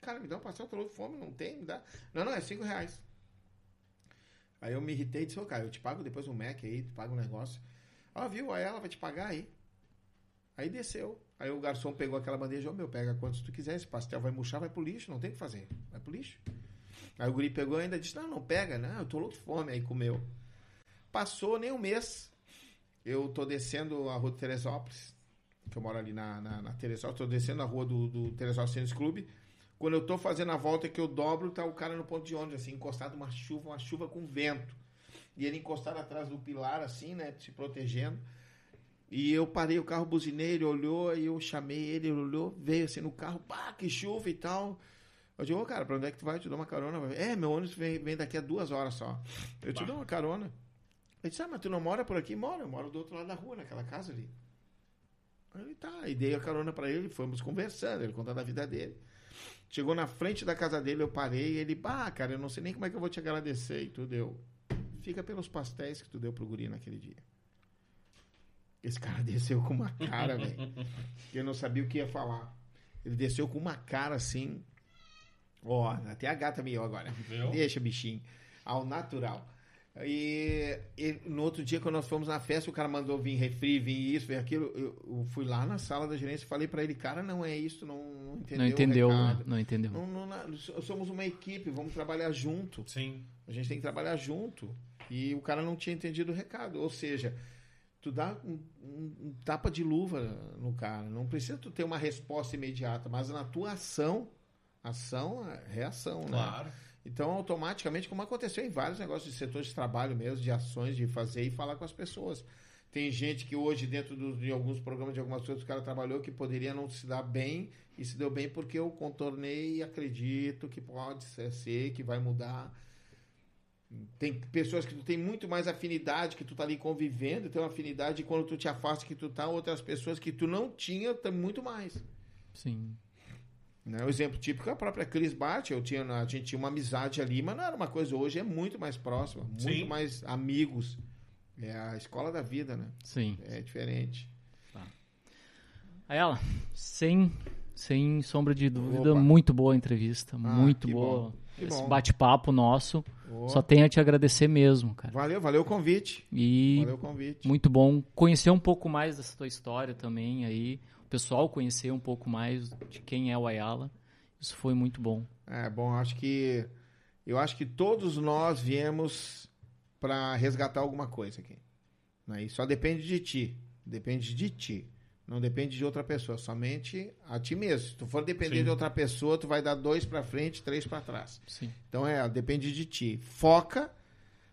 Cara, me dá um pastel, tô louco fome, não tem, me dá. Não, não, é cinco reais. Aí eu me irritei e disse, ô cara, eu te pago depois um Mac aí, tu paga um negócio. Ah, viu? Aí ela vai te pagar aí. Aí desceu. Aí o garçom pegou aquela bandeja, ô meu, pega quantos tu quiser, esse pastel vai murchar, vai pro lixo, não tem o que fazer. Vai pro lixo. Aí o guri pegou e ainda disse, não, não pega, não, eu tô louco de fome. Aí comeu. Passou nem um mês, eu tô descendo a rua de Teresópolis, que eu moro ali na, na, na Teresópolis, tô descendo a rua do, do Teresópolis Tênis Clube. Quando eu tô fazendo a volta que eu dobro, tá o cara no ponto de ônibus, assim, encostado uma chuva, uma chuva com vento. E ele encostado atrás do pilar, assim, né, se protegendo. E eu parei o carro, buzinei, ele olhou, aí eu chamei ele, ele olhou, veio assim no carro, pá, que chuva e tal. Eu digo, ô cara, pra onde é que tu vai? Eu te dou uma carona. É, meu ônibus vem, vem daqui a duas horas só. Eu te Bah. dou uma carona. Ele disse, ah, mas tu não mora por aqui? Mora, eu moro do outro lado da rua, naquela casa ali. Aí tá, e dei a carona pra ele, fomos conversando, ele contando a vida dele. Chegou na frente da casa dele, eu parei, e ele, bah, cara, eu não sei nem como é que eu vou te agradecer e tudo. Eu, fica pelos pastéis que tu deu pro guri naquele dia. Esse cara desceu com uma cara, velho. Eu não sabia o que ia falar. Ele desceu com uma cara assim. Ó, até a gata miou agora. Viu? Deixa, bichinho. Ao natural. E, e no outro dia, quando nós fomos na festa, o cara mandou vir refri, vir isso, vir aquilo. Eu, eu fui lá na sala da gerência e falei pra ele, cara, não é isso, não, não entendeu. Não o entendeu, recado. não entendeu. Não, não, não, somos uma equipe, vamos trabalhar junto. Sim. A gente tem que trabalhar junto. E o cara não tinha entendido o recado. Ou seja, tu dá um, um- um tapa de luva no cara. Não precisa tu ter uma resposta imediata, mas na tua ação, ação é reação, né? Claro. Então, automaticamente, como aconteceu em vários negócios de setores de trabalho mesmo, de ações, de fazer e falar com as pessoas. Tem gente que hoje, dentro dos- de alguns programas, de algumas coisas o cara trabalhou, que poderia não se dar bem e se deu bem porque eu contornei e acredito que pode ser, que vai mudar. Tem pessoas que tu tem muito mais afinidade, que tu tá ali convivendo, tem uma afinidade, e quando tu te afasta que tu tá, outras pessoas que tu não tinha, tem muito mais. Sim. Né? O exemplo típico é a própria Cris Bart. Eu tinha, a gente tinha uma amizade ali, mas não era uma coisa. Hoje é muito mais próxima, muito Sim. mais amigos. É a escola da vida, né? Sim. É diferente. Aí ela, sem, sem sombra de dúvida, Opa. muito boa a entrevista, muito que boa. bom, Esse bate-papo nosso. Ó, Só tenho a te agradecer mesmo, cara. Valeu, valeu o convite. E Valeu o convite. muito bom conhecer um pouco mais dessa tua história também aí. Pessoal conhecer um pouco mais de quem é o Ayala. Isso foi muito bom. É bom, acho que eu acho que todos nós viemos para resgatar alguma coisa aqui. Né? E só depende de ti. Depende de ti. Não depende de outra pessoa, somente a ti mesmo. Se tu for depender Sim. de outra pessoa, tu vai dar dois para frente, três para trás. Sim. Então é, depende de ti. Foca,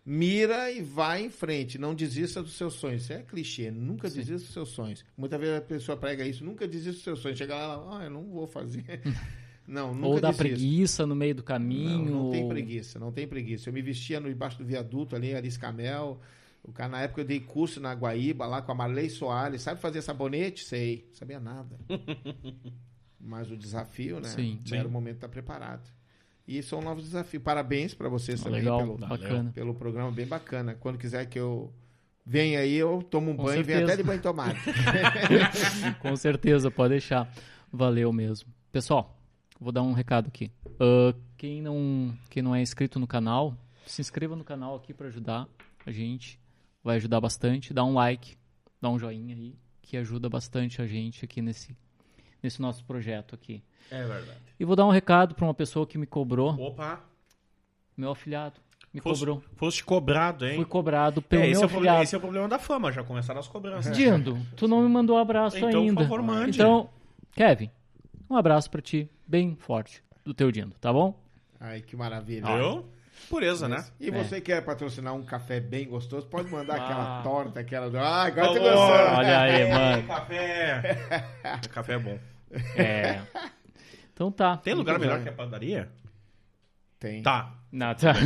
mira e vai em frente. Não desista dos seus sonhos. Isso é clichê. Nunca Sim. desista dos seus sonhos. Muitas vezes a pessoa prega isso. Nunca desista dos seus sonhos. Chega lá, ah, eu não vou fazer. não, nunca Ou dá desista. preguiça no meio do caminho. Não, não tem ou- preguiça, não tem preguiça. Eu me vestia no embaixo do viaduto ali, Ariscamel. O cara, na época eu dei curso na Guaíba, lá com a Marley Soares. Sabe fazer sabonete? Sei. Sabia nada. Mas o desafio, né? Sim. Era o momento de estar preparado. E são novos desafios. Parabéns para vocês também Legal, pelo, bacana. pelo programa, bem bacana. Quando quiser que eu venha aí, eu tomo um Com banho e venho certeza. até de banho tomado. Com certeza, pode deixar. Valeu mesmo. Pessoal, vou dar um recado aqui. Ah, quem, não, quem não é inscrito no canal, se inscreva no canal aqui para ajudar a gente. Vai ajudar bastante. Dá um like, dá um joinha aí, que ajuda bastante a gente aqui nesse, nesse nosso projeto aqui. É verdade. E vou dar um recado para uma pessoa que me cobrou, Opa. meu afilhado. Me Foste, cobrou. foste cobrado, hein? Fui cobrado pelo É, esse, meu é o problema, afilhado. esse é o problema da fama, já começaram as cobranças. Dindo, tu não me mandou um abraço Então, ainda. por favor, mande. Então, Kevin, um abraço pra ti, bem forte, do teu Dindo, tá bom? Ai, que maravilha. Viu? Pureza, né? E você quer patrocinar um café bem gostoso, pode mandar Ah. aquela torta, aquela. Ah, agora tô gostando. Olha aí, mano. Café. Café é bom. É. Então tá. Tem lugar Muito melhor bem. que a padaria? Tem. Tá. Não, tá. Tá,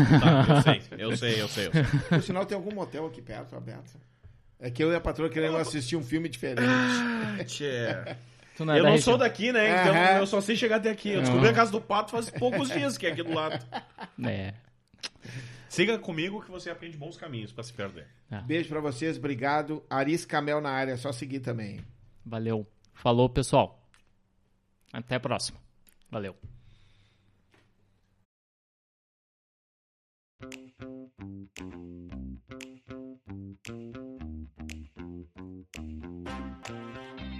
eu sei. Eu sei, eu sei. Eu sei. Por sinal, tem algum motel aqui perto, aberto. É que eu e a patroa queremos assistir um filme diferente. Tchê. Tu não é Eu não região. sou daqui, né? Então Aham. eu só sei chegar até aqui. Eu descobri a Casa do Pato faz poucos dias que é aqui do lado. É. Siga comigo que você aprende bons caminhos para se perder. É. Beijo para vocês, obrigado. Aris Camel na área, só seguir também. Valeu. Falou, pessoal. Até a próxima. Valeu.